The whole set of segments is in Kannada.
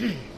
Ahem.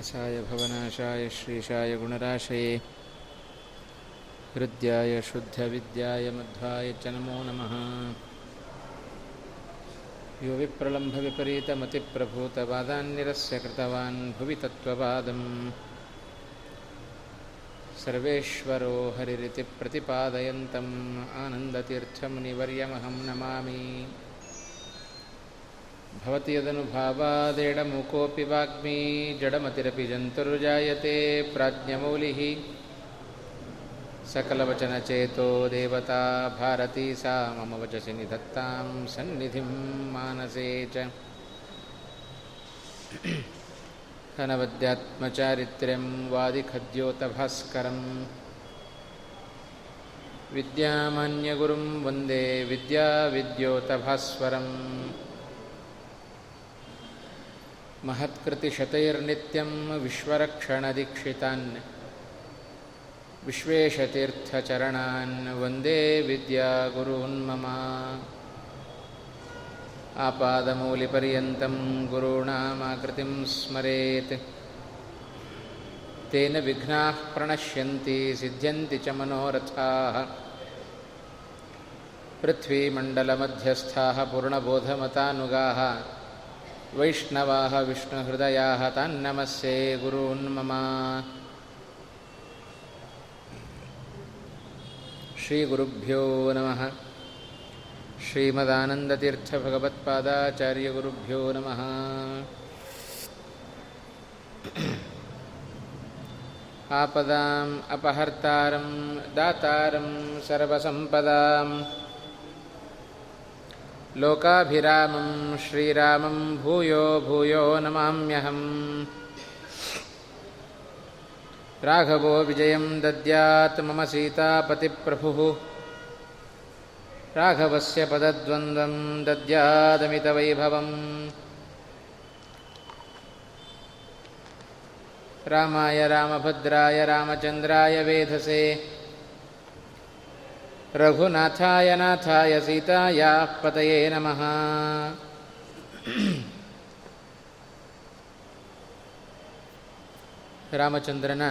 व्यासाय भवनाशाय श्रीशाय गुणराशये। हृद्याय शुद्धविद्याय मध्वाय च नमो नमः। यो विप्रलम्भविपरीतमतिप्रभूतवादान्निरस्य कृतवान् भुवि तत्त्ववादम् सर्वेश्वरो हरिरिति प्रतिपादयन्तम्। आनन्दतीर्थमुनिवर्यमहं नमामि भवति यदनुभावादेडमुकोऽपि वाग्मी जडमतिरपि जन्तुर्जायते प्राज्ञमौलिः सकलवचनचेतो देवता भारती सा मम वचसि निधत्तां सन्निधिं मानसे च अनवद्यात्मचारित्र्यं वादिखद्योतभास्करं विद्यामान्यगुरुं वन्दे विद्याविद्योतभास्वरम् महत्कृतिशतैर्नित्यं विश्वरक्षणदीक्षितान् विश्वेशतीर्थचरणान् वन्दे विद्यागुरून्मम आपादमूलिपर्यन्तं गुरूणामाकृतिं स्मरेत् तेन विघ्नाः प्रणश्यन्ति सिद्ध्यन्ति च मनोरथाः पृथ्वीमण्डलमध्यस्थाः पूर्णबोधमतानुगाः वैष्णवाः विष्णुहृदयाः तान्नमस्ये गुरून्मम श्रीगुरुभ्यो नमः श्रीमदानन्दतीर्थभगवत्पादाचार्यगुरुभ्यो नमः आपदाम् अपहर्तारं दातारं सर्वसम्पदाम् लोकाभिरामं श्रीरामं भूयो भूयो नमाम्यहम् राघवो विजयं दद्यात् मम सीतापतिप्रभुः राघवस्य पदद्वन्द्वं दद्यादमितवैभवम् रामाय रामभद्राय रामचन्द्राय वेधसे रघुनाथाय नाथाय सीतायाः पतये नमः ರಾಮಚಂದ್ರನ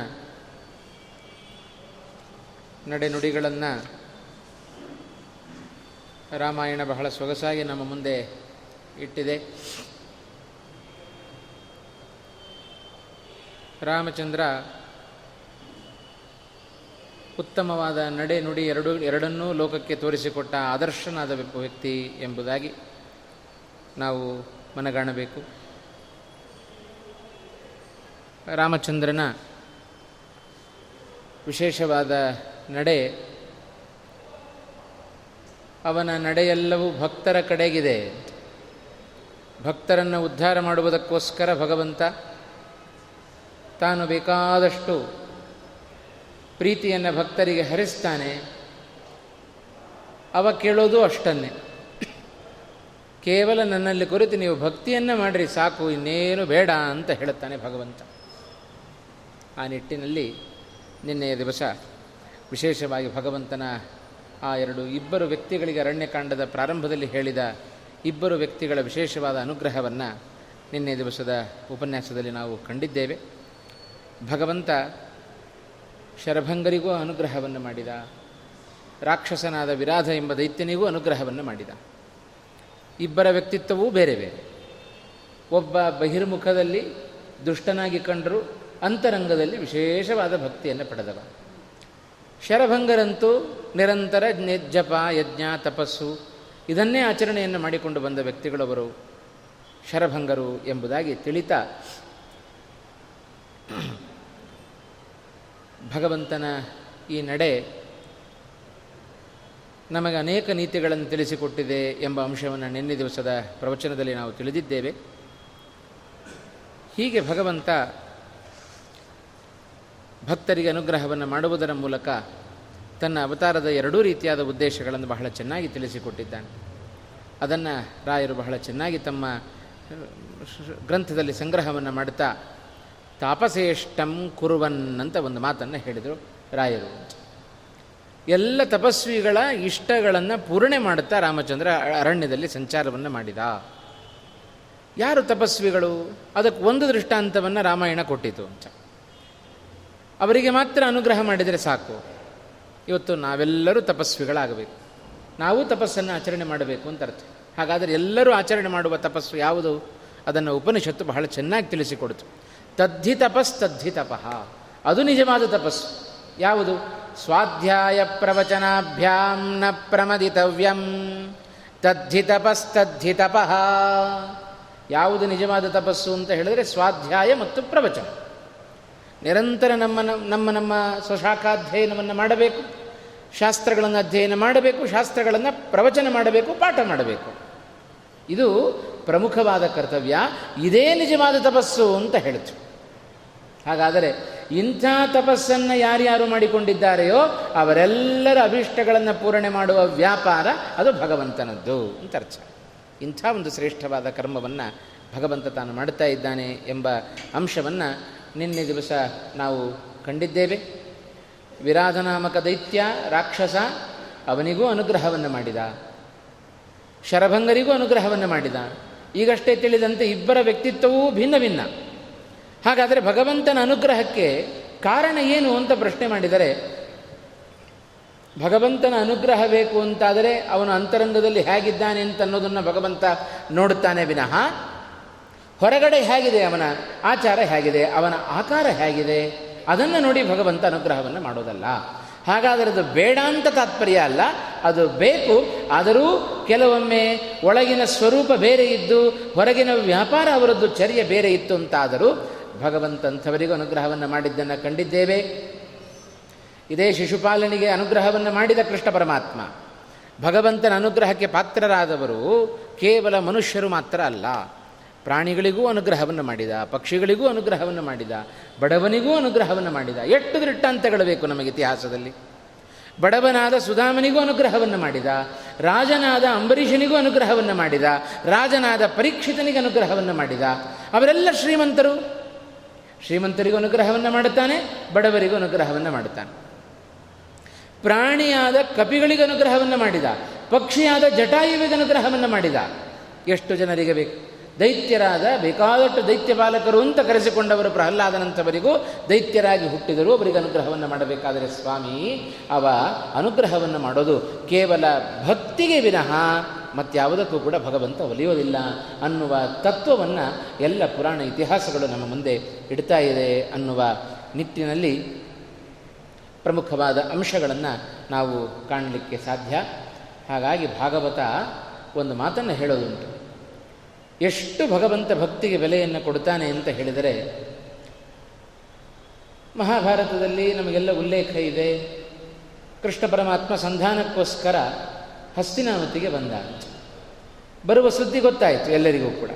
ನಡೆನುಡಿಗಳನ್ನು ರಾಮಾಯಣ ಬಹಳ ಸೊಗಸಾಗಿ ನಮ್ಮ ಮುಂದೆ ಇಟ್ಟಿದೆ ರಾಮಚಂದ್ರ ಉತ್ತಮವಾದ ನಡೆ ನುಡಿ ಎರಡು, ಎರಡನ್ನೂ ಲೋಕಕ್ಕೆ ತೋರಿಸಿಕೊಟ್ಟ ಆದರ್ಶನಾದ ವ್ಯಕ್ತಿ ಎಂಬುದಾಗಿ ನಾವು ಮನಗಾಣಬೇಕು. ರಾಮಚಂದ್ರನ ವಿಶೇಷವಾದ ನಡೆ, ಅವನ ನಡೆಯೆಲ್ಲವೂ ಭಕ್ತರ ಕಡೆಗಿದೆ. ಭಕ್ತರನ್ನು ಉದ್ಧಾರ ಮಾಡುವುದಕ್ಕೋಸ್ಕರ ಭಗವಂತ ತಾನು ಬೇಕಾದಷ್ಟು ಪ್ರೀತಿಯನ್ನು ಭಕ್ತರಿಗೆ ಹರಿಸ್ತಾನೆ, ಅವ ಕೇಳೋದು ಅಷ್ಟನ್ನೇ. ಕೇವಲ ನನ್ನಲ್ಲಿ ಕುರಿತು ನೀವು ಭಕ್ತಿಯನ್ನು ಮಾಡಿರಿ ಸಾಕು, ಇನ್ನೇನು ಬೇಡ ಅಂತ ಹೇಳುತ್ತಾನೆ ಭಗವಂತ. ಆ ನಿಟ್ಟಿನಲ್ಲಿ ನಿನ್ನೆಯ ದಿವಸ ವಿಶೇಷವಾಗಿ ಭಗವಂತನ ಆ ಎರಡು ಇಬ್ಬರು ವ್ಯಕ್ತಿಗಳಿಗೆ ಅರಣ್ಯಕಾಂಡದ ಪ್ರಾರಂಭದಲ್ಲಿ ಹೇಳಿದ ಇಬ್ಬರು ವ್ಯಕ್ತಿಗಳ ವಿಶೇಷವಾದ ಅನುಗ್ರಹವನ್ನು ನಿನ್ನೆ ದಿವಸದ ಉಪನ್ಯಾಸದಲ್ಲಿ ನಾವು ಕಂಡಿದ್ದೇವೆ. ಭಗವಂತ ಶರಭಂಗರಿಗೂ ಅನುಗ್ರಹವನ್ನು ಮಾಡಿದ. ರಾಕ್ಷಸನಾದ ವಿರಾಧ ಎಂಬ ದೈತ್ಯನಿಗೂ ಅನುಗ್ರಹವನ್ನು ಮಾಡಿದ. ಇಬ್ಬರ ವ್ಯಕ್ತಿತ್ವವೂ ಬೇರೆ ಬೇರೆ. ಒಬ್ಬ ಬಹಿರ್ಮುಖದಲ್ಲಿ ದುಷ್ಟನಾಗಿ ಕಂಡರೂ ಅಂತರಂಗದಲ್ಲಿ ವಿಶೇಷವಾದ ಭಕ್ತಿಯನ್ನು ಪಡೆದವ. ಶರಭಂಗರಂತೂ ನಿರಂತರ ಜಪ, ಯಜ್ಞ, ತಪಸ್ಸು ಇದನ್ನೇ ಆಚರಣೆಯನ್ನು ಮಾಡಿಕೊಂಡು ಬಂದ ವ್ಯಕ್ತಿಗಳವರು ಶರಭಂಗರು ಎಂಬುದಾಗಿ ತಿಳಿತಾ ಭಗವಂತನ ಈ ನಡೆ ನಮಗೆ ಅನೇಕ ನೀತಿಗಳನ್ನು ತಿಳಿಸಿಕೊಟ್ಟಿದೆ ಎಂಬ ಅಂಶವನ್ನು ನಿನ್ನೆ ದಿವಸದ ಪ್ರವಚನದಲ್ಲಿ ನಾವು ತಿಳಿದಿದ್ದೇವೆ. ಹೀಗೆ ಭಗವಂತ ಭಕ್ತರಿಗೆ ಅನುಗ್ರಹವನ್ನು ಮಾಡುವುದರ ಮೂಲಕ ತನ್ನ ಅವತಾರದ ಎರಡೂ ರೀತಿಯಾದ ಉದ್ದೇಶಗಳನ್ನು ಬಹಳ ಚೆನ್ನಾಗಿ ತಿಳಿಸಿಕೊಟ್ಟಿದ್ದಾನೆ. ಅದನ್ನು ರಾಯರು ಬಹಳ ಚೆನ್ನಾಗಿ ತಮ್ಮ ಗ್ರಂಥದಲ್ಲಿ ಸಂಗ್ರಹವನ್ನು ಮಾಡುತ್ತಾ ತಾಪಸೇಷ್ಟಂ ಕುರುವನ್ ಅಂತ ಒಂದು ಮಾತನ್ನು ಹೇಳಿದರು ರಾಯರು. ಎಲ್ಲ ತಪಸ್ವಿಗಳ ಇಷ್ಟಗಳನ್ನು ಪೂರ್ಣೆ ಮಾಡುತ್ತಾ ರಾಮಚಂದ್ರ ಅರಣ್ಯದಲ್ಲಿ ಸಂಚಾರವನ್ನು ಮಾಡಿದ. ಯಾರು ತಪಸ್ವಿಗಳು? ಅದಕ್ಕೆ ಒಂದು ದೃಷ್ಟಾಂತವನ್ನು ರಾಮಾಯಣ ಕೊಟ್ಟಿತು ಅಂತ. ಅವರಿಗೆ ಮಾತ್ರ ಅನುಗ್ರಹ ಮಾಡಿದರೆ ಸಾಕು. ಇವತ್ತು ನಾವೆಲ್ಲರೂ ತಪಸ್ವಿಗಳಾಗಬೇಕು. ನಾವು ತಪಸ್ಸನ್ನು ಆಚರಣೆ ಮಾಡಬೇಕು ಅಂತ ಅರ್ಥ. ಹಾಗಾದರೆ ಎಲ್ಲರೂ ಆಚರಣೆ ಮಾಡುವ ತಪಸ್ಸು ಯಾವುದು? ಅದನ್ನು ಉಪನಿಷತ್ತು ಬಹಳ ಚೆನ್ನಾಗಿ ತಿಳಿಸಿಕೊಡ್ತು. ತದ್ಧಿ ತಪಸ್ ತದ್ಧಿ ತಪಃ ಅದು ನಿಜವಾದ ತಪಸ್ಸು. ಯಾವುದು? ಸ್ವಾಧ್ಯಾಯ ಪ್ರವಚನಾಭ್ಯಾಂ ನ ಪ್ರಮದಿತವ್ಯಂ. ತದ್ಧಿ ತಪಸ್ತದ್ಧಿ ತಪಃ ಯಾವುದು ನಿಜವಾದ ತಪಸ್ಸು ಅಂತ ಹೇಳಿದರೆ ಸ್ವಾಧ್ಯಾಯ ಮತ್ತು ಪ್ರವಚನ. ನಿರಂತರ ನಮ್ಮ ನಮ್ಮ ನಮ್ಮ ಸ್ವಶಾಖಾಧ್ಯಯನವನ್ನು ಮಾಡಬೇಕು. ಶಾಸ್ತ್ರಗಳನ್ನು ಅಧ್ಯಯನ ಮಾಡಬೇಕು, ಶಾಸ್ತ್ರಗಳನ್ನು ಪ್ರವಚನ ಮಾಡಬೇಕು, ಪಾಠ ಮಾಡಬೇಕು. ಇದು ಪ್ರಮುಖವಾದ ಕರ್ತವ್ಯ. ಇದೇ ನಿಜವಾದ ತಪಸ್ಸು ಅಂತ ಹೇಳಿತು ಹಾಗಾದರೆ ಇಂಥ ತಪಸ್ಸನ್ನು ಯಾರ್ಯಾರು ಮಾಡಿಕೊಂಡಿದ್ದಾರೆಯೋ ಅವರೆಲ್ಲರ ಅಭಿಷ್ಟಗಳನ್ನು ಪೂರಣೆ ಮಾಡುವ ವ್ಯಾಪಾರ ಅದು ಭಗವಂತನದ್ದು ಅಂತ ಅರ್ಥ. ಇಂಥ ಒಂದು ಶ್ರೇಷ್ಠವಾದ ಕರ್ಮವನ್ನು ಭಗವಂತ ತಾನು ಮಾಡುತ್ತಾ ಇದ್ದಾನೆ ಎಂಬ ಅಂಶವನ್ನು ನಿನ್ನೆ ದಿವಸ ನಾವು ಕಂಡಿದ್ದೇವೆ. ವಿರಾಧನಾಮಕ ದೈತ್ಯ, ರಾಕ್ಷಸ ಅವನಿಗೂ ಅನುಗ್ರಹವನ್ನು ಮಾಡಿದ. ಶರಭಂಗರಿಗೂ ಅನುಗ್ರಹವನ್ನು ಮಾಡಿದ. ಈಗಷ್ಟೇ ತಿಳಿದಂತೆ ಇಬ್ಬರ ವ್ಯಕ್ತಿತ್ವವೂ ಭಿನ್ನ ಭಿನ್ನ. ಹಾಗಾದರೆ ಭಗವಂತನ ಅನುಗ್ರಹಕ್ಕೆ ಕಾರಣ ಏನು ಅಂತ ಪ್ರಶ್ನೆ ಮಾಡಿದರೆ, ಭಗವಂತನ ಅನುಗ್ರಹ ಬೇಕು ಅಂತಾದರೆ ಅವನು ಅಂತರಂಗದಲ್ಲಿ ಹೇಗಿದ್ದಾನೆ ಅಂತ ಅನ್ನೋದನ್ನು ಭಗವಂತ ನೋಡುತ್ತಾನೆ ವಿನಃ, ಹೊರಗಡೆ ಹೇಗಿದೆ ಅವನ ಆಚಾರ ಹೇಗಿದೆ, ಅವನ ಆಕಾರ ಹೇಗಿದೆ, ಅದನ್ನು ನೋಡಿ ಭಗವಂತ ಅನುಗ್ರಹವನ್ನು ಮಾಡೋದಲ್ಲ. ಹಾಗಾದರೆ ಅದು ಬೇಡ ಅಂತ ತಾತ್ಪರ್ಯ ಅಲ್ಲ, ಅದು ಬೇಕು, ಆದರೂ ಕೆಲವೊಮ್ಮೆ ಒಳಗಿನ ಸ್ವರೂಪ ಬೇರೆ ಇದ್ದು, ಹೊರಗಿನ ವ್ಯಾಪಾರ ಅವರದ್ದು ಚರ್ಯ ಬೇರೆ ಇತ್ತು ಅಂತಾದರೂ ಭಗವಂತಂಥವರಿಗೂ ಅನುಗ್ರಹವನ್ನು ಮಾಡಿದ್ದನ್ನು ಕಂಡಿದ್ದೇವೆ. ಇದೇ ಶಿಶುಪಾಲನಿಗೆ ಅನುಗ್ರಹವನ್ನು ಮಾಡಿದ ಕೃಷ್ಣ ಪರಮಾತ್ಮ. ಭಗವಂತನ ಅನುಗ್ರಹಕ್ಕೆ ಪಾತ್ರರಾದವರು ಕೇವಲ ಮನುಷ್ಯರು ಮಾತ್ರ ಅಲ್ಲ. ಪ್ರಾಣಿಗಳಿಗೂ ಅನುಗ್ರಹವನ್ನು ಮಾಡಿದ, ಪಕ್ಷಿಗಳಿಗೂ ಅನುಗ್ರಹವನ್ನು ಮಾಡಿದ, ಬಡವನಿಗೂ ಅನುಗ್ರಹವನ್ನು ಮಾಡಿದ, ಎಷ್ಟು ದೃಷ್ಟಾಂತಗಳು ಬೇಕು ನಮಗೆ ಇತಿಹಾಸದಲ್ಲಿ. ಬಡವನಾದ ಸುಧಾಮನಿಗೂ ಅನುಗ್ರಹವನ್ನು ಮಾಡಿದ, ರಾಜನಾದ ಅಂಬರೀಷನಿಗೂ ಅನುಗ್ರಹವನ್ನು ಮಾಡಿದ, ರಾಜನಾದ ಪರೀಕ್ಷಿತನಿಗೆ ಅನುಗ್ರಹವನ್ನು ಮಾಡಿದ, ಅವರೆಲ್ಲ ಶ್ರೀಮಂತರು. ಶ್ರೀಮಂತರಿಗೂ ಅನುಗ್ರಹವನ್ನು ಮಾಡುತ್ತಾನೆ, ಬಡವರಿಗೂ ಅನುಗ್ರಹವನ್ನು ಮಾಡುತ್ತಾನೆ. ಪ್ರಾಣಿಯಾದ ಕಪಿಗಳಿಗೆ ಅನುಗ್ರಹವನ್ನು ಮಾಡಿದ, ಪಕ್ಷಿಯಾದ ಜಟಾಯುವಿಗೆ ಅನುಗ್ರಹವನ್ನು ಮಾಡಿದ, ಎಷ್ಟು ಜನರಿಗೆ ಬೇಕು? ದೈತ್ಯರಾದ, ಬೇಕಾದಷ್ಟು ದೈತ್ಯ ಬಾಲಕರು ಅಂತ ಕರೆಸಿಕೊಂಡವರು ಪ್ರಹ್ಲಾದನಂತವರಿಗೂ ದೈತ್ಯರಾಗಿ ಹುಟ್ಟಿದರು ಅವರಿಗೆ ಅನುಗ್ರಹವನ್ನು ಮಾಡಬೇಕಾದರೆ ಸ್ವಾಮಿ, ಅವ ಅನುಗ್ರಹವನ್ನು ಮಾಡೋದು ಕೇವಲ ಭಕ್ತಿಗೆ ವಿನಃ ಮತ್ಯಾವುದಕ್ಕೂ ಕೂಡ ಭಗವಂತ ಒಲಿಯೋದಿಲ್ಲ ಅನ್ನುವ ತತ್ವವನ್ನು ಎಲ್ಲ ಪುರಾಣ ಇತಿಹಾಸಗಳು ನಮ್ಮ ಮುಂದೆ ಇಡ್ತಾ ಇದೆ ಅನ್ನುವ ನಿಟ್ಟಿನಲ್ಲಿ ಪ್ರಮುಖವಾದ ಅಂಶಗಳನ್ನು ನಾವು ಕಾಣಲಿಕ್ಕೆ ಸಾಧ್ಯ. ಹಾಗಾಗಿ ಭಾಗವತ ಒಂದು ಮಾತನ್ನು ಹೇಳೋದುಂಟು. ಎಷ್ಟು ಭಗವಂತ ಭಕ್ತಿಗೆ ಬೆಲೆಯನ್ನು ಕೊಡ್ತಾನೆ ಅಂತ ಹೇಳಿದರೆ, ಮಹಾಭಾರತದಲ್ಲಿ ನಮಗೆಲ್ಲ ಉಲ್ಲೇಖ ಇದೆ. ಕೃಷ್ಣ ಪರಮಾತ್ಮ ಸಂಧಾನಕ್ಕೋಸ್ಕರ ಹಸ್ತಿನಾವತಿಗೆ ಬಂದ. ಬರುವ ಸುದ್ದಿ ಗೊತ್ತಾಯಿತು ಎಲ್ಲರಿಗೂ ಕೂಡ.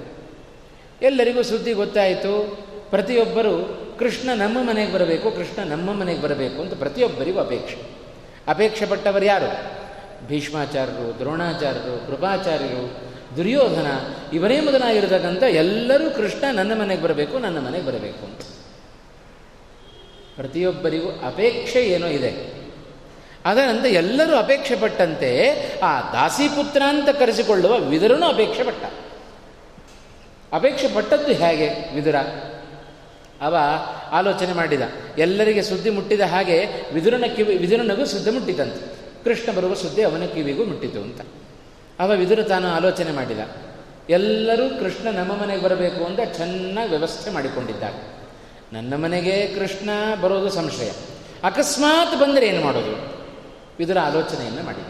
ಎಲ್ಲರಿಗೂ ಸುದ್ದಿ ಗೊತ್ತಾಯಿತು. ಪ್ರತಿಯೊಬ್ಬರು ಕೃಷ್ಣ ನಮ್ಮ ಮನೆಗೆ ಬರಬೇಕು, ಕೃಷ್ಣ ನಮ್ಮ ಮನೆಗೆ ಬರಬೇಕು ಅಂತ ಪ್ರತಿಯೊಬ್ಬರಿಗೂ ಅಪೇಕ್ಷೆ. ಅಪೇಕ್ಷೆ ಪಟ್ಟವರು ಯಾರು? ಭೀಷ್ಮಾಚಾರ್ಯರು, ದ್ರೋಣಾಚಾರ್ಯರು, ಕೃಪಾಚಾರ್ಯರು, ದುರ್ಯೋಧನ, ಇವರೇ ಮೊದಲಾಗಿರತಕ್ಕಂಥ ಎಲ್ಲರೂ ಕೃಷ್ಣ ನನ್ನ ಮನೆಗೆ ಬರಬೇಕು, ನನ್ನ ಮನೆಗೆ ಬರಬೇಕು ಅಂತ. ಪ್ರತಿಯೊಬ್ಬರಿಗೂ ಅಪೇಕ್ಷೆ ಏನೋ ಇದೆ. ಅದರಂತೆ ಎಲ್ಲರೂ ಅಪೇಕ್ಷೆ ಪಟ್ಟಂತೆ ಆ ದಾಸಿಪುತ್ರ ಅಂತ ಕರೆಸಿಕೊಳ್ಳುವ ವಿದುರನು ಅಪೇಕ್ಷೆ ಪಟ್ಟ ಅಪೇಕ್ಷೆ ಪಟ್ಟದ್ದು ಹೇಗೆ ವಿದುರ? ಅವ ಆಲೋಚನೆ ಮಾಡಿದ. ಎಲ್ಲರಿಗೆ ಸುದ್ದಿ ಮುಟ್ಟಿದ ಹಾಗೆ ವಿದುರನ ಕಿವಿ, ವಿದುರನಿಗೂ ಸುದ್ದಿ ಮುಟ್ಟಿತಂತೆ. ಕೃಷ್ಣ ಬರುವ ಸುದ್ದಿ ಅವನ ಕಿವಿಗೂ ಮುಟ್ಟಿತು ಅಂತ. ಅವ ವಿದುರ ತಾನು ಆಲೋಚನೆ ಮಾಡಿದ. ಎಲ್ಲರೂ ಕೃಷ್ಣ ನಮ್ಮ ಮನೆಗೆ ಬರಬೇಕು ಅಂತ ಚೆನ್ನಾಗಿ ವ್ಯವಸ್ಥೆ ಮಾಡಿಕೊಂಡಿದ್ದಾಗ ನನ್ನ ಮನೆಗೆ ಕೃಷ್ಣ ಬರೋದು ಸಂಶಯ. ಅಕಸ್ಮಾತ್ ಬಂದರೆ ಏನು ಮಾಡೋದು? ವಿದುರ ಆಲೋಚನೆಯನ್ನು ಮಾಡಿದ.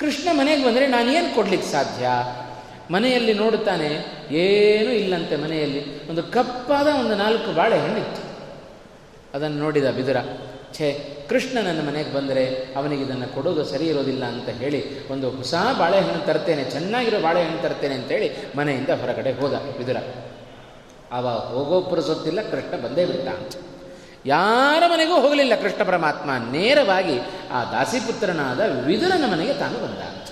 ಕೃಷ್ಣ ಮನೆಗೆ ಬಂದರೆ ನಾನೇನು ಕೊಡ್ಲಿಕ್ಕೆ ಸಾಧ್ಯ? ಮನೆಯಲ್ಲಿ ನೋಡುತ್ತಾನೆ, ಏನೂ ಇಲ್ಲಂತೆ ಮನೆಯಲ್ಲಿ. ಒಂದು ಕಪ್ಪಾದ ಒಂದು ನಾಲ್ಕು ಬಾಳೆಹಣ್ಣಿತ್ತು. ಅದನ್ನು ನೋಡಿದ ಬಿದುರ, ಛೇ, ಕೃಷ್ಣ ನನ್ನ ಮನೆಗೆ ಬಂದರೆ ಅವನಿಗೆ ಇದನ್ನು ಕೊಡೋದು ಸರಿ ಇರೋದಿಲ್ಲ ಅಂತ ಹೇಳಿ ಒಂದು ಹೊಸ ಬಾಳೆಹಣ್ಣು ತರ್ತೇನೆ, ಚೆನ್ನಾಗಿರೋ ಬಾಳೆಹಣ್ಣು ತರ್ತೇನೆ ಅಂತೇಳಿ ಮನೆಯಿಂದ ಹೊರಗಡೆ ಹೋದ ಬಿದುರ. ಅವ ಹೋಗೋ ಪುರುಸೊತ್ತಿಲ್ಲ ಕೃಷ್ಣ ಬಂದೇ ಬಿಟ್ಟ. ಯಾರ ಮನೆಗೂ ಹೋಗಲಿಲ್ಲ ಕೃಷ್ಣ ಪರಮಾತ್ಮ. ನೇರವಾಗಿ ಆ ದಾಸಿಪುತ್ರನಾದ ವಿದುರನ ಮನೆಗೆ ತಾನು ಬಂದ.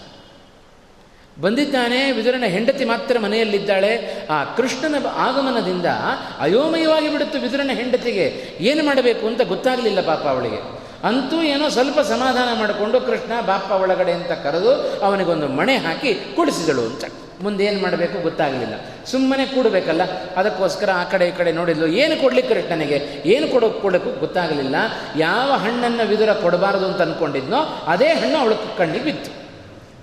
ಬಂದಿದ್ದಾನೆ, ವಿದುರನ ಹೆಂಡತಿ ಮಾತ್ರ ಮನೆಯಲ್ಲಿದ್ದಾಳೆ. ಆ ಕೃಷ್ಣನ ಆಗಮನದಿಂದ ಅಯೋಮಯವಾಗಿ ಬಿಡುತ್ತು ವಿದುರನ ಹೆಂಡತಿಗೆ. ಏನು ಮಾಡಬೇಕು ಅಂತ ಗೊತ್ತಾಗಲಿಲ್ಲ ಪಾಪ ಅವಳಿಗೆ. ಅಂತೂ ಏನೋ ಸ್ವಲ್ಪ ಸಮಾಧಾನ ಮಾಡಿಕೊಂಡು ಕೃಷ್ಣ ಬಾಪ ಒಳಗಡೆ ಅಂತ ಕರೆದು ಅವನಿಗೊಂದು ಮಣೆ ಹಾಕಿ ಕುಡಿಸಿದಳು ಅಂತ. ಮುಂದೆ ಏನು ಮಾಡಬೇಕು ಗೊತ್ತಾಗಲಿಲ್ಲ. ಸುಮ್ಮನೆ ಕೂಡಬೇಕಲ್ಲ? ಅದಕ್ಕೋಸ್ಕರ ಆ ಕಡೆ ಈ ಕಡೆ ನೋಡಿದ್ಲು, ಏನು ಕೊಡ್ಲಿಕ್ಕೆ ನನಗೆ? ಏನು ಕೊಡೋ ಕೊಡೋಕ್ಕೂ ಗೊತ್ತಾಗಲಿಲ್ಲ. ಯಾವ ಹಣ್ಣನ್ನು ವಿದುರ ಕೊಡಬಾರದು ಅಂತ ಅಂದ್ಕೊಂಡಿದ್ನೋ ಅದೇ ಹಣ್ಣು ಅವಳ ಕಣ್ಣಿಗೆ ಬಿತ್ತು.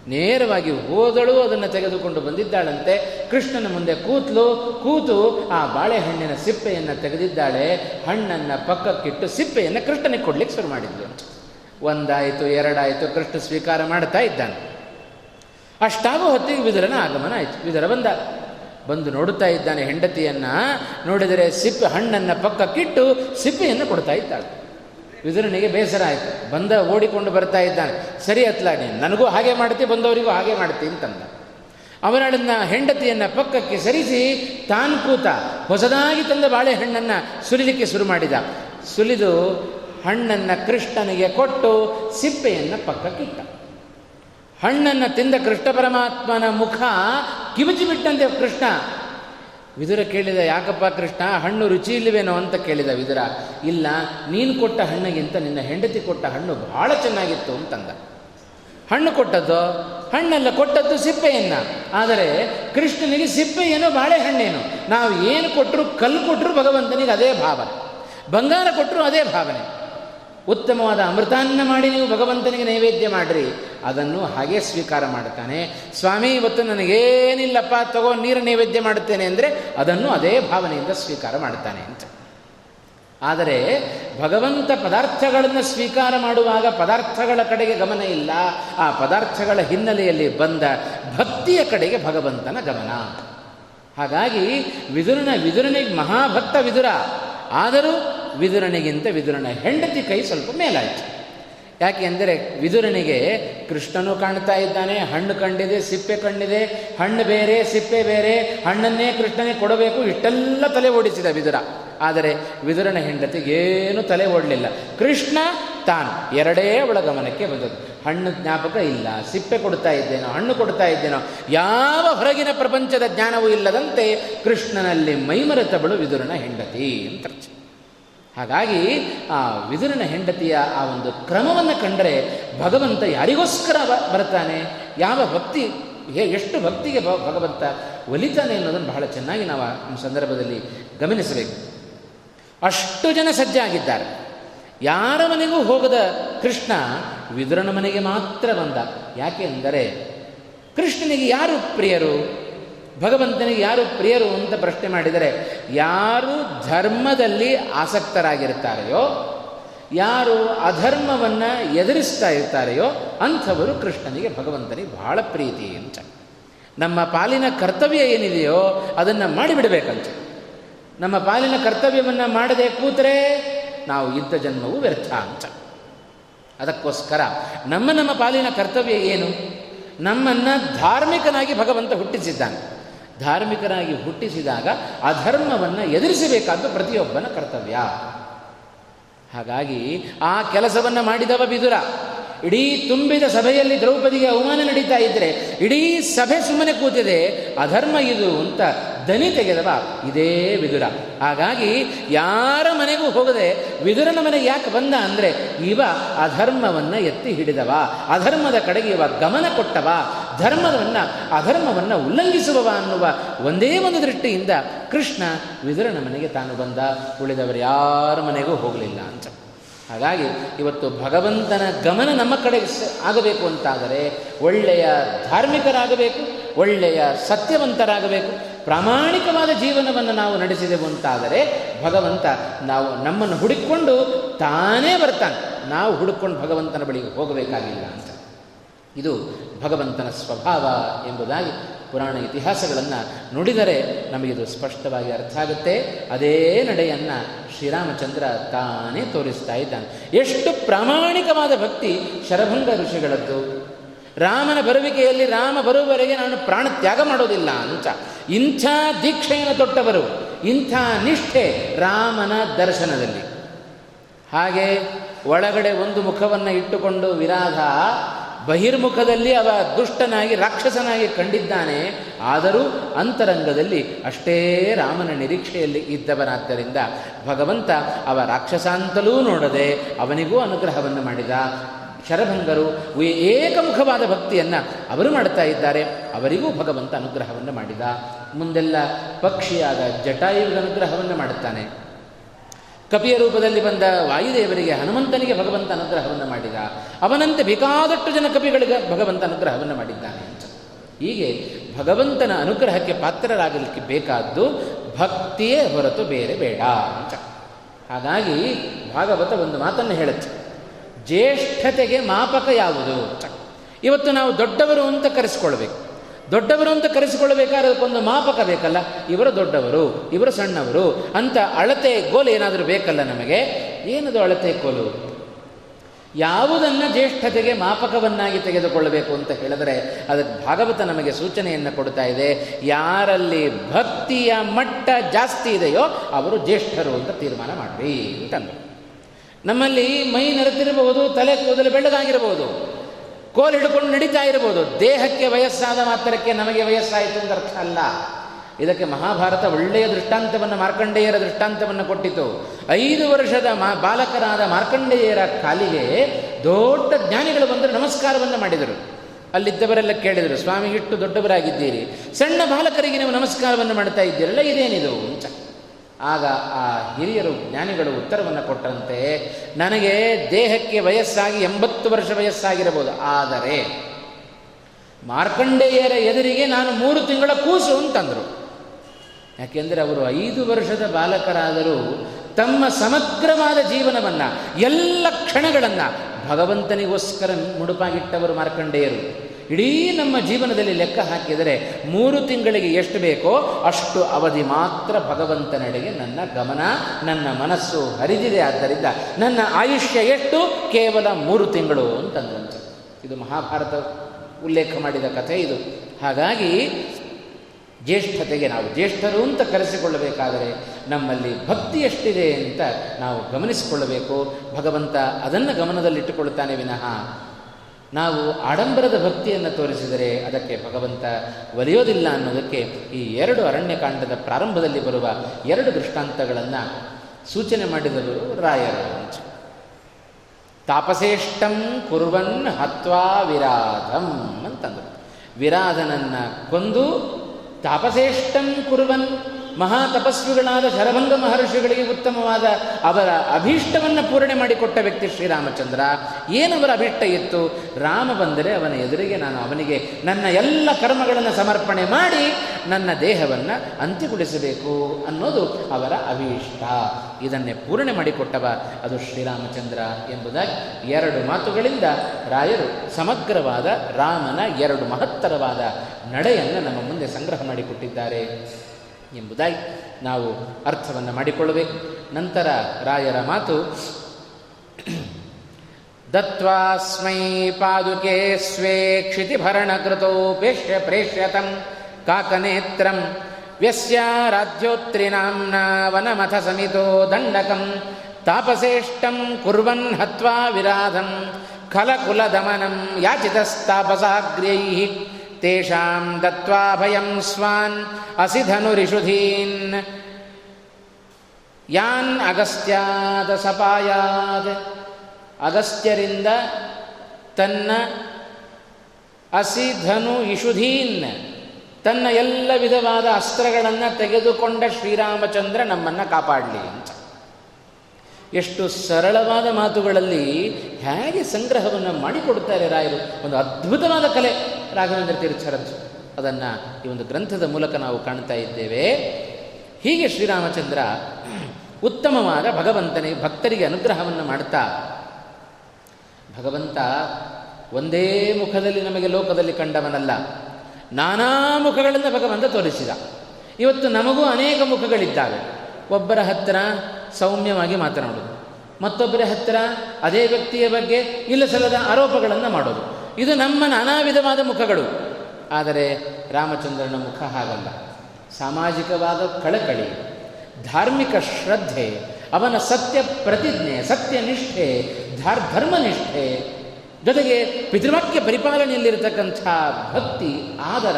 ನೇರವಾಗಿ ಹೋದಳು, ಅದನ್ನು ತೆಗೆದುಕೊಂಡು ಬಂದಿದ್ದಾಳಂತೆ. ಕೃಷ್ಣನ ಮುಂದೆ ಕೂತ್ಲು, ಕೂತು ಆ ಬಾಳೆಹಣ್ಣಿನ ಸಿಪ್ಪೆಯನ್ನು ತೆಗೆದಿದ್ದಾಳೆ. ಹಣ್ಣನ್ನು ಪಕ್ಕಕ್ಕಿಟ್ಟು ಸಿಪ್ಪೆಯನ್ನು ಕೃಷ್ಣನಿಗೆ ಕೊಡ್ಲಿಕ್ಕೆ ಶುರು ಮಾಡಿದ್ಲು. ಒಂದಾಯಿತು, ಎರಡಾಯಿತು, ಕೃಷ್ಣ ಸ್ವೀಕಾರ ಮಾಡ್ತಾ ಇದ್ದಾನೆ. ಅಷ್ಟಾಗೋ ಹೊತ್ತಿಗೆ ವಿದುರನ ಆಗಮನ ಆಯಿತು. ವಿದುರ ಬಂದ. ಬಂದು ನೋಡುತ್ತಾ ಇದ್ದಾನೆ ಹೆಂಡತಿಯನ್ನು. ನೋಡಿದರೆ ಸಿಪ್ಪೆ ಹಣ್ಣನ್ನು ಪಕ್ಕಕ್ಕಿಟ್ಟು ಸಿಪ್ಪೆಯನ್ನು ಕೊಡ್ತಾ ಇದ್ದಾಳೆ. ವಿದುರನಿಗೆ ಬೇಸರ ಆಯಿತು. ಬಂದ, ಓಡಿಕೊಂಡು ಬರ್ತಾ ಇದ್ದಾನೆ. ಸರಿ ಅತ್ಲ ನೀನು ನನಗೂ ಹಾಗೆ ಮಾಡ್ತಿ, ಬಂದವರಿಗೂ ಹಾಗೆ ಮಾಡ್ತಿ ಅಂತಂದ. ಅವನಳನ್ನ ಹೆಂಡತಿಯನ್ನು ಪಕ್ಕಕ್ಕೆ ಸರಿಸಿ ತಾನು ಕೂತ ಹೊಸದಾಗಿ ತಂದ ಬಾಳೆಹಣ್ಣನ್ನು ಸುಲಿಲಿಕ್ಕೆ ಶುರು ಮಾಡಿದ. ಸುಲಿದು ಹಣ್ಣನ್ನು ಕೃಷ್ಣನಿಗೆ ಕೊಟ್ಟು ಸಿಪ್ಪೆಯನ್ನು ಪಕ್ಕಕ್ಕಿಟ್ಟ. ಹಣ್ಣನ್ನು ತಿಂದ ಕೃಷ್ಣ ಪರಮಾತ್ಮನ ಮುಖ ಕಿವಿಚಿ ಬಿಟ್ಟಂತೆ ಕೃಷ್ಣ. ವಿದುರ ಕೇಳಿದ, ಯಾಕಪ್ಪ ಕೃಷ್ಣ, ಹಣ್ಣು ರುಚಿ ಇಲ್ಲವೇನೋ ಅಂತ ಕೇಳಿದ ವಿದುರ. ಇಲ್ಲ, ನೀನು ಕೊಟ್ಟ ಹಣ್ಣಿಗಿಂತ ನಿನ್ನ ಹೆಂಡತಿ ಕೊಟ್ಟ ಹಣ್ಣು ಬಹಳ ಚೆನ್ನಾಗಿತ್ತು ಅಂತಂದ. ಹಣ್ಣು ಕೊಟ್ಟದ್ದು, ಹಣ್ಣೆಲ್ಲ ಕೊಟ್ಟದ್ದು ಸಿಪ್ಪೆಯನ್ನು. ಆದರೆ ಕೃಷ್ಣನಿಗೆ ಸಿಪ್ಪೆಯೇನೋ ಬಾಳೆಹಣ್ಣೇನು ನಾವು ಏನು ಕೊಟ್ಟರು ಕಲ್ಲು ಕೊಟ್ಟರು ಭಗವಂತನಿಗೆ ಅದೇ ಭಾವನೆ. ಬಂಗಾರ ಕೊಟ್ಟರು ಅದೇ ಭಾವನೆ. ಉತ್ತಮವಾದ ಅಮೃತಾನ್ನ ಮಾಡಿ ನೀವು ಭಗವಂತನಿಗೆ ನೈವೇದ್ಯ ಮಾಡಿರಿ. ಅದನ್ನು ಹಾಗೆ ಸ್ವೀಕಾರ ಮಾಡುತ್ತಾನೆ, ಸ್ವಾಮಿ, ಇವತ್ತು ನನಗೇನಿಲ್ಲಪ್ಪ, ತಗೋ, ನೀರು ನೈವೇದ್ಯ ಮಾಡುತ್ತೇನೆ ಅಂದರೆ ಅದನ್ನು ಅದೇ ಭಾವನೆಯಿಂದ ಸ್ವೀಕಾರ ಮಾಡುತ್ತಾನೆ ಅಂತ. ಆದರೆ ಭಗವಂತ ಪದಾರ್ಥಗಳನ್ನು ಸ್ವೀಕಾರ ಮಾಡುವಾಗ ಪದಾರ್ಥಗಳ ಕಡೆಗೆ ಗಮನ ಇಲ್ಲ. ಆ ಪದಾರ್ಥಗಳ ಹಿನ್ನೆಲೆಯಲ್ಲಿ ಬಂದ ಭಕ್ತಿಯ ಕಡೆಗೆ ಭಗವಂತನ ಗಮನ. ಹಾಗಾಗಿ ವಿದುರನ ವಿದುರನಿಗೆ ಮಹಾಭಕ್ತ ವಿದುರ. ಆದರೂ ವಿದುರನಿಗಿಂತ ವಿದುರನ ಹೆಂಡತಿ ಕೈ ಸ್ವಲ್ಪ ಮೇಲಾಯಿತು. ಯಾಕೆ ಅಂದರೆ ವಿದುರನಿಗೆ ಕೃಷ್ಣನು ಕಾಣ್ತಾ ಇದ್ದಾನೆ, ಹಣ್ಣು ಕಂಡಿದೆ, ಸಿಪ್ಪೆ ಕಂಡಿದೆ, ಹಣ್ಣು ಬೇರೆ, ಸಿಪ್ಪೆ ಬೇರೆ, ಹಣ್ಣನ್ನೇ ಕೃಷ್ಣನೇ ಕೊಡಬೇಕು, ಇಷ್ಟೆಲ್ಲ ತಲೆ ಓಡಿಸಿದ ವಿದುರ. ಆದರೆ ವಿದುರನ ಹೆಂಡತಿಗೇನು ತಲೆ ಓಡಲಿಲ್ಲ. ಕೃಷ್ಣ ತಾನು ಎರಡೇ ಒಳ ಗಮನಕ್ಕೆ ಬಂದದ್ದು. ಹಣ್ಣು ಜ್ಞಾಪಕ ಇಲ್ಲ, ಸಿಪ್ಪೆ ಕೊಡ್ತಾ ಇದ್ದೇನೋ, ಹಣ್ಣು ಕೊಡ್ತಾ ಇದ್ದೇನೋ, ಯಾವ ಹೊರಗಿನ ಪ್ರಪಂಚದ ಜ್ಞಾನವೂ ಇಲ್ಲದಂತೆ ಕೃಷ್ಣನಲ್ಲಿ ಮೈಮರೆತಬಳು ವಿದುರನ ಹೆಂಡತಿ ಅಂತ ಹಾಗಾಗಿ ಆ ವಿದುರನ ಹೆಂಡತಿಯ ಆ ಒಂದು ಕ್ರಮವನ್ನು ಕಂಡರೆ ಭಗವಂತ ಯಾರಿಗೋಸ್ಕರ ಬರ್ತಾನೆ ಯಾವ ಭಕ್ತಿ ಎಷ್ಟು ಭಕ್ತಿಗೆ ಭಗವಂತ ಒಲಿತಾನೆ ಅನ್ನೋದನ್ನು ಬಹಳ ಚೆನ್ನಾಗಿ ನಾವು ಆ ಸಂದರ್ಭದಲ್ಲಿ ಗಮನಿಸಬೇಕು. ಅಷ್ಟು ಜನ ಸಜ್ಜಾಗಿದ್ದಾರೆ ಯಾರ ಮನೆಗೂ ಹೋಗದ ಕೃಷ್ಣ ವಿದುರನ ಮನೆಗೆ ಮಾತ್ರ ಬಂದ. ಯಾಕೆ ಅಂದರೆ ಕೃಷ್ಣನಿಗೆ ಯಾರು ಪ್ರಿಯರು? ಭಗವಂತನಿಗೆ ಯಾರು ಪ್ರಿಯರು ಅಂತ ಪ್ರಶ್ನೆ ಮಾಡಿದರೆ, ಯಾರು ಧರ್ಮದಲ್ಲಿ ಆಸಕ್ತರಾಗಿರ್ತಾರೆಯೋ ಯಾರು ಅಧರ್ಮವನ್ನು ಎದುರಿಸ್ತಾ ಇರ್ತಾರೆಯೋ, ಅಂಥವರು ಕೃಷ್ಣನಿಗೆ ಭಗವಂತನಿಗೆ ಬಹಳ ಪ್ರೀತಿ ಅಂತ. ನಮ್ಮ ಪಾಲಿನ ಕರ್ತವ್ಯ ಏನಿದೆಯೋ ಅದನ್ನು ಮಾಡಿಬಿಡಬೇಕಂತ. ನಮ್ಮ ಪಾಲಿನ ಕರ್ತವ್ಯವನ್ನು ಮಾಡದೆ ಕೂತರೆ ನಾವು ಇದ್ದ ಜನ್ಮವು ವ್ಯರ್ಥ ಅಂತ. ಅದಕ್ಕೋಸ್ಕರ ನಮ್ಮ ನಮ್ಮ ಪಾಲಿನ ಕರ್ತವ್ಯ ಏನು? ನಮ್ಮನ್ನು ಧಾರ್ಮಿಕನಾಗಿ ಭಗವಂತ ಹುಟ್ಟಿಸಿದ್ದಾನೆ. ಧಾರ್ಮಿಕನಾಗಿ ಹುಟ್ಟಿಸಿದಾಗ ಅಧರ್ಮವನ್ನು ಎದುರಿಸಬೇಕಾದ್ದು ಪ್ರತಿಯೊಬ್ಬನ ಕರ್ತವ್ಯ. ಹಾಗಾಗಿ ಆ ಕೆಲಸವನ್ನು ಮಾಡಿದವ ಬಿದುರ. ಇಡೀ ತುಂಬಿದ ಸಭೆಯಲ್ಲಿ ದ್ರೌಪದಿಗೆ ಅವಮಾನ ನಡೀತಾ ಇದ್ದರೆ ಇಡೀ ಸಭೆ ಸುಮ್ಮನೆ ಕೂತಿದೆ, ಅಧರ್ಮ ಇದು ಅಂತ ದನಿ ತೆಗೆದವ ಇದೇ ವಿದುರ. ಹಾಗಾಗಿ ಯಾರ ಮನೆಗೂ ಹೋಗದೆ ವಿದುರನ ಮನೆಗೆ ಯಾಕೆ ಬಂದ ಅಂದರೆ ಇವ ಅಧರ್ಮವನ್ನು ಎತ್ತಿ ಹಿಡಿದವ. ಅಧರ್ಮದ ಕಡೆಗೆ ಇವ ಗಮನ ಕೊಟ್ಟವ. ಧರ್ಮವನ್ನು, ಅಧರ್ಮವನ್ನು ಉಲ್ಲಂಘಿಸುವವ ಅನ್ನುವ ಒಂದೇ ಒಂದು ದೃಷ್ಟಿಯಿಂದ ಕೃಷ್ಣ ವಿದುರನ ಮನೆಗೆ ತಾನು ಬಂದ. ಉಳಿದವರು ಯಾರ ಮನೆಗೂ ಹೋಗಲಿಲ್ಲ ಅಂತ. ಹಾಗಾಗಿ ಇವತ್ತು ಭಗವಂತನ ಗಮನ ನಮ್ಮ ಕಡೆ ಆಗಬೇಕು ಅಂತಾದರೆ ಒಳ್ಳೆಯ ಧಾರ್ಮಿಕರಾಗಬೇಕು, ಒಳ್ಳೆಯ ಸತ್ಯವಂತರಾಗಬೇಕು ಪ್ರಾಮಾಣಿಕವಾದ ಜೀವನವನ್ನು ನಾವು ನಡೆಸಿದೆವು ಅಂತಾದರೆ ಭಗವಂತ ನಾವು ನಮ್ಮನ್ನು ಹುಡುಕಿಕೊಂಡು ತಾನೇ ಬರ್ತಾನೆ. ನಾವು ಹುಡುಕೊಂಡು ಭಗವಂತನ ಬಳಿಗೆ ಹೋಗಬೇಕಾಗಿಲ್ಲ ಅಂತ. ಇದು ಭಗವಂತನ ಸ್ವಭಾವ ಎಂಬುದಾಗಿ ಪುರಾಣ ಇತಿಹಾಸಗಳನ್ನು ನುಡಿದರೆ ನಮಗಿದು ಸ್ಪಷ್ಟವಾಗಿ ಅರ್ಥ ಆಗುತ್ತೆ. ಅದೇ ನಡೆಯನ್ನು ಶ್ರೀರಾಮಚಂದ್ರ ತಾನೇ ತೋರಿಸ್ತಾ ಇದ್ದಾನೆ. ಎಷ್ಟು ಪ್ರಾಮಾಣಿಕವಾದ ಭಕ್ತಿ ಶರಭಂಗ ಋಷಿಗಳದ್ದು. ರಾಮನ ಬರುವಿಕೆಯಲ್ಲಿ ರಾಮ ಬರುವವರೆಗೆ ನಾನು ಪ್ರಾಣ ತ್ಯಾಗ ಮಾಡೋದಿಲ್ಲ ಅಂತ. ಇಂಥ ದೀಕ್ಷೆಯನ್ನು ತೊಟ್ಟವರು, ಇಂಥ ನಿಷ್ಠೆ ರಾಮನ ದರ್ಶನದಲ್ಲಿ. ಹಾಗೆ ಒಳಗಡೆ ಒಂದು ಮುಖವನ್ನು ಇಟ್ಟುಕೊಂಡು ವಿರಾಧ ಬಹಿರ್ಮುಖದಲ್ಲಿ ಅವ ದುಷ್ಟನಾಗಿ, ರಾಕ್ಷಸನಾಗಿ ಕಂಡಿದ್ದಾನೆ. ಆದರೂ ಅಂತರಂಗದಲ್ಲಿ ಅಷ್ಟೇ ರಾಮನ ನಿರೀಕ್ಷೆಯಲ್ಲಿ ಇದ್ದವನಾದ್ದರಿಂದ ಭಗವಂತ ಅವ ರಾಕ್ಷಸ ಅಂತಲೂ ನೋಡದೆ ಅವನಿಗೂ ಅನುಗ್ರಹವನ್ನು ಮಾಡಿದ ಶರಭಂಗರು ಏಕಮುಖವಾದ ಭಕ್ತಿಯನ್ನು ಅವರು ಮಾಡ್ತಾ ಇದ್ದಾರೆ. ಅವರಿಗೂ ಭಗವಂತ ಅನುಗ್ರಹವನ್ನು ಮಾಡಿದ. ಮುಂದೆಲ್ಲ ಪಕ್ಷಿಯಾದ ಜಟಾಯುವಿಗೆ ಅನುಗ್ರಹವನ್ನು ಮಾಡುತ್ತಾನೆ. ಕಪಿಯ ರೂಪದಲ್ಲಿ ಬಂದ ವಾಯುದೇವರಿಗೆ ಹನುಮಂತನಿಗೆ ಭಗವಂತ ಅನುಗ್ರಹವನ್ನು ಮಾಡಿದ. ಅವನಂತೆ ಬೇಕಾದಷ್ಟು ಜನ ಕಪಿಗಳಿಗೆ ಭಗವಂತ ಅನುಗ್ರಹವನ್ನು ಮಾಡಿದ್ದಾನೆ ಅಂತ. ಹೀಗೆ ಭಗವಂತನ ಅನುಗ್ರಹಕ್ಕೆ ಪಾತ್ರರಾಗಲಿಕ್ಕೆ ಬೇಕಾದ್ದು ಭಕ್ತಿಯೇ ಹೊರತು ಬೇರೆ ಬೇಡ ಅಂತ. ಹಾಗಾಗಿ ಭಾಗವತ ಒಂದು ಮಾತನ್ನು ಹೇಳುತ್ತೆ. ಜ್ಯೇಷ್ಠತೆಗೆ ಮಾಪಕ ಯಾವುದು ಇವತ್ತು ನಾವು ದೊಡ್ಡವರು ಅಂತ ಕರೆಸಿಕೊಳ್ಬೇಕು. ದೊಡ್ಡವರು ಅಂತ ಕರೆಸಿಕೊಳ್ಳಬೇಕಾದ್ರೆ ಅದಕ್ಕೊಂದು ಮಾಪಕ ಬೇಕಲ್ಲ? ಇವರು ದೊಡ್ಡವರು, ಇವರು ಸಣ್ಣವರು ಅಂತ ಅಳತೆ ಗೋಲು ಏನಾದರೂ ಬೇಕಲ್ಲ ನಮಗೆ? ಏನದು ಅಳತೆ ಕೋಲು ಯಾವುದನ್ನು ಜ್ಯೇಷ್ಠತೆಗೆ ಮಾಪಕವನ್ನಾಗಿ ತೆಗೆದುಕೊಳ್ಳಬೇಕು ಅಂತ ಹೇಳಿದರೆ ಅದಕ್ಕೆ ಭಾಗವತ ನಮಗೆ ಸೂಚನೆಯನ್ನು ಕೊಡ್ತಾ ಇದೆ. ಯಾರಲ್ಲಿ ಭಕ್ತಿಯ ಮಟ್ಟ ಜಾಸ್ತಿ ಇದೆಯೋ ಅವರು ಜ್ಯೇಷ್ಠರು ಅಂತ ತೀರ್ಮಾನ ಮಾಡ್ರಿ ಅಂತಂದರು. ನಮ್ಮಲ್ಲಿ ಮೈ ನೆರೆತಿರಬಹುದು, ತಲೆ ಕೂದಲು ಬೆಳ್ಳಗಾಗಿರಬಹುದು, ಕೋಲ್ ಹಿಡ್ಕೊಂಡು ನಡೀತಾ ಇರಬಹುದು. ದೇಹಕ್ಕೆ ವಯಸ್ಸಾದ ಮಾತ್ರಕ್ಕೆ ನಮಗೆ ವಯಸ್ಸಾಯಿತು ಅಂತ ಅರ್ಥ ಅಲ್ಲ. ಇದಕ್ಕೆ ಮಹಾಭಾರತ ಒಳ್ಳೆಯ ದೃಷ್ಟಾಂತವನ್ನು ಮಾರ್ಕಂಡೇಯರ ದೃಷ್ಟಾಂತವನ್ನು ಕೊಟ್ಟಿತು. ಐದು ವರ್ಷದ ಮಾ ಬಾಲಕರಾದ ಮಾರ್ಕಂಡೇಯರ ಕಾಲಿಗೆ ದೊಡ್ಡ ಜ್ಞಾನಿಗಳು ಬಂದರೆ ನಮಸ್ಕಾರವನ್ನು ಮಾಡಿದರು. ಅಲ್ಲಿದ್ದವರೆಲ್ಲ ಕೇಳಿದರು, ಸ್ವಾಮಿ ಇಟ್ಟು ದೊಡ್ಡವರಾಗಿದ್ದೀರಿ. ಸಣ್ಣ ಬಾಲಕರಿಗೆ ನೀವು ನಮಸ್ಕಾರವನ್ನು ಮಾಡ್ತಾ ಇದ್ದೀರಲ್ಲ, ಇದೇನಿದು? ಅಂತ ಆಗ ಆ ಹಿರಿಯರು ಜ್ಞಾನಿಗಳು ಉತ್ತರವನ್ನು ಕೊಟ್ಟಂತೆ, ನನಗೆ ದೇಹಕ್ಕೆ ವಯಸ್ಸಾಗಿ ಎಂಬತ್ತು ವರ್ಷ ವಯಸ್ಸಾಗಿರಬಹುದು, ಆದರೆ ಮಾರ್ಕಂಡೇಯರ ಎದುರಿಗೆ ನಾನು ಮೂರು ತಿಂಗಳ ಕೂಸು ಅಂತಂದರು. ಯಾಕೆಂದರೆ ಅವರು ಐದು ವರ್ಷದ ಬಾಲಕರಾದರೂ ತಮ್ಮ ಸಮಗ್ರವಾದ ಜೀವನವನ್ನು, ಎಲ್ಲ ಕ್ಷಣಗಳನ್ನು ಭಗವಂತನಿಗೋಸ್ಕರ ಮುಡುಪಾಗಿಟ್ಟವರು ಮಾರ್ಕಂಡೇಯರು. ಇಡೀ ನಮ್ಮ ಜೀವನದಲ್ಲಿ ಲೆಕ್ಕ ಹಾಕಿದರೆ ಮೂರು ತಿಂಗಳಿಗೆ ಎಷ್ಟು ಬೇಕೋ ಅಷ್ಟು ಅವಧಿ ಮಾತ್ರ ಭಗವಂತನೆಡೆಗೆ ನನ್ನ ಗಮನ, ನನ್ನ ಮನಸ್ಸು ಹರಿದಿದೆ. ಆದ್ದರಿಂದ ನನ್ನ ಆಯುಷ್ಯ ಎಷ್ಟು? ಕೇವಲ ಮೂರು ತಿಂಗಳು ಅಂತಂದಂತೆ. ಇದು ಮಹಾಭಾರತ ಉಲ್ಲೇಖ ಮಾಡಿದ ಕಥೆ ಇದು. ಹಾಗಾಗಿ ಜ್ಯೇಷ್ಠತೆಗೆ ನಾವು ಜ್ಯೇಷ್ಠರು ಅಂತ ಕರೆಸಿಕೊಳ್ಳಬೇಕಾದರೆ ನಮ್ಮಲ್ಲಿ ಭಕ್ತಿ ಎಷ್ಟಿದೆ ಅಂತ ನಾವು ಗಮನಿಸಿಕೊಳ್ಳಬೇಕು. ಭಗವಂತ ಅದನ್ನು ಗಮನದಲ್ಲಿಟ್ಟುಕೊಳ್ಳುತ್ತಾನೆ ವಿನಃ ನಾವು ಆಡಂಬರದ ಭಕ್ತಿಯನ್ನು ತೋರಿಸಿದರೆ ಅದಕ್ಕೆ ಭಗವಂತ ಒಲಿಯೋದಿಲ್ಲ ಅನ್ನೋದಕ್ಕೆ ಈ ಎರಡು ಅರಣ್ಯಕಾಂಡದ ಪ್ರಾರಂಭದಲ್ಲಿ ಬರುವ ಎರಡು ದೃಷ್ಟಾಂತಗಳನ್ನು ಸೂಚನೆ ಮಾಡಿದರು ರಾಯರ. ತಾಪಸೇಷ್ಟಂ ಕುರ್ವನ್ ಹತ್ವಾ ವಿರಾಧಂ ಅಂತಂದರು. ವಿರಾಧನನ್ನು ಕೊಂದು ತಾಪಸೇಷ್ಟಂ ಕುರುವನ್ ಮಹಾ ತಪಸ್ವಿಗಳಾದ ಶರಭಂಗ ಮಹರ್ಷಿಗಳಿಗೆ ಉತ್ತಮವಾದ ಅವರ ಅಭೀಷ್ಟವನ್ನು ಪೂರಣೆ ಮಾಡಿಕೊಟ್ಟ ವ್ಯಕ್ತಿ ಶ್ರೀರಾಮಚಂದ್ರ. ಏನವರ ಅಭಿಷ್ಟ ಇತ್ತು? ರಾಮ ಬಂದರೆ ಅವನ ಎದುರಿಗೆ ನಾನು ಅವನಿಗೆ ನನ್ನ ಎಲ್ಲ ಕರ್ಮಗಳನ್ನು ಸಮರ್ಪಣೆ ಮಾಡಿ ನನ್ನ ದೇಹವನ್ನು ಅಂತ್ಯಗೊಳಿಸಬೇಕು ಅನ್ನೋದು ಅವರ ಅಭೀಷ್ಟ. ಇದನ್ನೇ ಪೂರಣೆ ಮಾಡಿಕೊಟ್ಟವ ಅದು ಶ್ರೀರಾಮಚಂದ್ರ ಎಂಬುದಾಗಿ ಎರಡು ಮಾತುಗಳಿಂದ ರಾಯರು ಸಮಗ್ರವಾದ ರಾಮನ ಎರಡು ಮಹತ್ತರವಾದ ನಡೆಯನ್ನು ನಮ್ಮ ಮುಂದೆ ಸಂಗ್ರಹ ಮಾಡಿಕೊಟ್ಟಿದ್ದಾರೆ. ಎಂಬುದಾಗಿ ನಾವು ಅರ್ಥವನ್ನು ಮಾಡಿಕೊಳ್ಳಬೇಕು ನಂತರ ರಾಯರ ಮಾತು ದತ್ವಾಸ್ಮೈ ಪಾದುಕೆ ಸ್ವೇ ಕ್ಷಿತಿಭರಣಕೃತೋಪೇಷ್ಯ ಪ್ರೇಷ್ಯತಂ ಕಾಕನೇತ್ರಂ ವ್ಯಸ್ಯಾರಾಧ್ಯೋತ್ರಿನಾಂನಾ ವನಮಥ ಸಮಿತೋ ದಂಡಕಂ ತಾಪಸೇಷ್ಟಂ ಕುರ್ವನ್ ಹತ್ವಾ ವಿರಾಧಂ ಖಲಕುಲದಮನಂ ಯಾಚಿತಸ್ತಾಪಸಾಗ್ರ್ಯೈ ತೇಷಾಂ ದತ್ವಾ ಸ್ವಾನ್ ಸ್ವಾನ್ ಅಸಿಧನುರಿಷುಧೀನ್ ಯಾನ್ ಅಗಸ್ತ್ಯಾದ ಸಪಾಯಾದ ಅಗಸ್ತ್ಯರಿಂದ ತನ್ನ ಅಸಿಧನು ಇಷುಧೀನ್ ತನ್ನ ಎಲ್ಲ ವಿಧವಾದ ಅಸ್ತ್ರಗಳನ್ನು ತೆಗೆದುಕೊಂಡ ಶ್ರೀರಾಮಚಂದ್ರ ನಮ್ಮನ್ನು ಕಾಪಾಡಲಿ ಅಂತ. ಎಷ್ಟು ಸರಳವಾದ ಮಾತುಗಳಲ್ಲಿ ಹೇಗೆ ಸಂಗ್ರಹವನ್ನು ಮಾಡಿಕೊಡುತ್ತಾರೆ ರಾಯರು. ಒಂದು ಅದ್ಭುತವಾದ ಕಲೆ. ರಾಘವೇಂದ್ರ ತೀರ್ಥರದ್ದು ಅದನ್ನು ಈ ಒಂದು ಗ್ರಂಥದ ಮೂಲಕ ನಾವು ಕಾಣ್ತಾ ಇದ್ದೇವೆ. ಹೀಗೆ ಶ್ರೀರಾಮಚಂದ್ರ ಉತ್ತಮವಾದ ಭಗವಂತನಿಗೆ ಭಕ್ತರಿಗೆ ಅನುಗ್ರಹವನ್ನು ಮಾಡ್ತಾ, ಭಗವಂತ ಒಂದೇ ಮುಖದಲ್ಲಿ ನಮಗೆ ಲೋಕದಲ್ಲಿ ಕಂಡವನಲ್ಲ, ನಾನಾ ಮುಖಗಳನ್ನು ಭಗವಂತ ತೋರಿಸಿದ. ಇವತ್ತು ನಮಗೂ ಅನೇಕ ಮುಖಗಳಿದ್ದಾವೆ. ಒಬ್ಬರ ಹತ್ತಿರ ಸೌಮ್ಯವಾಗಿ ಮಾತನಾಡೋದು ಮತ್ತೊಬ್ಬರ ಹತ್ತಿರ ಅದೇ ವ್ಯಕ್ತಿಯ ಬಗ್ಗೆ ಇಲ್ಲಸಲ್ಲದ ಆರೋಪಗಳನ್ನು ಮಾಡೋದು. ಇದು ನಮ್ಮ ನಾನಾ ವಿಧವಾದ ಮುಖಗಳು. ಆದರೆ ರಾಮಚಂದ್ರನ ಮುಖ ಹಾಗಲ್ಲ. ಸಾಮಾಜಿಕವಾದ ಕಳಕಳಿ, ಧಾರ್ಮಿಕ ಶ್ರದ್ಧೆ, ಅವನ ಸತ್ಯ ಪ್ರತಿಜ್ಞೆ ಸತ್ಯನಿಷ್ಠೆ ಧಾರ್, ಧರ್ಮನಿಷ್ಠೆ ಜೊತೆಗೆ ಪಿತೃವಾಕ್ಯ ಪರಿಪಾಲನೆಯಲ್ಲಿರತಕ್ಕಂಥ ಭಕ್ತಿ, ಆದರ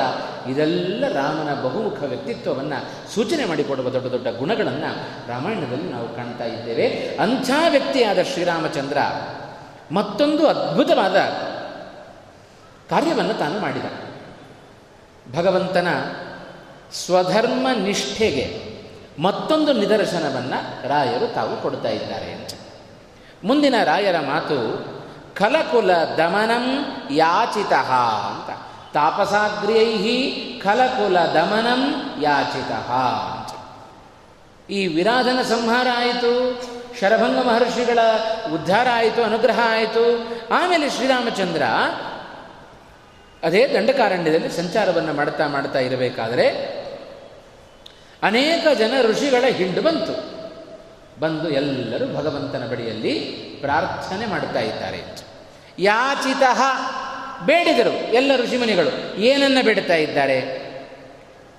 ಇದೆಲ್ಲ ರಾಮನ ಬಹುಮುಖ ವ್ಯಕ್ತಿತ್ವವನ್ನು ಸೂಚನೆ ಮಾಡಿಕೊಡುವ ದೊಡ್ಡ ದೊಡ್ಡ ಗುಣಗಳನ್ನು ರಾಮಾಯಣದಲ್ಲಿ ನಾವು ಕಾಣ್ತಾ ಇದ್ದೇವೆ. ಅಂಥ ವ್ಯಕ್ತಿಯಾದ ಶ್ರೀರಾಮಚಂದ್ರ ಮತ್ತೊಂದು ಅದ್ಭುತವಾದ ಕಾರ್ಯವನ್ನು ತಾನು ಮಾಡಿದ. ಭಗವಂತನ ಸ್ವಧರ್ಮ ನಿಷ್ಠೆಗೆ ಮತ್ತೊಂದು ನಿದರ್ಶನವನ್ನು ರಾಯರು ತಾವು ಕೊಡ್ತಾ ಇದ್ದಾರೆ ಅಂತ. ಮುಂದಿನ ರಾಯರ ಮಾತು, ಕಲಕುಲ ದಮನಂ ಯಾಚಿತ ಅಂತ. ತಾಪಸಾಗ್ರ್ಯೈ ಕಲಕುಲ ದಮನಂ ಯಾಚಿತ ಅಂತ. ಈ ವಿರಾಧನ ಸಂಹಾರ ಆಯಿತು, ಶರಭಂಗ ಮಹರ್ಷಿಗಳ ಉದ್ಧಾರ ಆಯಿತು, ಅನುಗ್ರಹ ಆಯಿತು. ಆಮೇಲೆ ಶ್ರೀರಾಮಚಂದ್ರ ಅದೇ ದಂಡಕಾರಣ್ಯದಲ್ಲಿ ಸಂಚಾರವನ್ನು ಮಾಡ್ತಾ ಮಾಡ್ತಾ ಇರಬೇಕಾದರೆ ಅನೇಕ ಜನ ಋಷಿಗಳ ಹಿಂಡು ಬಂತು. ಬಂದು ಎಲ್ಲರೂ ಭಗವಂತನ ಬಳಿಯಲ್ಲಿ ಪ್ರಾರ್ಥನೆ ಮಾಡ್ತಾ ಇದ್ದಾರೆ. ಯಾಚಿತ ಬೇಡಿದರು ಎಲ್ಲ ಋಷಿಮುನಿಗಳು ಏನನ್ನ ಬೇಡ್ತಾ ಇದ್ದಾರೆ?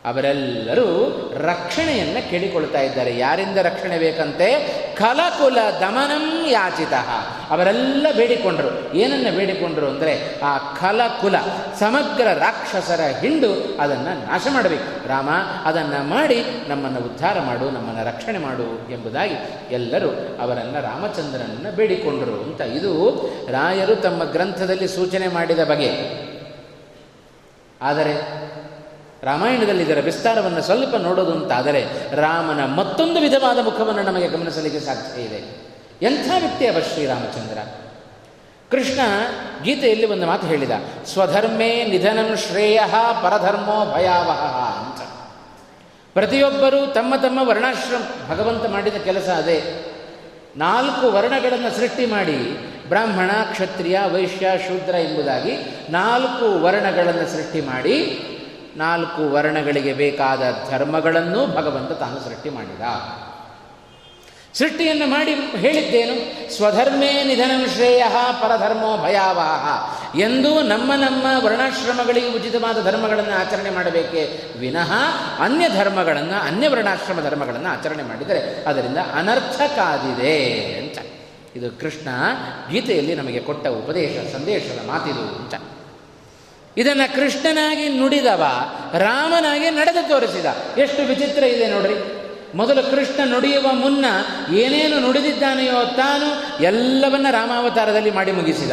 ಅವರೆಲ್ಲರೂ ರಕ್ಷಣೆಯನ್ನು ಕೇಳಿಕೊಳ್ತಾ ಇದ್ದಾರೆ. ಯಾರಿಂದ ರಕ್ಷಣೆ ಬೇಕಂತೆ? ಕಲಕುಲ ದಮನಂ ಯಾಚಿತ. ಅವರೆಲ್ಲ ಬೇಡಿಕೊಂಡರು. ಏನನ್ನ ಬೇಡಿಕೊಂಡರು ಅಂದರೆ ಆ ಕಲಕುಲ, ಸಮಗ್ರ ರಾಕ್ಷಸರ ಹಿಂಡು ಅದನ್ನು ನಾಶ ಮಾಡಬೇಕು. ರಾಮ, ಅದನ್ನು ಮಾಡಿ ನಮ್ಮನ್ನು ಉದ್ಧಾರ ಮಾಡು, ನಮ್ಮನ್ನು ರಕ್ಷಣೆ ಮಾಡು ಎಂಬುದಾಗಿ ಎಲ್ಲರೂ ಅವರನ್ನು ರಾಮಚಂದ್ರನನ್ನು ಬೇಡಿಕೊಂಡರು ಅಂತ ಇದು ರಾಯರು ತಮ್ಮ ಗ್ರಂಥದಲ್ಲಿ ಸೂಚನೆ ಮಾಡಿದ ಬಗೆ. ಆದರೆ ರಾಮಾಯಣದಲ್ಲಿ ಇದರ ವಿಸ್ತಾರವನ್ನು ಸ್ವಲ್ಪ ನೋಡೋದು ಅಂತಾದರೆ ರಾಮನ ಮತ್ತೊಂದು ವಿಧವಾದ ಮುಖವನ್ನು ನಮಗೆ ಗಮನಿಸಲಿಕ್ಕೆ ಸಾಧ್ಯ ಇದೆ. ಎಂಥ ವ್ಯಕ್ತಿ ಅವ ಶ್ರೀರಾಮಚಂದ್ರ? ಕೃಷ್ಣ ಗೀತೆಯಲ್ಲಿ ಒಂದು ಮಾತು ಹೇಳಿದ, ಸ್ವಧರ್ಮೇ ನಿಧನಂ ಶ್ರೇಯ ಪರಧರ್ಮೋ ಭಯಾವಹ ಅಂತ. ಪ್ರತಿಯೊಬ್ಬರೂ ತಮ್ಮ ತಮ್ಮ ವರ್ಣಾಶ್ರಮ, ಭಗವಂತ ಮಾಡಿದ ಕೆಲಸ ಅದೇ. ನಾಲ್ಕು ವರ್ಣಗಳನ್ನು ಸೃಷ್ಟಿ ಮಾಡಿ, ಬ್ರಾಹ್ಮಣ, ಕ್ಷತ್ರಿಯ, ವೈಶ್ಯ, ಶೂದ್ರ ಎಂಬುದಾಗಿ ನಾಲ್ಕು ವರ್ಣಗಳನ್ನು ಸೃಷ್ಟಿ ಮಾಡಿ ನಾಲ್ಕು ವರ್ಣಗಳಿಗೆ ಬೇಕಾದ ಧರ್ಮಗಳನ್ನು ಭಗವಂತ ತಾನು ಸೃಷ್ಟಿ ಮಾಡಿದ. ಸೃಷ್ಟಿಯನ್ನು ಮಾಡಿ ಹೇಳಿದ್ದೇನು? ಸ್ವಧರ್ಮೇ ನಿಧನಂ ಶ್ರೇಯ ಪರಧರ್ಮೋ ಭಯಾವಹ. ಎಂದು ನಮ್ಮ ನಮ್ಮ ವರ್ಣಾಶ್ರಮಗಳಿಗೆ ಉಚಿತವಾದ ಧರ್ಮಗಳನ್ನು ಆಚರಣೆ ಮಾಡಬೇಕೇ? ವಿನಃ ಅನ್ಯ ಧರ್ಮಗಳನ್ನು, ಅನ್ಯ ವರ್ಣಾಶ್ರಮ ಧರ್ಮಗಳನ್ನು ಆಚರಣೆ ಮಾಡಿದರೆ ಅದರಿಂದ ಅನರ್ಥಕಾದಿದೆ ಅಂತ. ಇದು ಕೃಷ್ಣ ಗೀತೆಯಲ್ಲಿ ನಮಗೆ ಕೊಟ್ಟ ಉಪದೇಶ, ಸಂದೇಶದ ಮಾತಿದು ಅಂತ. ಇದನ್ನು ಕೃಷ್ಣನಾಗಿ ನುಡಿದವ, ರಾಮನಾಗಿ ನಡೆದು ತೋರಿಸಿದ. ಎಷ್ಟು ವಿಚಿತ್ರ ಇದೆ ನೋಡ್ರಿ. ಮೊದಲು ಕೃಷ್ಣ ನುಡಿಯುವ ಮುನ್ನ ಏನೇನು ನುಡಿದಿದ್ದಾನೆಯೋ ತಾನು ಎಲ್ಲವನ್ನ ರಾಮಾವತಾರದಲ್ಲಿ ಮಾಡಿ ಮುಗಿಸಿದ.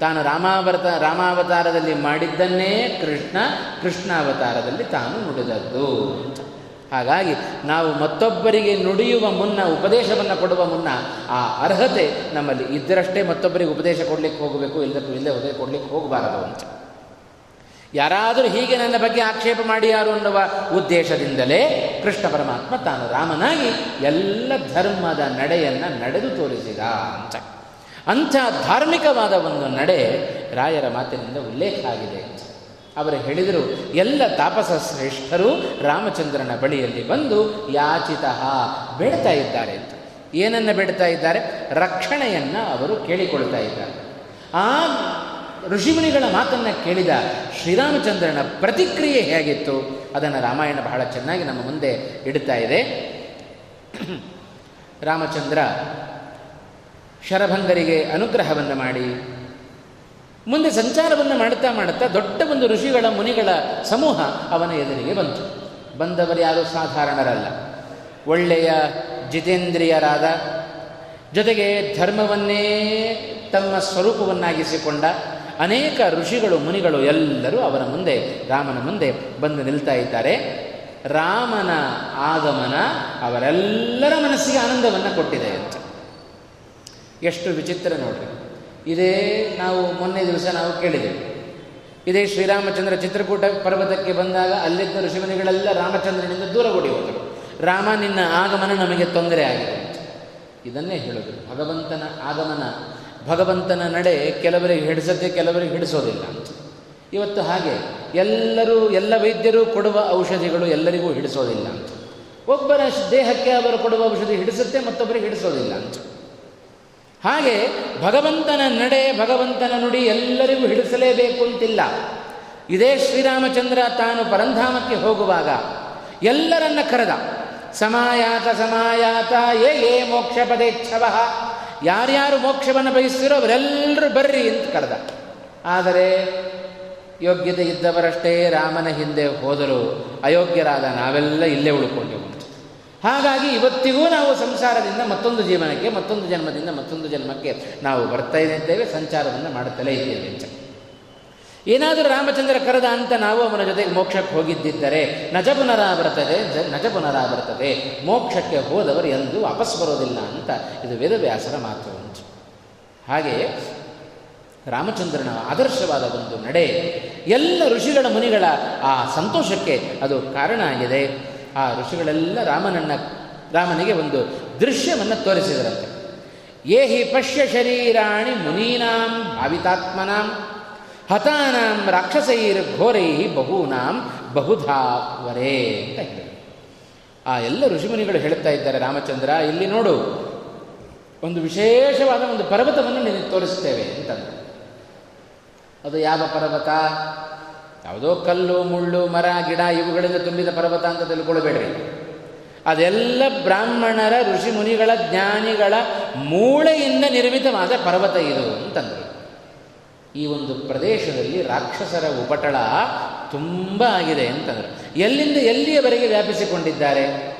ತಾನು ರಾಮಾವತ, ರಾಮಾವತಾರದಲ್ಲಿ ಮಾಡಿದ್ದನ್ನೇ ಕೃಷ್ಣ ಕೃಷ್ಣಾವತಾರದಲ್ಲಿ ತಾನು ನುಡಿದದ್ದು. ಹಾಗಾಗಿ ನಾವು ಮತ್ತೊಬ್ಬರಿಗೆ ನುಡಿಯುವ ಮುನ್ನ, ಉಪದೇಶವನ್ನು ಕೊಡುವ ಮುನ್ನ ಆ ಅರ್ಹತೆ ನಮ್ಮಲ್ಲಿ ಇದ್ದರಷ್ಟೇ ಮತ್ತೊಬ್ಬರಿಗೆ ಉಪದೇಶ ಕೊಡಲಿಕ್ಕೆ ಹೋಗಬೇಕು ಇಲ್ಲದಕ್ಕೂ ಇಲ್ಲೇ ಉದಯ ಕೊಡಲಿಕ್ಕೆ ಹೋಗಬಾರದು ಅಂತ. ಯಾರಾದರೂ ಹೀಗೆ ನನ್ನ ಬಗ್ಗೆ ಆಕ್ಷೇಪ ಮಾಡಿ ಯಾರು ಅನ್ನುವ ಉದ್ದೇಶದಿಂದಲೇ ಕೃಷ್ಣ ಪರಮಾತ್ಮ ತಾನು ರಾಮನಾಗಿ ಎಲ್ಲ ಧರ್ಮದ ನಡೆಯನ್ನು ನಡೆದು ತೋರಿಸಿದ ಅಂತ. ಅಂಥ ಧಾರ್ಮಿಕವಾದ ಒಂದು ನಡೆ ರಾಯರ ಮಾತಿನಿಂದ ಉಲ್ಲೇಖ ಆಗಿದೆ ಅವರು ಹೇಳಿದರು, ಎಲ್ಲ ತಾಪಸ ಶ್ರೇಷ್ಠರು ರಾಮಚಂದ್ರನ ಬಳಿಯಲ್ಲಿ ಬಂದು ಯಾಚಿತ ಬೇಡ್ತಾ ಇದ್ದಾರೆ ಅಂತ. ಏನನ್ನು ಬೇಡ್ತಾ ಇದ್ದಾರೆ? ರಕ್ಷಣೆಯನ್ನು ಅವರು ಕೇಳಿಕೊಳ್ತಾ ಇದ್ದಾರೆ. ಆ ಋಷಿಮುನಿಗಳ ಮಾತನ್ನು ಕೇಳಿದ ಶ್ರೀರಾಮಚಂದ್ರನ ಪ್ರತಿಕ್ರಿಯೆ ಹೇಗಿತ್ತು? ಅದನ್ನು ರಾಮಾಯಣ ಬಹಳ ಚೆನ್ನಾಗಿ ನಮ್ಮ ಮುಂದೆ ಇಡುತ್ತಾ ಇದೆ. ರಾಮಚಂದ್ರ ಶರಭಂಗರಿಗೆ ಅನುಗ್ರಹವನ್ನು ಮಾಡಿ, ಮುಂದೆ ಸಂಚಾರವನ್ನು ಮಾಡುತ್ತಾ ಮಾಡುತ್ತಾ ದೊಡ್ಡ ಒಂದು ಋಷಿಗಳ ಮುನಿಗಳ ಸಮೂಹ ಅವನ ಎದುರಿಗೆ ಬಂತು. ಬಂದವರು ಯಾರು ಸಾಧಾರಣರಲ್ಲ. ಒಳ್ಳೆಯ ಜಿತೇಂದ್ರಿಯರಾದ, ಜೊತೆಗೆ ಧರ್ಮವನ್ನೇ ತಮ್ಮ ಸ್ವರೂಪವನ್ನಾಗಿಸಿಕೊಂಡ ಅನೇಕ ಋಷಿಗಳು, ಮುನಿಗಳು ಎಲ್ಲರೂ ಅವರ ಮುಂದೆ, ರಾಮನ ಮುಂದೆ ಬಂದು ನಿಲ್ತಾ ಇದ್ದಾರೆ. ರಾಮನ ಆಗಮನ ಅವರೆಲ್ಲರ ಮನಸ್ಸಿಗೆ ಆನಂದವನ್ನು ಕೊಟ್ಟಿದೆ ಅಂತ. ಎಷ್ಟು ವಿಚಿತ್ರ ನೋಡ್ರಿ. ಇದೇ ನಾವು ಮೊನ್ನೆ ದಿವಸ ನಾವು ಕೇಳಿದೆವು. ಇದೇ ಶ್ರೀರಾಮಚಂದ್ರ ಚಿತ್ರಕೂಟ ಪರ್ವತಕ್ಕೆ ಬಂದಾಗ ಅಲ್ಲಿದ್ದ ಋಷಿಮುನಿಗಳೆಲ್ಲ ರಾಮಚಂದ್ರನಿಂದ ದೂರ ಓಡಿ ಹೋದರು. ರಾಮ, ನಿನ್ನ ಆಗಮನ ನಮಗೆ ತೊಂದರೆ ಆಗಿದೆ ಇದನ್ನೇ ಹೇಳಿದರು ಭಗವಂತನ ಆಗಮನ ಭಗವಂತನ ನಡೆ ಕೆಲವರಿಗೆ ಹಿಡಿಸುತ್ತೆ ಕೆಲವರಿಗೆ ಹಿಡಿಸೋದಿಲ್ಲ. ಇವತ್ತು ಹಾಗೆ ಎಲ್ಲರೂ, ಎಲ್ಲ ವೈದ್ಯರು ಕೊಡುವ ಔಷಧಿಗಳು ಎಲ್ಲರಿಗೂ ಹಿಡಿಸೋದಿಲ್ಲ. ಒಬ್ಬರ ದೇಹಕ್ಕೆ ಅವರು ಕೊಡುವ ಔಷಧಿ ಹಿಡಿಸುತ್ತೆ, ಮತ್ತೊಬ್ಬರಿಗೆ ಹಿಡಿಸೋದಿಲ್ಲ. ಹಾಗೆ ಭಗವಂತನ ನಡೆ, ಭಗವಂತನ ನುಡಿ ಎಲ್ಲರಿಗೂ ಹಿಡಿಸಲೇಬೇಕು ಅಂತಿಲ್ಲ. ಇದೇ ಶ್ರೀರಾಮಚಂದ್ರ ತಾನು ಪರಂಧಾಮಕ್ಕೆ ಹೋಗುವಾಗ ಎಲ್ಲರನ್ನ ಕರೆದ. ಸಮಾಯಾತ ಸಮಾಯಾತ, ಏ ಏ, ಮೋಕ್ಷ ಪದೇಚ್ಛವ ಯಾರ್ಯಾರು ಮೋಕ್ಷವನ್ನು ಬಯಸ್ತಿರೋ ಅವರೆಲ್ಲರೂ ಬರ್ರಿ ಅಂತ ಕರೆದ. ಆದರೆ ಯೋಗ್ಯತೆ ಇದ್ದವರಷ್ಟೇ ರಾಮನ ಹಿಂದೆ ಹೋದರು ಅಯೋಗ್ಯರಾದ ನಾವೆಲ್ಲ ಇಲ್ಲೇ ಉಳ್ಕೊಂಡೆವು. ಹಾಗಾಗಿ ಇವತ್ತಿಗೂ ನಾವು ಸಂಸಾರದಿಂದ ಮತ್ತೊಂದು ಜೀವನಕ್ಕೆ, ಮತ್ತೊಂದು ಜನ್ಮದಿಂದ ಮತ್ತೊಂದು ಜನ್ಮಕ್ಕೆ ನಾವು ಬರ್ತಾ ಇದ್ದೇವೆ, ಸಂಚಾರವನ್ನು ಮಾಡುತ್ತಲೇ ಇದ್ದೇವೆ ಏನಾದರೂ ರಾಮಚಂದ್ರ ಕರೆದ ಅಂತ ನಾವು ಅವನ ಜೊತೆಗೆ ಮೋಕ್ಷಕ್ಕೆ ಹೋಗಿದ್ದಿದ್ದರೆ ನಜ ಪುನರಾವರ್ತದೆ ನಜ ಪುನರಾವರ್ತದೆ ಮೋಕ್ಷಕ್ಕೆ ಹೋದವರು ಎಂದೂ ವಾಪಸ್ ಬರೋದಿಲ್ಲ ಅಂತ ಇದು ವೇದವ್ಯಾಸರ ಮಾತು ಉಂಟು ಹಾಗೆ ರಾಮಚಂದ್ರನ ಆದರ್ಶವಾದ ಒಂದು ನಡೆ, ಎಲ್ಲ ಋಷಿಗಳ ಮುನಿಗಳ ಆ ಸಂತೋಷಕ್ಕೆ ಅದು ಕಾರಣ ಆಗಿದೆ. ಆ ಋಷಿಗಳೆಲ್ಲ ರಾಮನನ್ನ, ರಾಮನಿಗೆ ಒಂದು ದೃಶ್ಯವನ್ನು ತೋರಿಸಿದರಂತೆ. ಏಹಿ ಪಶ್ಯ ಶರೀರಾಣಿ ಮುನೀನಾಂ ಭಾವಿತಾತ್ಮನಾಂ. ಹತಾನಾಂ ರಾಕ್ಷಸೈರ್ ಘೋರೈ ಬಹೂನಾಂ ಬಹುಧಾ ವರೇ ಅಂತ ಹೇಳಿದರು. ಆ ಎಲ್ಲ ಋಷಿಮುನಿಗಳು ಹೇಳುತ್ತಾ ಇದ್ದಾರೆ ರಾಮಚಂದ್ರ, ಇಲ್ಲಿ ನೋಡು, ಒಂದು ವಿಶೇಷವಾದ ಒಂದು ಪರ್ವತವನ್ನು ನಿನಗೆ ತೋರಿಸ್ತೇವೆ ಅಂತಂದು ಅದು ಯಾವ ಪರ್ವತ? ಯಾವುದೋ ಕಲ್ಲು, ಮುಳ್ಳು, ಮರ, ಗಿಡ, ಇವುಗಳಿಂದ ತುಂಬಿದ ಪರ್ವತ ಅಂತ ತಿಳ್ಕೊಳ್ಬೇಡ್ರಿ. ಅದೆಲ್ಲ ಬ್ರಾಹ್ಮಣರ ಋಷಿ ಮುನಿಗಳ ಜ್ಞಾನಿಗಳ ಮೂಳೆಯಿಂದ ನಿರ್ಮಿತವಾದ ಪರ್ವತ ಇದು ಅಂತಂದರು. ಈ ಒಂದು ಪ್ರದೇಶದಲ್ಲಿ ರಾಕ್ಷಸರ ಉಪಟಳ ತುಂಬ ಆಗಿದೆ ಅಂತಂದರು. ಎಲ್ಲಿಂದ ಎಲ್ಲಿಯವರೆಗೆ ವ್ಯಾಪಿಸಿಕೊಂಡಿದ್ದಾರೆ?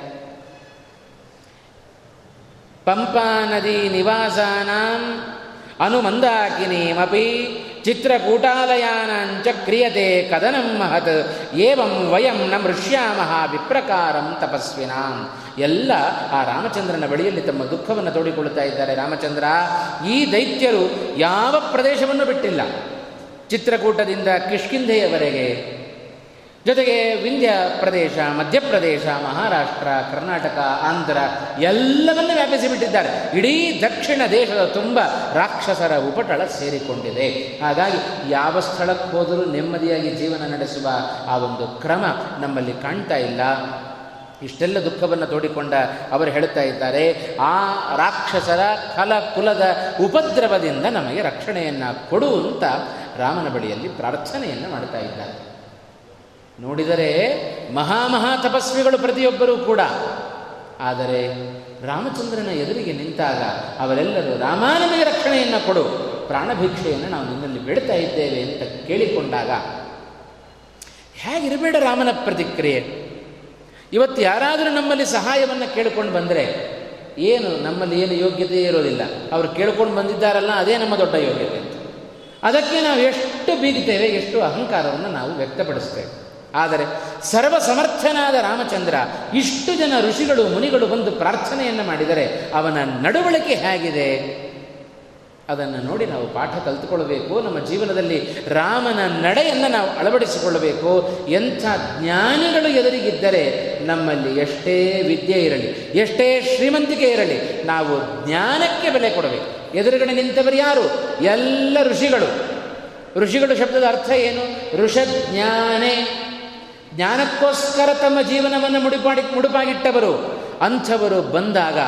ಪಂಪಾ ನದಿ ನಿವಾಸಾನಾಂ ಅನುಮಂದಾಕಿನೀಮಪಿ ಚಿತ್ರಕೂಟಾಲಯಾನಾಂಚ ಕ್ರಿಯತೆ ಕದನಂ ಮಹತ್. ಏವಂ ವಯಂ ನ ಮೃಷ್ಯಾಮಹ ವಿಪ್ರಕಾರಂ ತಪಸ್ವಿನಾಂ. ಎಲ್ಲ ಆ ರಾಮಚಂದ್ರನ ಬಳಿಯಲ್ಲಿ ತಮ್ಮ ದುಃಖವನ್ನು ತೋಡಿಕೊಳ್ಳುತ್ತಾ ಇದ್ದಾರೆ. ರಾಮಚಂದ್ರ, ಈ ದೈತ್ಯರು ಯಾವ ಪ್ರದೇಶವನ್ನು ಬಿಟ್ಟಿಲ್ಲ? ಚಿತ್ರಕೂಟದಿಂದ ಕಿಷ್ಕಿಂಧೆಯವರೆಗೆ ಜೊತೆಗೆ ವಿಂಧ್ಯ ಪ್ರದೇಶ ಮಧ್ಯಪ್ರದೇಶ ಮಹಾರಾಷ್ಟ್ರ, ಕರ್ನಾಟಕ, ಆಂಧ್ರ ಎಲ್ಲವನ್ನೂ ವ್ಯಾಪಿಸಿಬಿಟ್ಟಿದ್ದಾರೆ ಇಡೀ ದಕ್ಷಿಣ ದೇಶದ ತುಂಬ ರಾಕ್ಷಸರ ಉಪಟಳ ಸೇರಿಕೊಂಡಿದೆ. ಹಾಗಾಗಿ ಯಾವ ಸ್ಥಳಕ್ಕೆ ಹೋದರೂ ನೆಮ್ಮದಿಯಾಗಿ ಜೀವನ ನಡೆಸುವ ಆ ಒಂದು ಕ್ರಮ ನಮ್ಮಲ್ಲಿ ಕಾಣ್ತಾ ಇಲ್ಲ. ಇಷ್ಟೆಲ್ಲ ದುಃಖವನ್ನು ತೋಡಿಕೊಂಡ ಅವರು ಹೇಳ್ತಾ ಇದ್ದಾರೆ, ಆ ರಾಕ್ಷಸರ ಕಲ ಕುಲದ ಉಪದ್ರವದಿಂದ ನಮಗೆ ರಕ್ಷಣೆಯನ್ನು ಕೊಡು ಅಂತ ರಾಮನ ಬಳಿಯಲ್ಲಿ ಪ್ರಾರ್ಥನೆಯನ್ನು ಮಾಡ್ತಾ ಇದ್ದಾರೆ. ನೋಡಿದರೆ ಮಹಾಮಹಾ ತಪಸ್ವಿಗಳು ಪ್ರತಿಯೊಬ್ಬರೂ ಕೂಡ. ಆದರೆ ರಾಮಚಂದ್ರನ ಎದುರಿಗೆ ನಿಂತಾಗ ಅವರೆಲ್ಲರೂ ರಾಮಾನಂದಿಗೆ ರಕ್ಷಣೆಯನ್ನು ಕೊಡು, ಪ್ರಾಣಭಿಕ್ಷೆಯನ್ನು ನಾವು ನಿನ್ನಲ್ಲಿ ಬಿಡ್ತಾ ಇದ್ದೇವೆ ಅಂತ ಕೇಳಿಕೊಂಡಾಗ, ಹೇಗಿರಬೇಡ ರಾಮನ ಪ್ರತಿಕ್ರಿಯೆ? ಇವತ್ತು ಯಾರಾದರೂ ನಮ್ಮಲ್ಲಿ ಸಹಾಯವನ್ನು ಕೇಳಿಕೊಂಡು ಬಂದರೆ, ಏನು ನಮ್ಮಲ್ಲಿ ಏನು ಯೋಗ್ಯತೆ ಇರೋದಿಲ್ಲ. ಅವರು ಕೇಳ್ಕೊಂಡು ಬಂದಿದ್ದಾರಲ್ಲ, ಅದೇ ನಮ್ಮ ದೊಡ್ಡ ಯೋಗ್ಯತೆ ಅದಕ್ಕೆ ನಾವು ಎಷ್ಟು ಬೀಗುತ್ತೇವೆ ಎಷ್ಟು ಅಹಂಕಾರವನ್ನು ನಾವು ವ್ಯಕ್ತಪಡಿಸ್ತೇವೆ. ಆದರೆ ಸರ್ವ ಸಮರ್ಥನಾದ ರಾಮಚಂದ್ರ ಇಷ್ಟು ಜನ ಋಷಿಗಳು ಮುನಿಗಳು ಬಂದು ಪ್ರಾರ್ಥನೆಯನ್ನು ಮಾಡಿದರೆ ಅವನ ನಡವಳಿಕೆ ಹೇಗಿದೆ? ಅದನ್ನು ನೋಡಿ ನಾವು ಪಾಠ ಕಲಿತುಕೊಳ್ಳಬೇಕು. ನಮ್ಮ ಜೀವನದಲ್ಲಿ ರಾಮನ ನಡೆಯನ್ನು ನಾವು ಅಳವಡಿಸಿಕೊಳ್ಳಬೇಕು. ಎಂಥ ಜ್ಞಾನಿಗಳು ಎದುರಿಗಿದ್ದರೆ ನಮ್ಮಲ್ಲಿ ಎಷ್ಟೇ ವಿದ್ಯೆ ಇರಲಿ, ಎಷ್ಟೇ ಶ್ರೀಮಂತಿಕೆ ಇರಲಿ, ನಾವು ಜ್ಞಾನಕ್ಕೆ ಬೆಲೆ ಕೊಡಬೇಕು. ಎದುರುಗಡೆ ನಿಂತವರು ಯಾರು? ಎಲ್ಲ ಋಷಿಗಳು. ಋಷಿಗಳು ಶಬ್ದದ ಅರ್ಥ ಏನು? ಋಷಜ್ಞಾನೇ. ಜ್ಞಾನಕ್ಕೋಸ್ಕರ ತಮ್ಮ ಜೀವನವನ್ನು ಮುಡಿಪಾಡಿ ಮುಡುಪಾಗಿಟ್ಟವರು. ಅಂಥವರು ಬಂದಾಗ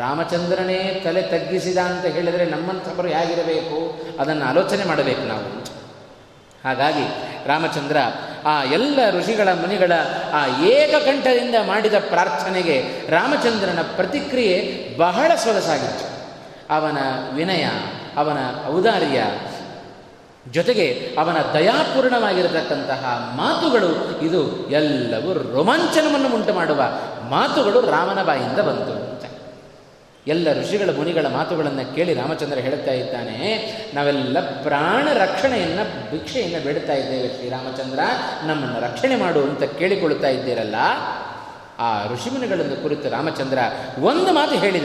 ರಾಮಚಂದ್ರನೇ ತಲೆ ತಗ್ಗಿಸಿದ ಅಂತ ಹೇಳಿದರೆ ನಮ್ಮಂಥವರು ಹೇಗಿರಬೇಕು ಅದನ್ನು ಆಲೋಚನೆ ಮಾಡಬೇಕು ನಾವು. ಹಾಗಾಗಿ ರಾಮಚಂದ್ರ ಆ ಎಲ್ಲ ಋಷಿಗಳ ಮುನಿಗಳ ಆ ಏಕಕಂಠದಿಂದ ಮಾಡಿದ ಪ್ರಾರ್ಥನೆಗೆ ರಾಮಚಂದ್ರನ ಪ್ರತಿಕ್ರಿಯೆ ಬಹಳ ಸೊಗಸಾಗಿತ್ತು. ಅವನ ವಿನಯ, ಅವನ ಔದಾರ್ಯ ಜೊತೆಗೆ ಅವನ ದಯಾಪೂರ್ಣವಾಗಿರತಕ್ಕಂತಹ ಮಾತುಗಳು, ಇದು ಎಲ್ಲವೂ ರೋಮಾಂಚನವನ್ನು ಉಂಟು ಮಾಡುವ ಮಾತುಗಳು ರಾಮನ ಬಾಯಿಂದ ಬಂತು ಅಂತ. ಎಲ್ಲ ಋಷಿಗಳ ಮುನಿಗಳ ಮಾತುಗಳನ್ನು ಕೇಳಿ ರಾಮಚಂದ್ರ ಹೇಳುತ್ತಾ ಇದ್ದಾನೆ, ನಾವೆಲ್ಲ ಪ್ರಾಣ ರಕ್ಷಣೆಯನ್ನು, ಭಿಕ್ಷೆಯನ್ನು ಬೇಡುತ್ತಾ ಇದ್ದೇವೆ ಶ್ರೀರಾಮಚಂದ್ರ. ನಮ್ಮನ್ನು ರಕ್ಷಣೆ ಮಾಡು ಅಂತ ಕೇಳಿಕೊಳ್ಳುತ್ತಾ ಇದ್ದೀರಲ್ಲ? ಆ ಋಷಿಮುನಿಗಳನ್ನು ಕುರಿತು ರಾಮಚಂದ್ರ ಒಂದು ಮಾತು ಹೇಳಿದ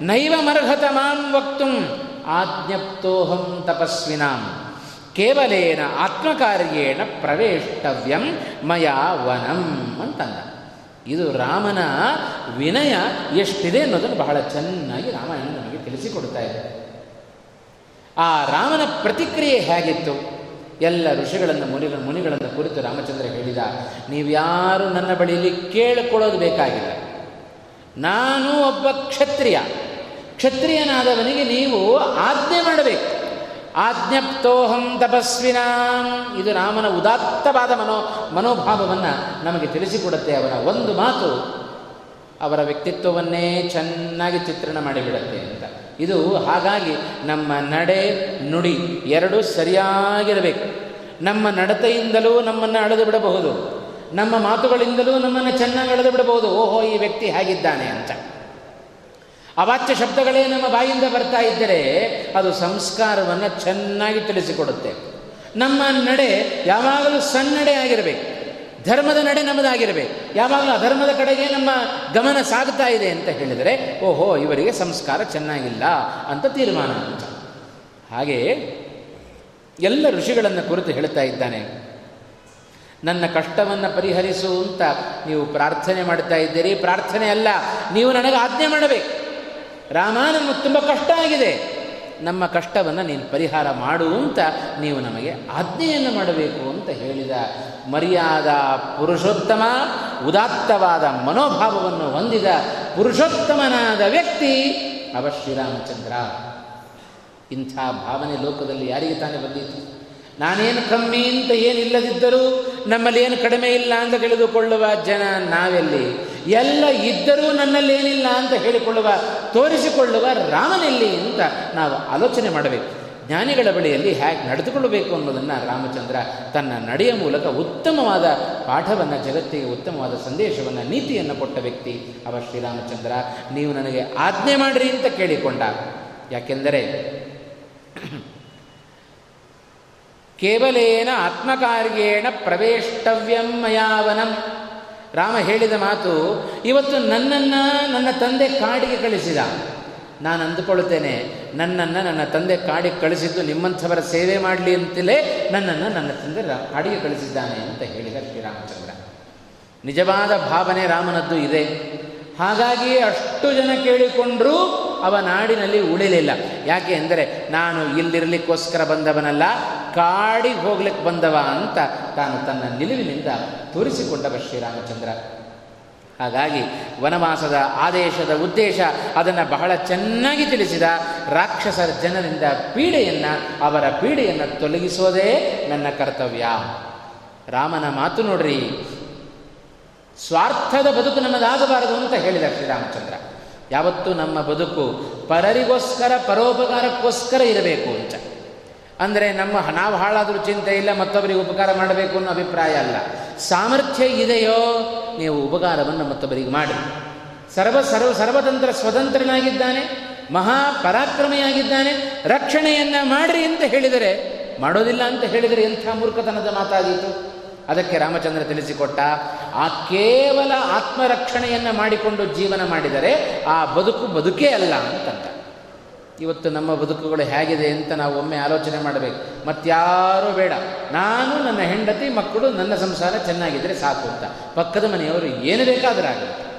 ನೈವ ಮರ್ಹತ ಮಾಂ ವಕ್ತು, ಆಜ್ಞಪ್ತೋಹಂ ತಪಸ್ವಿನಾಂ. ಕೇವಲೇನ ಆತ್ಮಕಾರ್ಯೇಣ ಪ್ರವೇಷ್ಟವ್ಯಂ ಮಯಾ ವನಂ ಅಂತಂದ. ಇದು ರಾಮನ ವಿನಯ ಎಷ್ಟಿದೆ ಅನ್ನೋದನ್ನು ಬಹಳ ಚೆನ್ನಾಗಿ ರಾಮಾಯಣ ನಮಗೆ ತಿಳಿಸಿಕೊಡ್ತಾ ಇದೆ. ಆ ರಾಮನ ಪ್ರತಿಕ್ರಿಯೆ ಹೇಗಿತ್ತು? ಎಲ್ಲ ಋಷಿಗಳನ್ನು, ಮುನಿಗಳ, ಮುನಿಗಳನ್ನು ಕುರಿತು ರಾಮಚಂದ್ರ ಹೇಳಿದ ನೀವ್ಯಾರು ನನ್ನ ಬಳಿಯಲ್ಲಿ ಕೇಳಿಕೊಳ್ಳೋದು ಬೇಕಾಗಿಲ್ಲ. ನಾನು ಒಬ್ಬ ಕ್ಷತ್ರಿಯ. ಕ್ಷತ್ರಿಯನಾದವನಿಗೆ ನೀವು ಆಜ್ಞೆ ಮಾಡಬೇಕು. ಆಜ್ಞಪ್ತೋಹಂ ತಪಸ್ವಿನಾಂ. ಇದು ರಾಮನ ಉದಾತ್ತವಾದ ಮನೋ ಮನೋಭಾವವನ್ನು ನಮಗೆ ತಿಳಿಸಿಕೊಡುತ್ತೆ. ಅವರ ಒಂದು ಮಾತು ಅವರ ವ್ಯಕ್ತಿತ್ವವನ್ನೇ ಚೆನ್ನಾಗಿ ಚಿತ್ರಣ ಮಾಡಿಬಿಡುತ್ತೆ ಅಂತ. ಇದು ಹಾಗಾಗಿ ನಮ್ಮ ನಡೆ ನುಡಿ ಎರಡೂ ಸರಿಯಾಗಿರಬೇಕು. ನಮ್ಮ ನಡತೆಯಿಂದಲೂ ನಮ್ಮನ್ನು ಅಳೆದು ಬಿಡಬಹುದು. ನಮ್ಮ ಮಾತುಗಳಿಂದಲೂ ನಮ್ಮನ್ನು ಚೆನ್ನಾಗಿ ಅಳೆದು ಬಿಡಬಹುದು. ಓಹೋ, ಈ ವ್ಯಕ್ತಿ ಹೇಗಿದ್ದಾನೆ ಅಂತ. ಅವಾಚ್ಯ ಶಬ್ದಗಳೇ ನಮ್ಮ ಬಾಯಿಂದ ಬರ್ತಾ ಇದ್ದರೆ ಅದು ಸಂಸ್ಕಾರವನ್ನು ಚೆನ್ನಾಗಿ ತಿಳಿಸಿಕೊಡುತ್ತೆ. ನಮ್ಮ ನಡೆ ಯಾವಾಗಲೂ ಸನ್ನಡೆ ಆಗಿರಬೇಕು. ಧರ್ಮದ ನಡೆ ನಮ್ಮದಾಗಿರಬೇಕು. ಯಾವಾಗಲೂ ಅಧರ್ಮದ ಕಡೆಗೆ ನಮ್ಮ ಗಮನ ಸಾಗ್ತಾ ಇದೆ ಅಂತ ಹೇಳಿದರೆ, ಓಹೋ, ಇವರಿಗೆ ಸಂಸ್ಕಾರ ಚೆನ್ನಾಗಿಲ್ಲ ಅಂತ ತೀರ್ಮಾನ ಹಾಗೆಯೇ ಹಾಗೆ ಎಲ್ಲ ಋಷಿಗಳನ್ನು ಕುರಿತು ಹೇಳ್ತಾ ಇದ್ದಾನೆ. ನನ್ನ ಕಷ್ಟವನ್ನು ಪರಿಹರಿಸು ಅಂತ ನೀವು ಪ್ರಾರ್ಥನೆ ಮಾಡ್ತಾ ಇದ್ದೀರಿ. ಪ್ರಾರ್ಥನೆ ಅಲ್ಲ, ನೀವು ನನಗೆ ಆಜ್ಞೆ ಮಾಡಬೇಕು. ರಾಮ ನಮಗೆ ತುಂಬ ಕಷ್ಟ ಆಗಿದೆ. ನಮ್ಮ ಕಷ್ಟವನ್ನು ನೀನು ಪರಿಹಾರ ಮಾಡು ಅಂತ ನೀವು ನಮಗೆ ಆಜ್ಞೆಯನ್ನು ಮಾಡಬೇಕು ಅಂತ ಹೇಳಿದ ಮರ್ಯಾದ ಪುರುಷೋತ್ತಮ, ಉದಾತ್ತವಾದ ಮನೋಭಾವವನ್ನು ಹೊಂದಿದ ಪುರುಷೋತ್ತಮನಾದ ವ್ಯಕ್ತಿ ಅವ ಶ್ರೀರಾಮಚಂದ್ರ. ಇಂಥ ಭಾವನೆ ಲೋಕದಲ್ಲಿ ಯಾರಿಗೆ ತಾನೇ ಬಂದಿತ್ತು ನಾನೇನು ಕಮ್ಮಿ ಅಂತ ಏನಿಲ್ಲದಿದ್ದರೂ ನಮ್ಮಲ್ಲಿ ಏನು ಕಡಿಮೆ ಇಲ್ಲ ಅಂತ ತಿಳಿದುಕೊಳ್ಳುವ ಜನ ನಾವೆಲ್ಲಿ? ಎಲ್ಲ ಇದ್ದರೂ ನನ್ನಲ್ಲಿ ಏನಿಲ್ಲ ಅಂತ ಹೇಳಿಕೊಳ್ಳುವ, ತೋರಿಸಿಕೊಳ್ಳುವ ರಾಮನೆಲ್ಲಿ ಅಂತ ನಾವು ಆಲೋಚನೆ ಮಾಡಬೇಕು. ಜ್ಞಾನಿಗಳ ಬಳಿಯಲ್ಲಿ ಹೇಗೆ ನಡೆದುಕೊಳ್ಳಬೇಕು ಅನ್ನೋದನ್ನು ರಾಮಚಂದ್ರ ತನ್ನ ನಡೆಯ ಮೂಲಕ ಉತ್ತಮವಾದ ಪಾಠವನ್ನು, ಜಗತ್ತಿಗೆ ಉತ್ತಮವಾದ ಸಂದೇಶವನ್ನು, ನೀತಿಯನ್ನು ಕೊಟ್ಟ ವ್ಯಕ್ತಿ ಅವ ಶ್ರೀರಾಮಚಂದ್ರ. ನೀವು ನನಗೆ ಆಜ್ಞೆ ಮಾಡಿರಿ ಅಂತ ಕೇಳಿಕೊಂಡ. ಯಾಕೆಂದರೆ ಕೇವಲೇನ ಆತ್ಮಕಾರ್ಯೇಣ ಪ್ರವೇಷ್ಟವ್ಯಂ ಮಯಾವನಂ. ರಾಮ ಹೇಳಿದ ಮಾತು, ಇವತ್ತು ನನ್ನನ್ನು ನನ್ನ ತಂದೆ ಕಾಡಿಗೆ ಕಳಿಸಿದ. ನಾನು ಅಂದುಕೊಳ್ಳುತ್ತೇನೆ, ನನ್ನನ್ನು ನನ್ನ ತಂದೆ ಕಾಡಿಗೆ ಕಳಿಸಿದ್ದು ನಿಮ್ಮಂಥವರ ಸೇವೆ ಮಾಡಲಿ ಅಂತಲೇ ನನ್ನನ್ನು ನನ್ನ ತಂದೆ ಕಾಡಿಗೆ ಕಳಿಸಿದ್ದಾನೆ ಅಂತ ಹೇಳಿದ ಶ್ರೀರಾಮಚಂದ್ರ. ನಿಜವಾದ ಭಾವನೆ ರಾಮನದ್ದು ಇದೆ. ಹಾಗಾಗಿ ಅಷ್ಟು ಜನ ಕೇಳಿಕೊಂಡರೂ ಅವ ನಾಡಿನಲ್ಲಿ ಉಳಿಲಿಲ್ಲ. ಯಾಕೆ ಅಂದರೆ ನಾನು ಇಲ್ಲಿರಲಿಕ್ಕೋಸ್ಕರ ಬಂದವನಲ್ಲ, ಕಾಡಿಗೆ ಹೋಗ್ಲಿಕ್ಕೆ ಬಂದವ ಅಂತ ತಾನು ತನ್ನ ನಿಲುವಿನಿಂದ ತೋರಿಸಿಕೊಂಡವ ಶ್ರೀರಾಮಚಂದ್ರ. ಹಾಗಾಗಿ ವನವಾಸದ ಆದೇಶದ ಉದ್ದೇಶ ಅದನ್ನು ಬಹಳ ಚೆನ್ನಾಗಿ ತಿಳಿಸಿದ ರಾಕ್ಷಸರ ಜನರಿಂದ ಪೀಡೆಯನ್ನು, ಅವರ ಪೀಡೆಯನ್ನು ತೊಲಗಿಸೋದೇ ನನ್ನ ಕರ್ತವ್ಯ. ರಾಮನ ಮಾತು ನೋಡ್ರಿ ಸ್ವಾರ್ಥದ ಬದುಕು ನಮ್ಮದಾಗಬಾರದು ಅಂತ ಹೇಳಿದ ಶ್ರೀರಾಮಚಂದ್ರ. ಯಾವತ್ತೂ ನಮ್ಮ ಬದುಕು ಪರರಿಗೋಸ್ಕರ, ಪರೋಪಕಾರಕ್ಕೋಸ್ಕರ ಇರಬೇಕು ಅಂತ. ಅಂದರೆ ನಮ್ಮ ನಾವು ಹಾಳಾದರೂ ಚಿಂತೆ ಇಲ್ಲ, ಮತ್ತೊಬ್ಬರಿಗೆ ಉಪಕಾರ ಮಾಡಬೇಕು ಅನ್ನೋ ಅಭಿಪ್ರಾಯ ಅಲ್ಲ. ಸಾಮರ್ಥ್ಯ ಇದೆಯೋ, ನೀವು ಉಪಕಾರವನ್ನು ಮತ್ತೊಬ್ಬರಿಗೆ ಮಾಡಿ. ಸರ್ವ ಸರ್ವ, ಸರ್ವತಂತ್ರ ಸ್ವತಂತ್ರನಾಗಿದ್ದಾನೆ, ಮಹಾ ಪರಾಕ್ರಮಿಯಾಗಿದ್ದಾನೆ, ರಕ್ಷಣೆಯನ್ನು ಮಾಡ್ರಿ ಅಂತ ಹೇಳಿದರೆ, ಮಾಡೋದಿಲ್ಲ ಅಂತ ಹೇಳಿದರೆ ಎಂಥ ಮೂರ್ಖತನದ ಮಾತಾದೀತು? ಅದಕ್ಕೆ ರಾಮಚಂದ್ರ ತಿಳಿಸಿಕೊಟ್ಟ, ಆ ಕೇವಲ ಆತ್ಮರಕ್ಷಣೆಯನ್ನು ಮಾಡಿಕೊಂಡು ಜೀವನ ಮಾಡಿದರೆ ಆ ಬದುಕು ಬದುಕೇ ಅಲ್ಲ ಅಂತಂತ. ಇವತ್ತು ನಮ್ಮ ಬದುಕುಗಳು ಹೇಗಿದೆ ಅಂತ ನಾವು ಒಮ್ಮೆ ಆಲೋಚನೆ ಮಾಡಬೇಕು. ಮತ್ತಾರೂ ಬೇಡ. ನಾನು ನನ್ನ ಹೆಂಡತಿ ಮಕ್ಕಳು ನನ್ನ ಸಂಸಾರ ಚೆನ್ನಾಗಿದ್ದರೆ ಸಾಕು ಅಂತ. ಪಕ್ಕದ ಮನೆಯವರು ಏನು ಬೇಕಾದರೂ ಆಗಲಿ.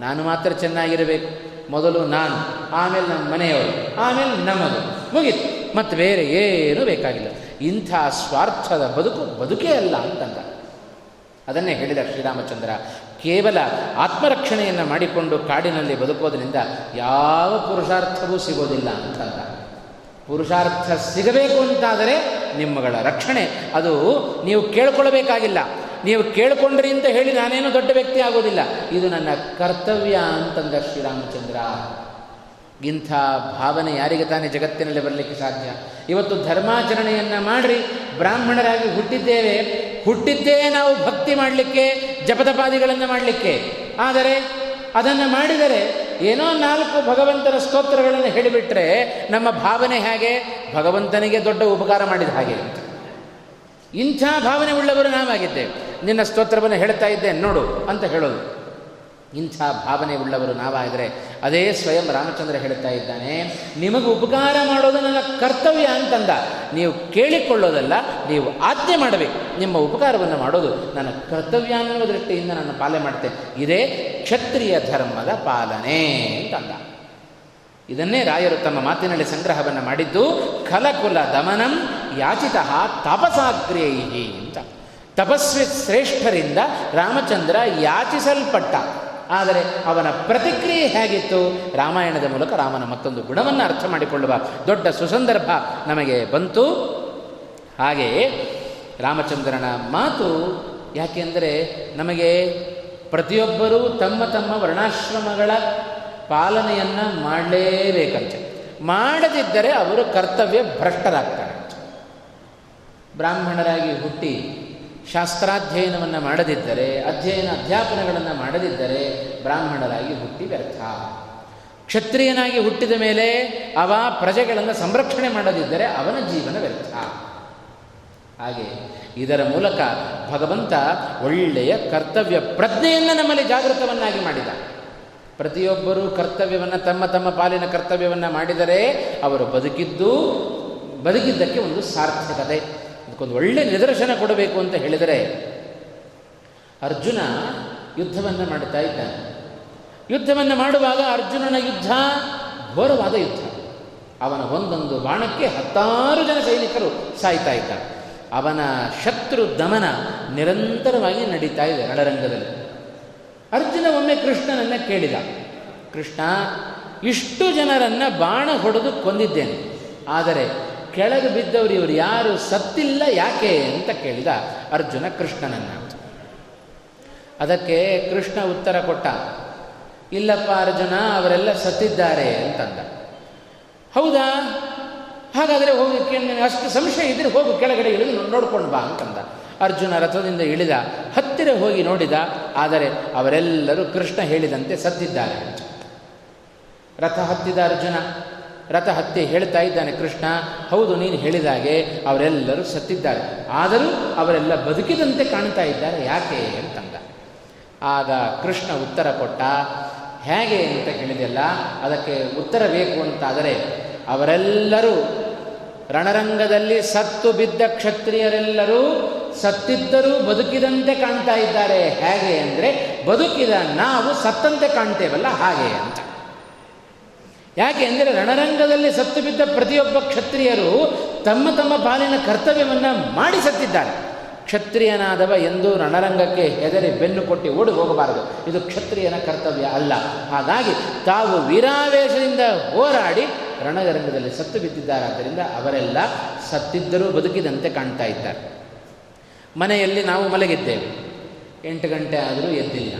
ನಾನು ಮಾತ್ರ ಚೆನ್ನಾಗಿರಬೇಕು. ಮೊದಲು ನಾನು, ಆಮೇಲೆ ನಮ್ಮ ಮನೆಯವರು, ಆಮೇಲೆ ನಮ್ಮದು. ಮುಗೀತು. ಮತ್ತು ಬೇರೆ ಏನೂ ಬೇಕಾಗಿಲ್ಲ. ಇಂಥ ಸ್ವಾರ್ಥದ ಬದುಕು ಬದುಕೇ ಅಲ್ಲ ಅಂತಂದ. ಅದನ್ನೇ ಹೇಳಿದ ಶ್ರೀರಾಮಚಂದ್ರ, ಕೇವಲ ಆತ್ಮರಕ್ಷಣೆಯನ್ನು ಮಾಡಿಕೊಂಡು ಕಾಡಿನಲ್ಲಿ ಬದುಕೋದ್ರಿಂದ ಯಾವ ಪುರುಷಾರ್ಥವೂ ಸಿಗೋದಿಲ್ಲ ಅಂತಂದ ಪುರುಷಾರ್ಥ ಸಿಗಬೇಕು ಅಂತಾದರೆ ನಿಮ್ಮಗಳ ರಕ್ಷಣೆ. ಅದು ನೀವು ಕೇಳ್ಕೊಳ್ಬೇಕಾಗಿಲ್ಲ. ನೀವು ಕೇಳ್ಕೊಂಡ್ರಿ ಅಂತ ಹೇಳಿ ನಾನೇನು ದೊಡ್ಡ ವ್ಯಕ್ತಿ ಆಗೋದಿಲ್ಲ. ಇದು ನನ್ನ ಕರ್ತವ್ಯ ಅಂತಂದ ಶ್ರೀರಾಮಚಂದ್ರ. ಇಂಥ ಭಾವನೆ ಯಾರಿಗೆ ತಾನೇ ಜಗತ್ತಿನಲ್ಲಿ ಬರಲಿಕ್ಕೆ ಸಾಧ್ಯ? ಇವತ್ತು ಧರ್ಮಾಚರಣೆಯನ್ನು ಮಾಡಿ ಬ್ರಾಹ್ಮಣರಾಗಿ ಹುಟ್ಟಿದ್ದೇವೆ, ಹುಟ್ಟಿದ್ದೇ ನಾವು ಭಕ್ತಿ ಮಾಡಲಿಕ್ಕೆ, ಜಪದಪಾದಿಗಳನ್ನು ಮಾಡಲಿಕ್ಕೆ. ಆದರೆ, ಅದನ್ನು ಮಾಡಿದರೆ ಏನೋ ನಾಲ್ಕು ಭಗವಂತನ ಸ್ತೋತ್ರಗಳನ್ನು ಹೇಳಿಬಿಟ್ರೆ ನಮ್ಮ ಭಾವನೆ ಹೇಗೆ? ಭಗವಂತನಿಗೆ ದೊಡ್ಡ ಉಪಕಾರ ಮಾಡಿದ ಹಾಗೆ ಇಂಥ ಭಾವನೆ ಉಳ್ಳವರು ನಾವಾಗಿದ್ದೇವೆ. ನಿನ್ನ ಸ್ತೋತ್ರವನ್ನು ಹೇಳ್ತಾ ಇದ್ದೇನೆ, ನೋಡು ಅಂತ ಹೇಳೋದು. ಇಂಥ ಭಾವನೆ ಉಳ್ಳವರು ನಾವಾದರೆ ಅದೇ ಸ್ವಯಂ ರಾಮಚಂದ್ರ ಹೇಳ್ತಾ ಇದ್ದಾನೆ, ನಿಮಗೆ ಉಪಕಾರ ಮಾಡೋದು ನನ್ನ ಕರ್ತವ್ಯ ಅಂತಂದ. ನೀವು ಕೇಳಿಕೊಳ್ಳೋದಲ್ಲ, ನೀವು ಆಜ್ಞೆ ಮಾಡಬೇಕು. ನಿಮ್ಮ ಉಪಕಾರವನ್ನು ಮಾಡೋದು ನನ್ನ ಕರ್ತವ್ಯ ಅನ್ನೋ ದೃಷ್ಟಿಯಿಂದ ನಾನು ಪಾಲನೆ ಮಾಡ್ತೇನೆ ಇದೇ ಕ್ಷತ್ರಿಯ ಧರ್ಮದ ಪಾಲನೆ ಅಂತಂದ. ಇದನ್ನೇ ರಾಯರು ತಮ್ಮ ಮಾತಿನಲ್ಲಿ ಸಂಗ್ರಹವನ್ನು ಮಾಡಿದ್ದು ಖಲಕುಲ ದಮನಂ ಯಾಚಿತ ತಪಸಾಗ್ರೇಹಿ ಅಂತ. ತಪಸ್ವಿ ಶ್ರೇಷ್ಠರಿಂದ ರಾಮಚಂದ್ರ ಯಾಚಿಸಲ್ಪಟ್ಟ. ಆದರೆ ಅವನ ಪ್ರತಿಕ್ರಿಯೆ ಹೇಗಿತ್ತು? ರಾಮಾಯಣದ ಮೂಲಕ ರಾಮನ ಮತ್ತೊಂದು ಗುಣವನ್ನು ಅರ್ಥ ಮಾಡಿಕೊಳ್ಳುವ ದೊಡ್ಡ ಸುಸಂದರ್ಭ ನಮಗೆ ಬಂತು. ಹಾಗೆಯೇ ರಾಮಚಂದ್ರನ ಮಾತು ಯಾಕೆಂದರೆ ನಮಗೆ ಪ್ರತಿಯೊಬ್ಬರೂ ತಮ್ಮ ತಮ್ಮ ವರ್ಣಾಶ್ರಮಗಳ ಪಾಲನೆಯನ್ನು ಮಾಡಲೇಬೇಕಂತೆ. ಮಾಡದಿದ್ದರೆ ಅವರು ಕರ್ತವ್ಯ ಭ್ರಷ್ಟರಾಗ್ತಾರೆ ಬ್ರಾಹ್ಮಣರಾಗಿ ಹುಟ್ಟಿ ಶಾಸ್ತ್ರಾಧ್ಯಯನವನ್ನು ಮಾಡದಿದ್ದರೆ, ಅಧ್ಯಯನ ಅಧ್ಯಾಪನಗಳನ್ನು ಮಾಡದಿದ್ದರೆ ಬ್ರಾಹ್ಮಣರಾಗಿ ಹುಟ್ಟಿ ವ್ಯರ್ಥ. ಕ್ಷತ್ರಿಯನಾಗಿ ಹುಟ್ಟಿದ ಮೇಲೆ ಅವ ಪ್ರಜೆಗಳನ್ನು ಸಂರಕ್ಷಣೆ ಮಾಡದಿದ್ದರೆ ಅವನ ಜೀವನ ವ್ಯರ್ಥ. ಹಾಗೆ ಇದರ ಮೂಲಕ ಭಗವಂತ ಒಳ್ಳೆಯ ಕರ್ತವ್ಯ ಪ್ರಜ್ಞೆಯನ್ನು ನಮ್ಮಲ್ಲಿ ಜಾಗೃತವನ್ನಾಗಿ ಮಾಡಿದ. ಪ್ರತಿಯೊಬ್ಬರೂ ಕರ್ತವ್ಯವನ್ನು ತಮ್ಮ ತಮ್ಮ ಪಾಲಿನ ಕರ್ತವ್ಯವನ್ನು ಮಾಡಿದರೆ ಅವರು ಬದುಕಿದ್ದು, ಬದುಕಿದ್ದಕ್ಕೆ ಒಂದು ಸಾರ್ಥಕತೆ. ಅದಕ್ಕೊಂದು ಒಳ್ಳೆ ನಿದರ್ಶನ ಕೊಡಬೇಕು ಅಂತ ಹೇಳಿದರೆ ಅರ್ಜುನ ಯುದ್ಧವನ್ನು ಮಾಡುತ್ತಾ ಇದ್ದಾನೆ. ಯುದ್ಧವನ್ನು ಮಾಡುವಾಗ ಅರ್ಜುನನ ಯುದ್ಧ ಘೋರವಾದ ಯುದ್ಧ. ಅವನ ಒಂದೊಂದು ಬಾಣಕ್ಕೆ ಹತ್ತಾರು ಜನ ಸೈನಿಕರು ಸಾಯ್ತಾ ಇದ್ದಾರೆ. ಅವನ ಶತ್ರು ದಮನ ನಿರಂತರವಾಗಿ ನಡೀತಾ ಇದೆ ರಣರಂಗದಲ್ಲಿ. ಅರ್ಜುನ ಒಮ್ಮೆ ಕೃಷ್ಣನನ್ನು ಕೇಳಿದ. ಕೃಷ್ಣ, ಇಷ್ಟು ಜನರನ್ನು ಬಾಣ ಹೊಡೆದು ಕೊಂದಿದ್ದೇನೆ. ಆದರೆ ಕೆಳಗೆ ಬಿದ್ದವರು ಇವರು ಯಾರು? ಸತ್ತಿಲ್ಲ ಯಾಕೆ ಅಂತ ಕೇಳಿದ ಅರ್ಜುನ ಕೃಷ್ಣನನ್ನು ಅದಕ್ಕೆ ಕೃಷ್ಣ ಉತ್ತರ ಕೊಟ್ಟ, ಇಲ್ಲಪ್ಪ ಅರ್ಜುನ, ಅವರೆಲ್ಲ ಸತ್ತಿದ್ದಾರೆ ಅಂತಂದ. ಹೌದಾ? ಹಾಗಾದರೆ ಹೋಗಿ ಅಷ್ಟು ಸಂಶಯ ಇದ್ರೆ ಹೋಗು, ಕೆಳಗಡೆ ಇಳಿದು ನೋಡ್ಕೊಂಡು ಬಾ ಅಂತಂದ. ಅರ್ಜುನ ರಥದಿಂದ ಇಳಿದ, ಹತ್ತಿರ ಹೋಗಿ ನೋಡಿದ, ಆದರೆ ಅವರೆಲ್ಲರೂ ಕೃಷ್ಣ ಹೇಳಿದಂತೆ ಸತ್ತಿದ್ದಾರೆ ರಥ ಹತ್ತಿದ ಅರ್ಜುನ ರಥ ಹತ್ತಿ ಹೇಳ್ತಾ ಇದ್ದಾನೆ ಕೃಷ್ಣ, ಹೌದು, ನೀನು ಹೇಳಿದಾಗೆ ಅವರೆಲ್ಲರೂ ಸತ್ತಿದ್ದಾರೆ. ಆದರೂ ಅವರೆಲ್ಲ ಬದುಕಿದಂತೆ ಕಾಣ್ತಾ ಇದ್ದಾರೆ, ಯಾಕೆ? ಅಂತಂದ. ಆಗ ಕೃಷ್ಣ ಉತ್ತರ ಕೊಟ್ಟ, ಹೇಗೆ ಅಂತ ಕೇಳಿದೆಲ್ಲ ಅದಕ್ಕೆ ಉತ್ತರ ಬೇಕು ಅಂತಾದರೆ, ಅವರೆಲ್ಲರೂ ರಣರಂಗದಲ್ಲಿ ಸತ್ತು ಬಿದ್ದ ಕ್ಷತ್ರಿಯರೆಲ್ಲರೂ ಸತ್ತಿದ್ದರೂ ಬದುಕಿದಂತೆ ಕಾಣ್ತಾ ಇದ್ದಾರೆ. ಹೇಗೆ ಅಂದರೆ, ಬದುಕಿದ ನಾವು ಸತ್ತಂತೆ ಕಾಣ್ತೇವಲ್ಲ, ಹಾಗೆ ಅಂತ. ಯಾಕೆ ಅಂದರೆ ರಣರಂಗದಲ್ಲಿ ಸತ್ತು ಬಿದ್ದ ಪ್ರತಿಯೊಬ್ಬ ಕ್ಷತ್ರಿಯರು ತಮ್ಮ ತಮ್ಮ ಪಾಲಿನ ಕರ್ತವ್ಯವನ್ನು ಮಾಡಿ ಸತ್ತಿದ್ದಾರೆ. ಕ್ಷತ್ರಿಯನಾದವ ಎಂದು ರಣರಂಗಕ್ಕೆ ಹೆದರಿ ಬೆನ್ನು ಕೊಟ್ಟು ಓಡಿ ಹೋಗಬಾರದು. ಇದು ಕ್ಷತ್ರಿಯನ ಕರ್ತವ್ಯ ಅಲ್ಲ. ಹಾಗಾಗಿ ತಾವು ವೀರಾವೇಶದಿಂದ ಹೋರಾಡಿ ರಣರಂಗದಲ್ಲಿ ಸತ್ತು ಬಿದ್ದಿದ್ದಾರೆ. ಆದ್ದರಿಂದ ಅವರೆಲ್ಲ ಸತ್ತಿದ್ದರೂ ಬದುಕಿದಂತೆ ಕಾಣ್ತಾ ಇದ್ದಾರೆ. ಮನೆಯಲ್ಲಿ ನಾವು ಮಲಗಿದ್ದೇವೆ. ಎಂಟು ಗಂಟೆ ಆದರೂ ಎದ್ದಿಲ್ಲ.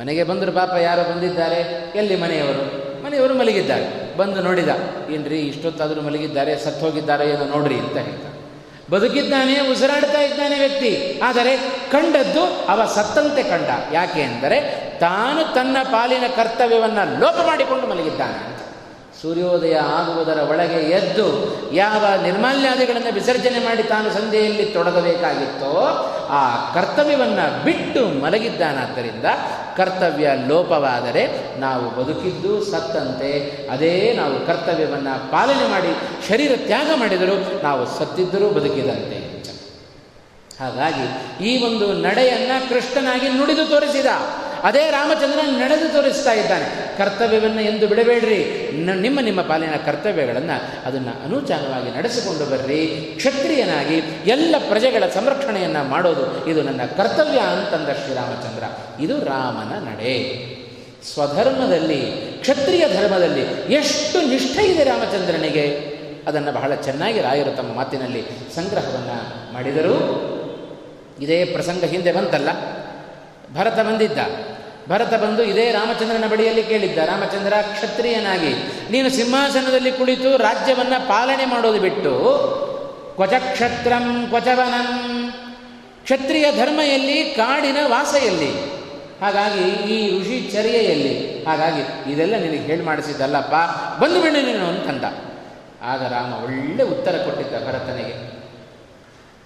ಮನೆಗೆ ಬಂದರು ಪಾಪ ಯಾರೋ ಬಂದಿದ್ದಾರೆ. ಎಲ್ಲಿ ಮನೆಯವರು? ಮನೆಯವರು ಮಲಗಿದ್ದಾರೆ. ಬಂದು ನೋಡಿದ, ಏನ್ರಿ ಇಷ್ಟೊತ್ತಾದರೂ ಮಲಗಿದ್ದಾರೆ ಸತ್ತು ಹೋಗಿದ್ದಾರೆ ಏನೋ ನೋಡ್ರಿ ಅಂತ ಹೇಳ್ತ ಬದುಕಿದ್ದಾನೆ, ಉಸಿರಾಡ್ತಾ ಇದ್ದಾನೆ ವ್ಯಕ್ತಿ. ಆದರೆ ಕಂಡದ್ದು ಅವ ಸತ್ತಂತೆ ಕಂಡ. ಯಾಕೆ ಅಂದರೆ ತಾನು ತನ್ನ ಪಾಲಿನ ಕರ್ತವ್ಯವನ್ನು ಲೋಪ ಮಾಡಿಕೊಂಡು ಮಲಗಿದ್ದಾನೆ ಸೂರ್ಯೋದಯ ಆಗುವುದರ ಒಳಗೆ ಎದ್ದು ಯಾವ ನಿರ್ಮಾಲ್ಯಾದಿಗಳನ್ನು ವಿಸರ್ಜನೆ ಮಾಡಿ ತಾನು ಸಂಧೆಯಲ್ಲಿ ತೊಡಗಬೇಕಾಗಿತ್ತೋ ಆ ಕರ್ತವ್ಯವನ್ನು ಬಿಟ್ಟು ಮಲಗಿದ್ದಾನಾದ್ದರಿಂದ ಕರ್ತವ್ಯ ಲೋಪವಾದರೆ ನಾವು ಬದುಕಿದ್ದು ಸತ್ತಂತೆ. ಅದೇ ನಾವು ಕರ್ತವ್ಯವನ್ನು ಪಾಲನೆ ಮಾಡಿ ಶರೀರ ತ್ಯಾಗ ಮಾಡಿದರೂ ನಾವು ಸತ್ತಿದ್ದರೂ ಬದುಕಿದಂತೆ. ಹಾಗಾಗಿ ಈ ಒಂದು ನಡೆಯನ್ನು ಕೃಷ್ಣನಾಗಿ ನುಡಿದು ತೋರಿಸಿದ. ಅದೇ ರಾಮಚಂದ್ರ ನಡೆದು ತೋರಿಸ್ತಾ ಇದ್ದಾನೆ. ಕರ್ತವ್ಯವನ್ನು ಎಂದು ಬಿಡಬೇಡ್ರಿ. ನಿಮ್ಮ ನಿಮ್ಮ ಪಾಲಿನ ಕರ್ತವ್ಯಗಳನ್ನು ಅದನ್ನು ಅನುಚಾನವಾಗಿ ನಡೆಸಿಕೊಂಡು ಬರ್ರಿ. ಕ್ಷತ್ರಿಯನಾಗಿ ಎಲ್ಲ ಪ್ರಜೆಗಳ ಸಂರಕ್ಷಣೆಯನ್ನು ಮಾಡೋದು ಇದು ನನ್ನ ಕರ್ತವ್ಯ ಅಂತಂದ ಶ್ರೀರಾಮಚಂದ್ರ. ಇದು ರಾಮನ ನಡೆ. ಸ್ವಧರ್ಮದಲ್ಲಿ, ಕ್ಷತ್ರಿಯ ಧರ್ಮದಲ್ಲಿ ಎಷ್ಟು ನಿಷ್ಠೆ ಇದೆ ರಾಮಚಂದ್ರನಿಗೆ. ಅದನ್ನು ಬಹಳ ಚೆನ್ನಾಗಿ ರಾಯರು ತಮ್ಮ ಮಾತಿನಲ್ಲಿ ಸಂಗ್ರಹವನ್ನು ಮಾಡಿದರು. ಇದೇ ಪ್ರಸಂಗ ಹಿಂದೆ ಬಂತಲ್ಲ. ಭರತ ಬಂದಿದ್ದ. ಭರತ ಬಂದು ಇದೇ ರಾಮಚಂದ್ರನ ಬಳಿಯಲ್ಲಿ ಕೇಳಿದ್ದ, ರಾಮಚಂದ್ರ ಕ್ಷತ್ರಿಯನಾಗಿ, ನೀನು ಸಿಂಹಾಸನದಲ್ಲಿ ಕುಳಿತು ರಾಜ್ಯವನ್ನು ಪಾಲನೆ ಮಾಡೋದು ಬಿಟ್ಟು ಕ್ವಚಕ್ಷತ್ರಂ ಕ್ವಚವನಂ ಕ್ಷತ್ರಿಯ ಧರ್ಮ ಎಲ್ಲಿ ಕಾಡಿನ ವಾಸ ಎಲ್ಲಿ ಹಾಗಾಗಿ ಈ ಋಷಿ ಚರ್ಯೆಯಲ್ಲಿ, ಹಾಗಾಗಿ ಇದೆಲ್ಲ ನಿನಗೆ ಹೇಳಿ ಮಾಡಿಸಿದ್ದಲ್ಲಪ್ಪ, ಬಂದು ಬಿಡು ನೀನು ಅಂತಂದ. ಆಗ ರಾಮ ಒಳ್ಳೆ ಉತ್ತರ ಕೊಟ್ಟಿದ್ದ ಭರತನಿಗೆ.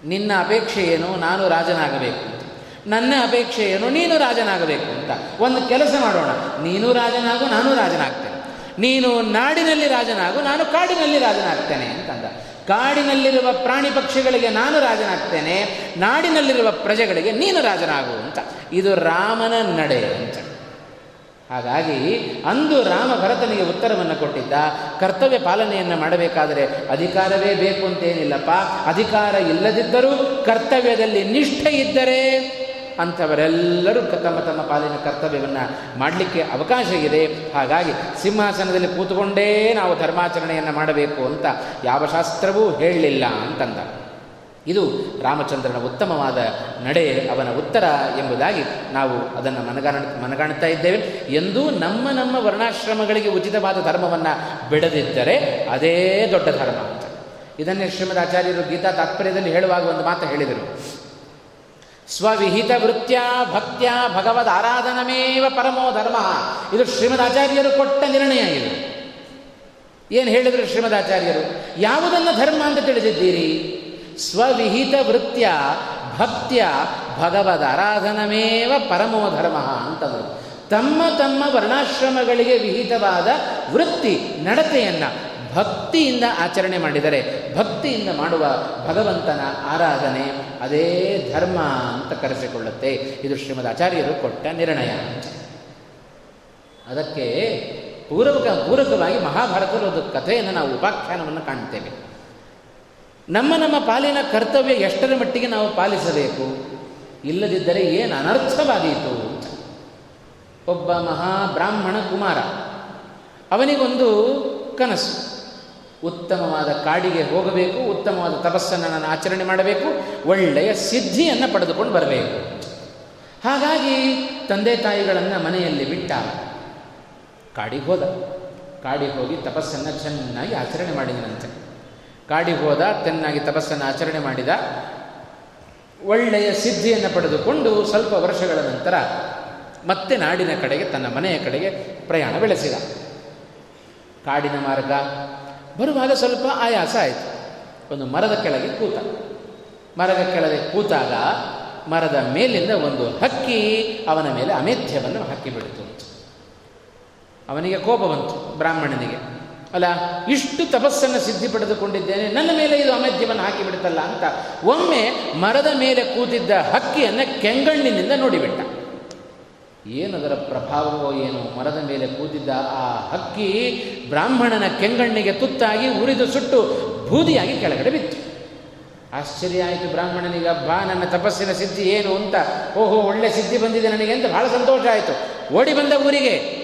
ನಿನ್ನ ಅಪೇಕ್ಷೆ ಏನು? ನಾನು ರಾಜನಾಗಬೇಕು. ನನ್ನ ಅಪೇಕ್ಷೆ ಏನು ನೀನು ರಾಜನಾಗಬೇಕು ಅಂತ. ಒಂದು ಕೆಲಸ ಮಾಡೋಣ. ನೀನು ರಾಜನಾಗು, ನಾನು ರಾಜನಾಗ್ತೇನೆ. ನೀನು ನಾಡಿನಲ್ಲಿ ರಾಜನಾಗು, ನಾನು ಕಾಡಿನಲ್ಲಿ ರಾಜನಾಗ್ತೇನೆ ಅಂತಂದ. ಕಾಡಿನಲ್ಲಿರುವ ಪ್ರಾಣಿ ಪಕ್ಷಿಗಳಿಗೆ ನಾನು ರಾಜನಾಗ್ತೇನೆ, ನಾಡಿನಲ್ಲಿರುವ ಪ್ರಜೆಗಳಿಗೆ ನೀನು ರಾಜನಾಗು ಅಂತ. ಇದು ರಾಮನ ನಡೆ ಅಂತ. ಹಾಗಾಗಿ ಅಂದು ರಾಮ ಭರತನಿಗೆ ಉತ್ತರವನ್ನು ಕೊಟ್ಟಿದ್ದ, ಕರ್ತವ್ಯ ಪಾಲನೆಯನ್ನು ಮಾಡಬೇಕಾದರೆ ಅಧಿಕಾರವೇ ಬೇಕು ಅಂತೇನಿಲ್ಲಪ್ಪ. ಅಧಿಕಾರ ಇಲ್ಲದಿದ್ದರೂ ಕರ್ತವ್ಯದಲ್ಲಿ ನಿಷ್ಠೆ ಇದ್ದರೆ ಅಂಥವರೆಲ್ಲರೂ ತಮ್ಮ ತಮ್ಮ ಪಾಲಿನ ಕರ್ತವ್ಯವನ್ನು ಮಾಡಲಿಕ್ಕೆ ಅವಕಾಶ ಇದೆ. ಹಾಗಾಗಿ ಸಿಂಹಾಸನದಲ್ಲಿ ಕೂತುಕೊಂಡೇ ನಾವು ಧರ್ಮಾಚರಣೆಯನ್ನು ಮಾಡಬೇಕು ಅಂತ ಯಾವ ಶಾಸ್ತ್ರವೂ ಹೇಳಲಿಲ್ಲ ಅಂತಂದ. ಇದು ರಾಮಚಂದ್ರನ ಉತ್ತಮವಾದ ನಡೆ, ಅವನ ಉತ್ತರ ಎಂಬುದಾಗಿ ನಾವು ಅದನ್ನು ಮನಗಾಣ ಮನಗಾಣುತ್ತಾ ಇದ್ದೇವೆ. ಎಂದೂ ನಮ್ಮ ನಮ್ಮ ವರ್ಣಾಶ್ರಮಗಳಿಗೆ ಉಚಿತವಾದ ಧರ್ಮವನ್ನು ಬಿಡದಿದ್ದರೆ ಅದೇ ದೊಡ್ಡ ಧರ್ಮ ಅಂತ. ಇದನ್ನೇ ಶ್ರೀಮದ್ ಆಚಾರ್ಯರು ಗೀತಾ ತಾತ್ಪರ್ಯದಲ್ಲಿ ಹೇಳುವಾಗ ಒಂದು ಮಾತು ಹೇಳಿದರು. ಸ್ವವಿಹಿತ ವೃತ್ಯ ಭಕ್ತ್ಯ ಭಗವದ್ ಆರಾಧನಮೇವ ಪರಮೋ ಧರ್ಮ. ಇದು ಶ್ರೀಮದ್ ಆಚಾರ್ಯರು ಕೊಟ್ಟ ನಿರ್ಣಯ ಇದು. ಏನು ಹೇಳಿದರು ಶ್ರೀಮದ್ ಆಚಾರ್ಯರು ಯಾವುದನ್ನು ಧರ್ಮ ಅಂತ ತಿಳಿದಿದ್ದೀರಿ? ಸ್ವವಿಹಿತ ವೃತ್ಯ ಭಕ್ತ್ಯ ಭಗವದ್ ಆರಾಧನಮೇವ ಪರಮೋ ಧರ್ಮ ಅಂತಂದರು. ತಮ್ಮ ತಮ್ಮ ವರ್ಣಾಶ್ರಮಗಳಿಗೆ ವಿಹಿತವಾದ ವೃತ್ತಿ, ನಡತೆಯನ್ನು ಭಕ್ತಿಯಿಂದ ಆಚರಣೆ ಮಾಡಿದರೆ, ಭಕ್ತಿಯಿಂದ ಮಾಡುವ ಭಗವಂತನ ಆರಾಧನೆ ಅದೇ ಧರ್ಮ ಅಂತ ಕರೆಸಿಕೊಳ್ಳುತ್ತೆ. ಇದು ಶ್ರೀಮದ್ ಆಚಾರ್ಯರು ಕೊಟ್ಟ ನಿರ್ಣಯ. ಅದಕ್ಕೆ ಪೂರ್ವಕ, ಪೂರಕವಾಗಿ ಮಹಾಭಾರತದ ಒಂದು ಕಥೆಯನ್ನು ನಾವು ಉಪಾಖ್ಯಾನವನ್ನು ಕಾಣ್ತೇವೆ. ನಮ್ಮ ನಮ್ಮ ಪಾಲಿನ ಕರ್ತವ್ಯ ಎಷ್ಟರ ಮಟ್ಟಿಗೆ ನಾವು ಪಾಲಿಸಬೇಕು? ಇಲ್ಲದಿದ್ದರೆ ಏನು ಅನರ್ಥವಾದೀತು? ಒಬ್ಬ ಮಹಾಬ್ರಾಹ್ಮಣ ಕುಮಾರ, ಅವನಿಗೊಂದು ಕನಸು. ಉತ್ತಮವಾದ ಕಾಡಿಗೆ ಹೋಗಬೇಕು, ಉತ್ತಮವಾದ ತಪಸ್ಸನ್ನು ನಾನು ಆಚರಣೆ ಮಾಡಬೇಕು, ಒಳ್ಳೆಯ ಸಿದ್ಧಿಯನ್ನು ಪಡೆದುಕೊಂಡು ಬರಬೇಕು. ಹಾಗಾಗಿ ತಂದೆ ತಾಯಿಗಳನ್ನು ಮನೆಯಲ್ಲಿ ಬಿಟ್ಟ ಕಾಡಿಗೆ ಹೋದ. ಕಾಡಿಗೆ ಹೋಗಿ ತಪಸ್ಸನ್ನು ಚೆನ್ನಾಗಿ ಆಚರಣೆ ಮಾಡಿದನಂತೆ ಕಾಡಿಗೆ ಹೋದ ಚೆನ್ನಾಗಿ ತಪಸ್ಸನ್ನು ಆಚರಣೆ ಮಾಡಿದ, ಒಳ್ಳೆಯ ಸಿದ್ಧಿಯನ್ನು ಪಡೆದುಕೊಂಡು ಸ್ವಲ್ಪ ವರ್ಷಗಳ ನಂತರ ಮತ್ತೆ ನಾಡಿನ ಕಡೆಗೆ ತನ್ನ ಮನೆಯ ಕಡೆಗೆ ಪ್ರಯಾಣ ಬೆಳೆಸಿದ. ಕಾಡಿನ ಮಾರ್ಗ ಬರುವಾಗ ಸ್ವಲ್ಪ ಆಯಾಸ ಆಯಿತು. ಒಂದು ಮರದ ಕೆಳಗೆ ಕೂತ. ಮರದ ಕೆಳಗೆ ಕೂತಾಗ ಮರದ ಮೇಲಿಂದ ಒಂದು ಹಕ್ಕಿ ಅವನ ಮೇಲೆ ಅಮೇಧ್ಯವನ್ನು ಹಾಕಿಬಿಡಿತು ಅವನಿಗೆ ಕೋಪ ಬಂತು ಬ್ರಾಹ್ಮಣನಿಗೆ. ಅಲ್ಲ, ಇಷ್ಟು ತಪಸ್ಸನ್ನು ಸಿದ್ಧಿ ಪಡೆದುಕೊಂಡಿದ್ದೇನೆ. ನನ್ನ ಮೇಲೆ ಇದು ಅಮೇಧ್ಯವನ್ನು ಹಾಕಿಬಿಡುತ್ತಲ್ಲ ಅಂತ ಒಮ್ಮೆ ಮರದ ಮೇಲೆ ಕೂತಿದ್ದ ಹಕ್ಕಿಯನ್ನು ಕೆಂಗಣ್ಣಿನಿಂದ ನೋಡಿಬಿಟ್ಟ. ಏನದರ ಪ್ರಭಾವವೋ ಏನು ಮರದ ಮೇಲೆ ಕೂತಿದ್ದ ಆ ಹಕ್ಕಿ ಬ್ರಾಹ್ಮಣನ ಕೆಂಗಣ್ಣಿಗೆ ತುತ್ತಾಗಿ ಉರಿದು ಸುಟ್ಟು ಬೂದಿಯಾಗಿ ಕೆಳಗಡೆ ಬಿತ್ತು. ಆಶ್ಚರ್ಯ ಆಯಿತು ಬ್ರಾಹ್ಮಣನಿಗೆ, ಬಾ ನನ್ನ ತಪಸ್ಸಿನ ಸಿದ್ಧಿ ಏನು ಅಂತ. ಓಹೋ, ಒಳ್ಳೆ ಸಿದ್ಧಿ ಬಂದಿದೆ ನನಗೆ ಅಂತ ಬಹಳ ಸಂತೋಷ ಆಯಿತು. ಓಡಿ ಬಂದ ಊರಿಗೆ.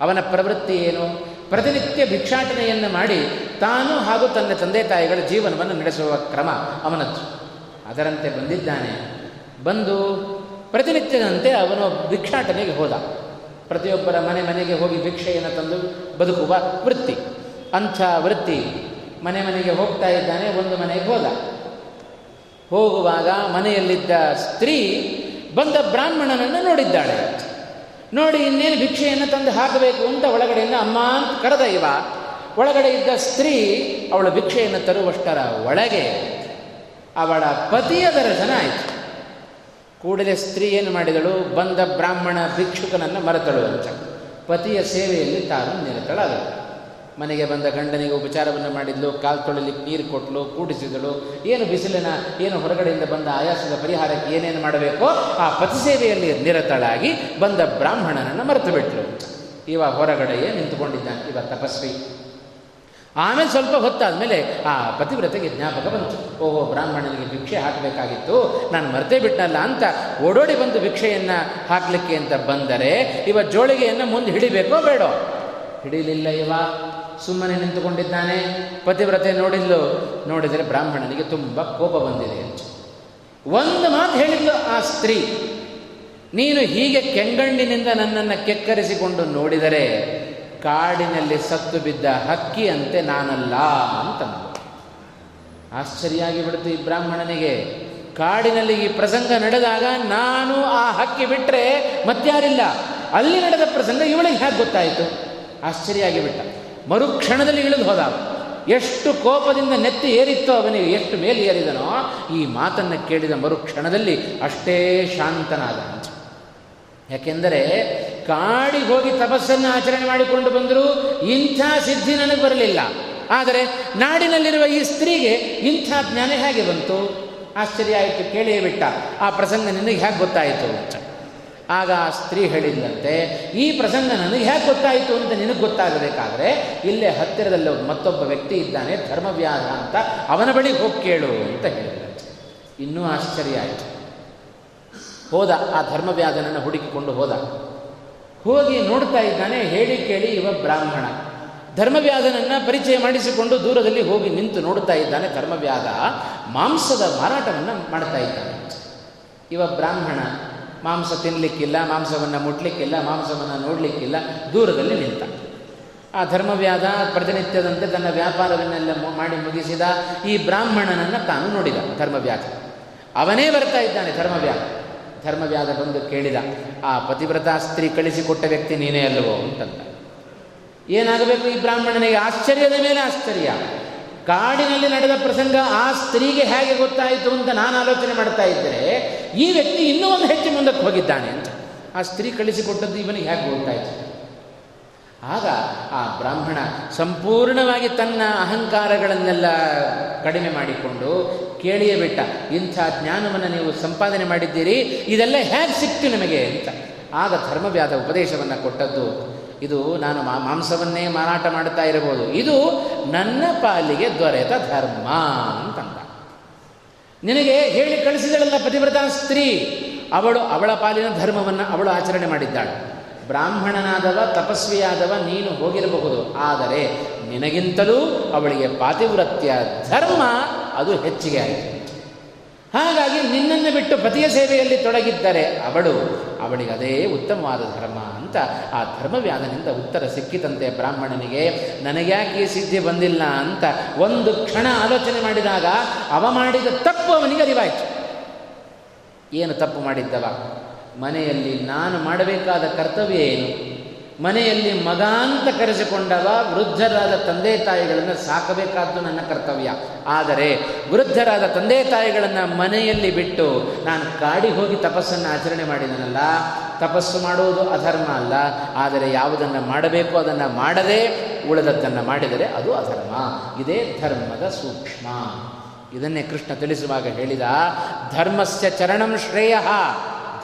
ಅವನ ಪ್ರವೃತ್ತಿ ಏನು? ಪ್ರತಿನಿತ್ಯ ಭಿಕ್ಷಾಟನೆಯನ್ನು ಮಾಡಿ ತಾನು ಹಾಗೂ ತನ್ನ ತಂದೆ ತಾಯಿಗಳ ಜೀವನವನ್ನು ನಡೆಸುವ ಕ್ರಮ ಅವನದ್ದು. ಅದರಂತೆ ಬಂದಿದ್ದಾನೆ. ಬಂದು ಪ್ರತಿನಿತ್ಯದಂತೆ ಅವನು ಭಿಕ್ಷಾಟನೆಗೆ ಹೋದ. ಪ್ರತಿಯೊಬ್ಬರ ಮನೆ ಮನೆಗೆ ಹೋಗಿ ಭಿಕ್ಷೆಯನ್ನು ತಂದು ಬದುಕುವ ವೃತ್ತಿ. ಅಂಥ ವೃತ್ತಿ ಮನೆ ಮನೆಗೆ ಹೋಗ್ತಾ ಇದ್ದಾನೆ, ಒಂದು ಮನೆಗೆ ಹೋದ. ಹೋಗುವಾಗ ಮನೆಯಲ್ಲಿದ್ದ ಸ್ತ್ರೀ ಬಂದ ಬ್ರಾಹ್ಮಣನನ್ನು ನೋಡಿದ್ದಾಳೆ. ನೋಡಿ, ಇನ್ನೇನು ಭಿಕ್ಷೆಯನ್ನು ತಂದು ಹಾಕಬೇಕು ಅಂತ ಒಳಗಡೆಯಿಂದ ಅಮ್ಮ ಅಂತ ಕರೆದ ಇವ ಒಳಗಡೆ ಇದ್ದ ಸ್ತ್ರೀ ಅವಳ ಭಿಕ್ಷೆಯನ್ನು ತರುವಷ್ಟರ ಒಳಗೆ ಅವಳ ಪತಿಯ ದರ್ಶನ ಆಯಿತು. ಕೂಡಲೇ ಸ್ತ್ರೀ ಏನು ಮಾಡಿದಳು? ಬಂದ ಬ್ರಾಹ್ಮಣ ಭಿಕ್ಷುಕನನ್ನು ಮರೆತಳು ಅಂತ ಪತಿಯ ಸೇವೆಯಲ್ಲಿ ತಾನು ನಿರತಳಾದಳು. ಮನೆಗೆ ಬಂದ ಗಂಡನಿಗೆ ಉಪಚಾರವನ್ನು ಮಾಡಿದ್ಲು, ಕಾಲು ತೊಳಲಿಕ್ಕೆ ನೀರು ಕೊಟ್ಟಲು ಕೂಡಿಸಿದಳು. ಏನು ಬಿಸಿಲಿನ, ಏನು ಹೊರಗಡೆಯಿಂದ ಬಂದ ಆಯಾಸದ ಪರಿಹಾರಕ್ಕೆ ಏನೇನು ಮಾಡಬೇಕೋ ಆ ಪತಿ ಸೇವೆಯಲ್ಲಿ ನಿರತಳಾಗಿ ಬಂದ ಬ್ರಾಹ್ಮಣನನ್ನು ಮರೆತು ಬಿಟ್ಟಳು ಇವ ಹೊರಗಡೆಯೇ ನಿಂತುಕೊಂಡಿದ್ದಾನೆ. ಇವ ತಪಸ್ವಿ. ಆಮೇಲೆ ಸ್ವಲ್ಪ ಹೊತ್ತಾದಮೇಲೆ ಆ ಪತಿವ್ರತೆಗೆ ಜ್ಞಾಪಕ ಬಂತು. ಓಹೋ, ಬ್ರಾಹ್ಮಣನಿಗೆ ಭಿಕ್ಷೆ ಹಾಕಬೇಕಾಗಿತ್ತು. ನಾನು ಮರೆತೇ ಬಿಟ್ಟನಲ್ಲ ಅಂತ ಓಡೋಡಿ ಬಂದು ಭಿಕ್ಷೆಯನ್ನು ಹಾಕಲಿಕ್ಕೆ ಅಂತ ಬಂದರೆ ಇವ ಜೋಳಿಗೆಯನ್ನು ಮುಂದೆ ಹಿಡಿಬೇಕೋ ಬೇಡೋ? ಹಿಡಿಲಿಲ್ಲ ಇವ. ಸುಮ್ಮನೆ ನಿಂತುಕೊಂಡಿದ್ದಾನೆ. ಪತಿವ್ರತೆ ನೋಡಿದ್ಲು. ನೋಡಿದರೆ ಬ್ರಾಹ್ಮಣನಿಗೆ ತುಂಬ ಕೋಪ ಬಂದಿದೆ ಅಂತ ಒಂದು ಮಾತು ಹೇಳಿದ್ಲು ಆ ಸ್ತ್ರೀ, ನೀನು ಹೀಗೆ ಕೆಂಗಣ್ಣಿನಿಂದ ನನ್ನನ್ನು ಕೆಕ್ಕರಿಸಿಕೊಂಡು ನೋಡಿದರೆ ಕಾಡಿನಲ್ಲಿ ಸತ್ತು ಬಿದ್ದ ಹಕ್ಕಿಯಂತೆ ನಾನಲ್ಲ ಅಂತಂದು ಆಶ್ಚರ್ಯ ಆಗಿಬಿಡ್ತು ಈ ಬ್ರಾಹ್ಮಣನಿಗೆ, ಕಾಡಿನಲ್ಲಿ ಈ ಪ್ರಸಂಗ ನಡೆದಾಗ ನಾನು ಆ ಹಕ್ಕಿ ಬಿಟ್ಟರೆ ಮತ್ತಾರಿಲ್ಲ ಅಲ್ಲಿ ನಡೆದ ಪ್ರಸಂಗ ಇವಳಿಗೆ ಹೇಗೆ ಗೊತ್ತಾಯಿತು? ಆಶ್ಚರ್ಯ ಆಗಿಬಿಟ್ಟ ಮರುಕ್ಷಣದಲ್ಲಿ ಇಳಿದು ಹೋದ ಎಷ್ಟು ಕೋಪದಿಂದ ನೆತ್ತಿ ಏರಿತ್ತೋ ಅವನಿಗೆ, ಎಷ್ಟು ಮೇಲೆ ಏರಿದನೋ ಈ ಮಾತನ್ನು ಕೇಳಿದ ಮರುಕ್ಷಣದಲ್ಲಿ ಅಷ್ಟೇ ಶಾಂತನಾದ ಯಾಕೆಂದರೆ ಕಾಡಿಗೆ ಹೋಗಿ ತಪಸ್ಸನ್ನು ಆಚರಣೆ ಮಾಡಿಕೊಂಡು ಬಂದರೂ ಇಂಥ ಸಿದ್ಧಿ ನನಗೆ ಬರಲಿಲ್ಲ. ಆದರೆ ನಾಡಿನಲ್ಲಿರುವ ಈ ಸ್ತ್ರೀಗೆ ಇಂಥ ಜ್ಞಾನ ಹೇಗೆ ಬಂತು? ಆಶ್ಚರ್ಯ ಆಯಿತು, ಕೇಳಿಯೇ ಬಿಟ್ಟ. ಆ ಪ್ರಸಂಗ ನಿನಗೆ ಹೇಗೆ ಗೊತ್ತಾಯಿತು? ಅಂತ ಆಗ ಆ ಸ್ತ್ರೀ ಹೇಳಿದಂತೆ, ಈ ಪ್ರಸಂಗ ನನಗೆ ಹೇಗೆ ಗೊತ್ತಾಯಿತು ಅಂತ ನಿನಗೆ ಗೊತ್ತಾಗಬೇಕಾದ್ರೆ ಇಲ್ಲೇ ಹತ್ತಿರದಲ್ಲಿ ಮತ್ತೊಬ್ಬ ವ್ಯಕ್ತಿ ಇದ್ದಾನೆ ಧರ್ಮವ್ಯಾಧ ಅಂತ ಅವನ ಬಳಿ ಹೋಗಿ ಕೇಳು ಅಂತ ಹೇಳಿದಂತೆ. ಇನ್ನೂ ಆಶ್ಚರ್ಯ ಆಯಿತು. ಹೋದ, ಆ ಧರ್ಮವ್ಯಾಧನನ್ನು ಹುಡುಕಿಕೊಂಡು ಹೋದ. ಹೋಗಿ ನೋಡ್ತಾ ಇದ್ದಾನೆ, ಹೇಳಿ ಕೇಳಿ ಇವ ಬ್ರಾಹ್ಮಣ. ಧರ್ಮವ್ಯಾಧನನ್ನು ಪರಿಚಯ ಮಾಡಿಸಿಕೊಂಡು ದೂರದಲ್ಲಿ ಹೋಗಿ ನಿಂತು ನೋಡ್ತಾ ಇದ್ದಾನೆ ಧರ್ಮವ್ಯಾಧ ಮಾಂಸದ ಮಾರಾಟವನ್ನು ಮಾಡ್ತಾ ಇದ್ದಾನೆ. ಇವ ಬ್ರಾಹ್ಮಣ, ಮಾಂಸ ತಿನ್ನಲಿಕ್ಕಿಲ್ಲ ಮಾಂಸವನ್ನು ಮುಟ್ಲಿಕ್ಕಿಲ್ಲ, ಮಾಂಸವನ್ನು ನೋಡಲಿಕ್ಕಿಲ್ಲ, ದೂರದಲ್ಲಿ ನಿಂತ. ಆ ಧರ್ಮವ್ಯಾಧ ಪ್ರತಿನಿತ್ಯದಂತೆ ತನ್ನ ವ್ಯಾಪಾರವನ್ನೆಲ್ಲ ಮಾಡಿ ಮುಗಿಸಿದ ಈ ಬ್ರಾಹ್ಮಣನನ್ನು ತಾನು ನೋಡಿದ ಧರ್ಮವ್ಯಾಧ. ಅವನೇ ಬರ್ತಾ ಇದ್ದಾನೆ ಧರ್ಮವ್ಯಾಧ. ಧರ್ಮವ್ಯಾಧ ಬಂದು ಕೇಳಿದ, ಆ ಪತಿವ್ರತ ಸ್ತ್ರೀ ಕಳಿಸಿಕೊಟ್ಟ ವ್ಯಕ್ತಿ ನೀನೇ ಅಲ್ಲವೋ? ಅಂತಂದ. ಏನಾಗಬೇಕು ಈ ಬ್ರಾಹ್ಮಣನಿಗೆ? ಆಶ್ಚರ್ಯದ ಮೇಲೆ ಆಶ್ಚರ್ಯ. ಕಾಡಿನಲ್ಲಿ ನಡೆದ ಪ್ರಸಂಗ ಆ ಸ್ತ್ರೀಗೆ ಹೇಗೆ ಗೊತ್ತಾಯಿತು ಅಂತ ನಾನು ಆಲೋಚನೆ ಮಾಡ್ತಾ ಇದ್ದರೆ, ಈ ವ್ಯಕ್ತಿ ಇನ್ನೂ ಒಂದು ಹೆಚ್ಚು ಮುಂದಕ್ಕೆ ಹೋಗಿದ್ದಾನೆ ಅಂತ. ಆ ಸ್ತ್ರೀ ಕಳಿಸಿಕೊಟ್ಟದ್ದು ಇವನಿಗೆ ಹೇಗೆ ಗೊತ್ತಾಯಿತು? ಆಗ ಆ ಬ್ರಾಹ್ಮಣ ಸಂಪೂರ್ಣವಾಗಿ ತನ್ನ ಅಹಂಕಾರಗಳನ್ನೆಲ್ಲ ಕಡಿಮೆ ಮಾಡಿಕೊಂಡು ಕೇಳಿಯೇ ಬಿಟ್ಟ ಇಂಥ ಜ್ಞಾನವನ್ನು ನೀವು ಸಂಪಾದನೆ ಮಾಡಿದ್ದೀರಿ, ಇದೆಲ್ಲ ಹೇಗೆ ಸಿಕ್ತು ನಿಮಗೆ ಅಂತ. ಆಗ ಧರ್ಮವ್ಯಾದ ಉಪದೇಶವನ್ನು ಕೊಟ್ಟದ್ದು, ಇದು ನಾನು ಮಾಂಸವನ್ನೇ ಮಾರಾಟ ಮಾಡ್ತಾ ಇರಬಹುದು. ಇದು ನನ್ನ ಪಾಲಿಗೆ ದೊರೆತ ಧರ್ಮ ಅಂತಂದ. ನಿನಗೆ ಹೇಳಿ ಕಳಿಸಿದಳಲ್ಲ ಪತಿವ್ರತ ಸ್ತ್ರೀ, ಅವಳು ಅವಳ ಪಾಲಿನ ಧರ್ಮವನ್ನು ಅವಳು ಆಚರಣೆ ಮಾಡಿದ್ದಾಳೆ. ಬ್ರಾಹ್ಮಣನಾದವ, ತಪಸ್ವಿಯಾದವ ನೀನು ಹೋಗಿರಬಹುದು. ಆದರೆ ನಿನಗಿಂತಲೂ ಅವಳಿಗೆ ಪಾತಿವ್ರತ್ಯ ಧರ್ಮ ಅದು ಹೆಚ್ಚಿಗೆ ಆಯಿತು. ಹಾಗಾಗಿ ನಿನ್ನನ್ನು ಬಿಟ್ಟು ಪತಿಯ ಸೇವೆಯಲ್ಲಿ ತೊಡಗಿದ್ದರೆ ಅವಳು ಅವಳಿಗೆ ಅದೇ ಉತ್ತಮವಾದ ಧರ್ಮ ಅಂತ ಆ ಧರ್ಮವ್ಯಾಧನಿಂದ ಉತ್ತರ ಸಿಕ್ಕಿತಂತೆ ಬ್ರಾಹ್ಮಣನಿಗೆ, ನನಗ್ಯಾಕೆ ಸಿದ್ಧಿ ಬಂದಿಲ್ಲ ಅಂತ ಒಂದು ಕ್ಷಣ ಆಲೋಚನೆ ಮಾಡಿದಾಗ ಅವ ಮಾಡಿದ ತಪ್ಪು ಅವನಿಗೆ ಅರಿವಾಯಿತು. ಏನು ತಪ್ಪು ಮಾಡಿದ್ದವ? ಮನೆಯಲ್ಲಿ ನಾನು ಮಾಡಬೇಕಾದ ಕರ್ತವ್ಯ ಏನು? ಮನೆಯಲ್ಲಿ ಮಗ ಅಂತ ಕರೆಸಿಕೊಂಡವ ವೃದ್ಧರಾದ ತಂದೆ ತಾಯಿಗಳನ್ನು ಸಾಕಬೇಕಾದ್ದು ನನ್ನ ಕರ್ತವ್ಯ. ಆದರೆ ವೃದ್ಧರಾದ ತಂದೆ ತಾಯಿಗಳನ್ನು ಮನೆಯಲ್ಲಿ ಬಿಟ್ಟು ನಾನು ಕಾಡಿ ಹೋಗಿ ತಪಸ್ಸನ್ನು ಆಚರಣೆ ಮಾಡಿದನಲ್ಲ, ತಪಸ್ಸು ಮಾಡುವುದು ಅಧರ್ಮ ಅಲ್ಲ, ಆದರೆ ಯಾವುದನ್ನು ಮಾಡಬೇಕು ಅದನ್ನು ಮಾಡದೆ ಉಳಿದದ್ದನ್ನು ಮಾಡಿದರೆ ಅದು ಅಧರ್ಮ. ಇದೇ ಧರ್ಮದ ಸೂಕ್ಷ್ಮ. ಇದನ್ನೇ ಕೃಷ್ಣ ತಿಳಿಸುವಾಗ ಹೇಳಿದ, ಧರ್ಮಸ್ಯ ಚರಣಂ ಶ್ರೇಯ,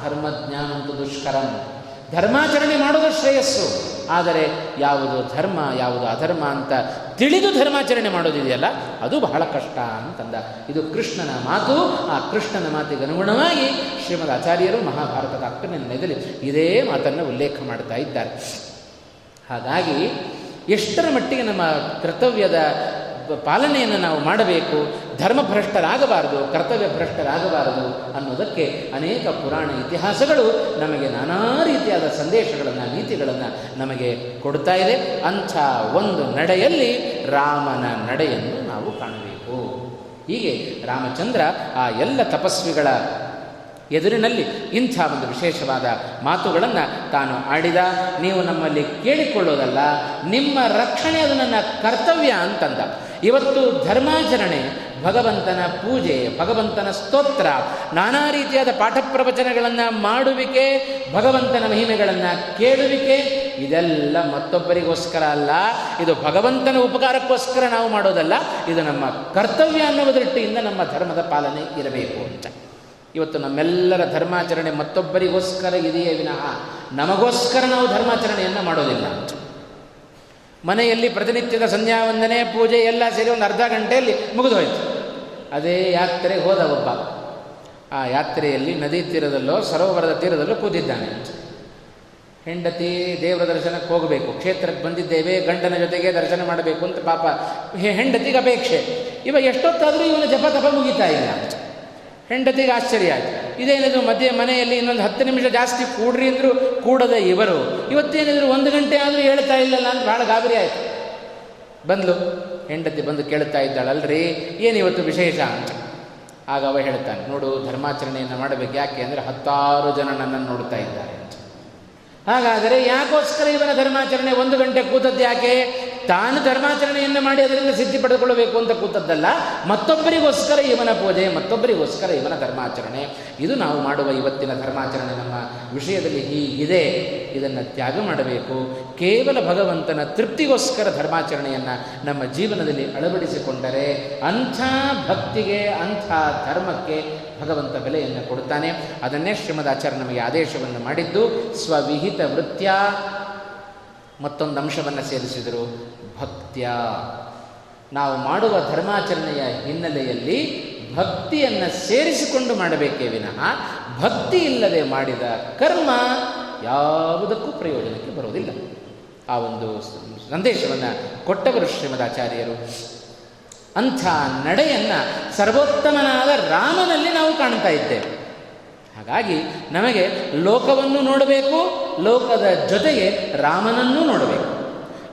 ಧರ್ಮಜ್ಞಾನಂತು ದುಷ್ಕರಂ. ಧರ್ಮಾಚರಣೆ ಮಾಡೋದು ಶ್ರೇಯಸ್ಸು. ಆದರೆ ಯಾವುದು ಧರ್ಮ, ಯಾವುದು ಅಧರ್ಮ ಅಂತ ತಿಳಿದು ಧರ್ಮಾಚರಣೆ ಮಾಡೋದಿದೆಯಲ್ಲ, ಅದು ಬಹಳ ಕಷ್ಟ ಅಂತಂದ. ಇದು ಕೃಷ್ಣನ ಮಾತು. ಆ ಕೃಷ್ಣನ ಮಾತಿಗೆ ಅನುಗುಣವಾಗಿ ಶ್ರೀಮದ್ ಆಚಾರ್ಯರು ಮಹಾಭಾರತದ ಅಕ್ಕನ ನೆಲೆಯಲ್ಲಿ ಇದೇ ಮಾತನ್ನು ಉಲ್ಲೇಖ ಮಾಡ್ತಾ ಇದ್ದಾರೆ. ಹಾಗಾಗಿ ಎಷ್ಟರ ಮಟ್ಟಿಗೆ ನಮ್ಮ ಕರ್ತವ್ಯದ ಪಾಲನೆಯನ್ನು ನಾವು ಮಾಡಬೇಕು, ಧರ್ಮಭ್ರಷ್ಟರಾಗಬಾರದು ಕರ್ತವ್ಯ ಭ್ರಷ್ಟರಾಗಬಾರದು ಅನ್ನೋದಕ್ಕೆ ಅನೇಕ ಪುರಾಣ ಇತಿಹಾಸಗಳು ನಮಗೆ ನಾನಾ ರೀತಿಯಾದ ಸಂದೇಶಗಳನ್ನು, ನೀತಿಗಳನ್ನು ನಮಗೆ ಕೊಡ್ತಾ ಇದೆ. ಅಂಥ ಒಂದು ನಡೆಯಲ್ಲಿ ರಾಮನ ನಡೆಯನ್ನು ನಾವು ಕಾಣಬೇಕು. ಹೀಗೆ ರಾಮಚಂದ್ರ ಆ ಎಲ್ಲ ತಪಸ್ವಿಗಳ ಎದುರಿನಲ್ಲಿ ಇಂಥ ಒಂದು ವಿಶೇಷವಾದ ಮಾತುಗಳನ್ನು ತಾನು ಆಡಿದ. ನೀವು ನಮ್ಮಲ್ಲಿ ಕೇಳಿಕೊಳ್ಳೋದಲ್ಲ, ನಿಮ್ಮ ರಕ್ಷಣೆ ಅದು ನನ್ನ ಕರ್ತವ್ಯ ಅಂತಂದ. ಇವತ್ತು ಧರ್ಮಾಚರಣೆ, ಭಗವಂತನ ಪೂಜೆ, ಭಗವಂತನ ಸ್ತೋತ್ರ, ನಾನಾ ರೀತಿಯಾದ ಪಾಠ ಪ್ರವಚನಗಳನ್ನು ಮಾಡುವಿಕೆ, ಭಗವಂತನ ಮಹಿಮೆಗಳನ್ನು ಕೇಳುವಿಕೆ, ಇದೆಲ್ಲ ಮತ್ತೊಬ್ಬರಿಗೋಸ್ಕರ ಅಲ್ಲ, ಇದು ಭಗವಂತನ ಉಪಕಾರಕ್ಕೋಸ್ಕರ ನಾವು ಮಾಡೋದಲ್ಲ, ಇದು ನಮ್ಮ ಕರ್ತವ್ಯ ಅನ್ನುವ ದೃಷ್ಟಿಯಿಂದ ನಮ್ಮ ಧರ್ಮದ ಪಾಲನೆ ಇರಬೇಕು ಅಂತ. ಇವತ್ತು ನಮ್ಮೆಲ್ಲರ ಧರ್ಮಾಚರಣೆ ಮತ್ತೊಬ್ಬರಿಗೋಸ್ಕರ ಇದೆಯೇ ವಿನಃ, ನಮಗೋಸ್ಕರ ನಾವು ಧರ್ಮಾಚರಣೆಯನ್ನು ಮಾಡೋದಿಲ್ಲ. ಮನೆಯಲ್ಲಿ ಪ್ರತಿನಿತ್ಯದ ಸಂಧ್ಯಾ ವಂದನೆ, ಪೂಜೆ ಎಲ್ಲ ಸೇರಿ ಒಂದು ಅರ್ಧ ಗಂಟೆಯಲ್ಲಿ ಮುಗಿದು ಹೋಯ್ತು ಅದೇ ಯಾತ್ರೆಗೆ ಹೋದ ಒಬ್ಬ. ಆ ಯಾತ್ರೆಯಲ್ಲಿ ನದಿ ತೀರದಲ್ಲೋ, ಸರೋವರದ ತೀರದಲ್ಲೋ ಕೂತಿದ್ದಾನೆ. ಹೆಂಡತಿ, ದೇವರ ದರ್ಶನಕ್ಕೆ ಹೋಗಬೇಕು. ಕ್ಷೇತ್ರಕ್ಕೆ ಬಂದಿದ್ದೇವೆ, ಗಂಡನ ಜೊತೆಗೆ ದರ್ಶನ ಮಾಡಬೇಕು ಅಂತ ಪಾಪ ಹೆಂಡತಿಗೆ ಅಪೇಕ್ಷೆ. ಇವ ಎಷ್ಟೊತ್ತಾದರೂ ಇವನ ಜಪ ತಪ ಮುಗಿತಾ ಇಲ್ಲ. ಹೆಂಡತಿಗೆ ಆಶ್ಚರ್ಯ ಆಯಿತು. ಇದೇನಿದ್ರು ಮಧ್ಯೆ ಮನೆಯಲ್ಲಿ ಇನ್ನೊಂದು ಹತ್ತು ನಿಮಿಷ ಜಾಸ್ತಿ ಕೂಡ್ರಿ ಅಂದರೂ ಕೂಡದೆ ಇವರು. ಇವತ್ತೇನಿದ್ರು ಒಂದು ಗಂಟೆ ಆದರೂ ಹೇಳ್ತಾ ಇಲ್ಲಲ್ಲ ಅಂತ ಭಾಳ ಗಾಬರಿ ಆಯಿತು. ಬಂದ್ಲು. ಹೆಂಡತಿ ಬಂದು ಕೇಳ್ತಾ ಇದ್ದಾಳಲ್ರಿ, ಏನು ಇವತ್ತು ವಿಶೇಷ ಅಂತ. ಆಗ ಅವ ಹೇಳ್ತಾನೆ, ನೋಡು ಧರ್ಮಾಚರಣೆಯನ್ನು ಮಾಡಬೇಕು ಯಾಕೆ ಅಂದರೆ ಹತ್ತಾರು ಜನ ನನ್ನನ್ನು ನೋಡ್ತಾ ಇದ್ದಾರೆ ಹಾಗಾದರೆ ಯಾಕೋಸ್ಕರ ಇವನ ಧರ್ಮಾಚರಣೆ ಒಂದು ಗಂಟೆ ಕೂತದ್ದು ಯಾಕೆ? ತಾನು ಧರ್ಮಾಚರಣೆಯನ್ನು ಮಾಡಿ ಅದರಿಂದ ಸಿದ್ಧಿ ಪಡೆದುಕೊಳ್ಳಬೇಕು ಅಂತ ಕೂತದ್ದಲ್ಲ. ಮತ್ತೊಬ್ಬರಿಗೋಸ್ಕರ ಇವನ ಪೂಜೆ, ಮತ್ತೊಬ್ಬರಿಗೋಸ್ಕರ ಇವನ ಧರ್ಮಾಚರಣೆ. ಇದು ನಾವು ಮಾಡುವ ಇವತ್ತಿನ ಧರ್ಮಾಚರಣೆ ನಮ್ಮ ವಿಷಯದಲ್ಲಿ ಹೀಗಿದೆ. ಇದನ್ನು ತ್ಯಾಗ ಮಾಡಬೇಕು. ಕೇವಲ ಭಗವಂತನ ತೃಪ್ತಿಗೋಸ್ಕರ ಧರ್ಮಾಚರಣೆಯನ್ನು ನಮ್ಮ ಜೀವನದಲ್ಲಿ ಅಳವಡಿಸಿಕೊಂಡರೆ ಅಂಥ ಭಕ್ತಿಗೆ, ಅಂಥ ಧರ್ಮಕ್ಕೆ ಭಗವಂತ ಬೆಲೆಯನ್ನು ಕೊಡುತ್ತಾನೆ. ಅದನ್ನೇ ಶ್ರೀಮದ್ ಆಚಾರ್ಯ ನಮಗೆ ಆದೇಶವನ್ನು ಮಾಡಿದ್ದು, ಸ್ವವಿಹಿತ ವೃತ್ಯ. ಮತ್ತೊಂದು ಅಂಶವನ್ನು ಸೇರಿಸಿದರು. ಭಕ್ತ್ಯ. ನಾವು ಮಾಡುವ ಧರ್ಮಾಚರಣೆಯ ಹಿನ್ನೆಲೆಯಲ್ಲಿ ಭಕ್ತಿಯನ್ನು ಸೇರಿಸಿಕೊಂಡು ಮಾಡಬೇಕೇ ವಿನಃ, ಭಕ್ತಿ ಇಲ್ಲದೆ ಮಾಡಿದ ಕರ್ಮ ಯಾವುದಕ್ಕೂ ಪ್ರಯೋಜನಕ್ಕೆ ಬರುವುದಿಲ್ಲ. ಆ ಒಂದು ಸಂದೇಶವನ್ನು ಕೊಟ್ಟವರು ಶ್ರೀಮದಾಚಾರ್ಯರು. ಅಂಥ ನಡೆಯನ್ನು ಸರ್ವೋತ್ತಮನಾದ ರಾಮನಲ್ಲಿ ನಾವು ಕಾಣ್ತಾ ಇದ್ದೇವೆ. ಹಾಗಾಗಿ ನಮಗೆ ಲೋಕವನ್ನು ನೋಡಬೇಕು, ಲೋಕದ ಜೊತೆಗೆ ರಾಮನನ್ನು ನೋಡಬೇಕು.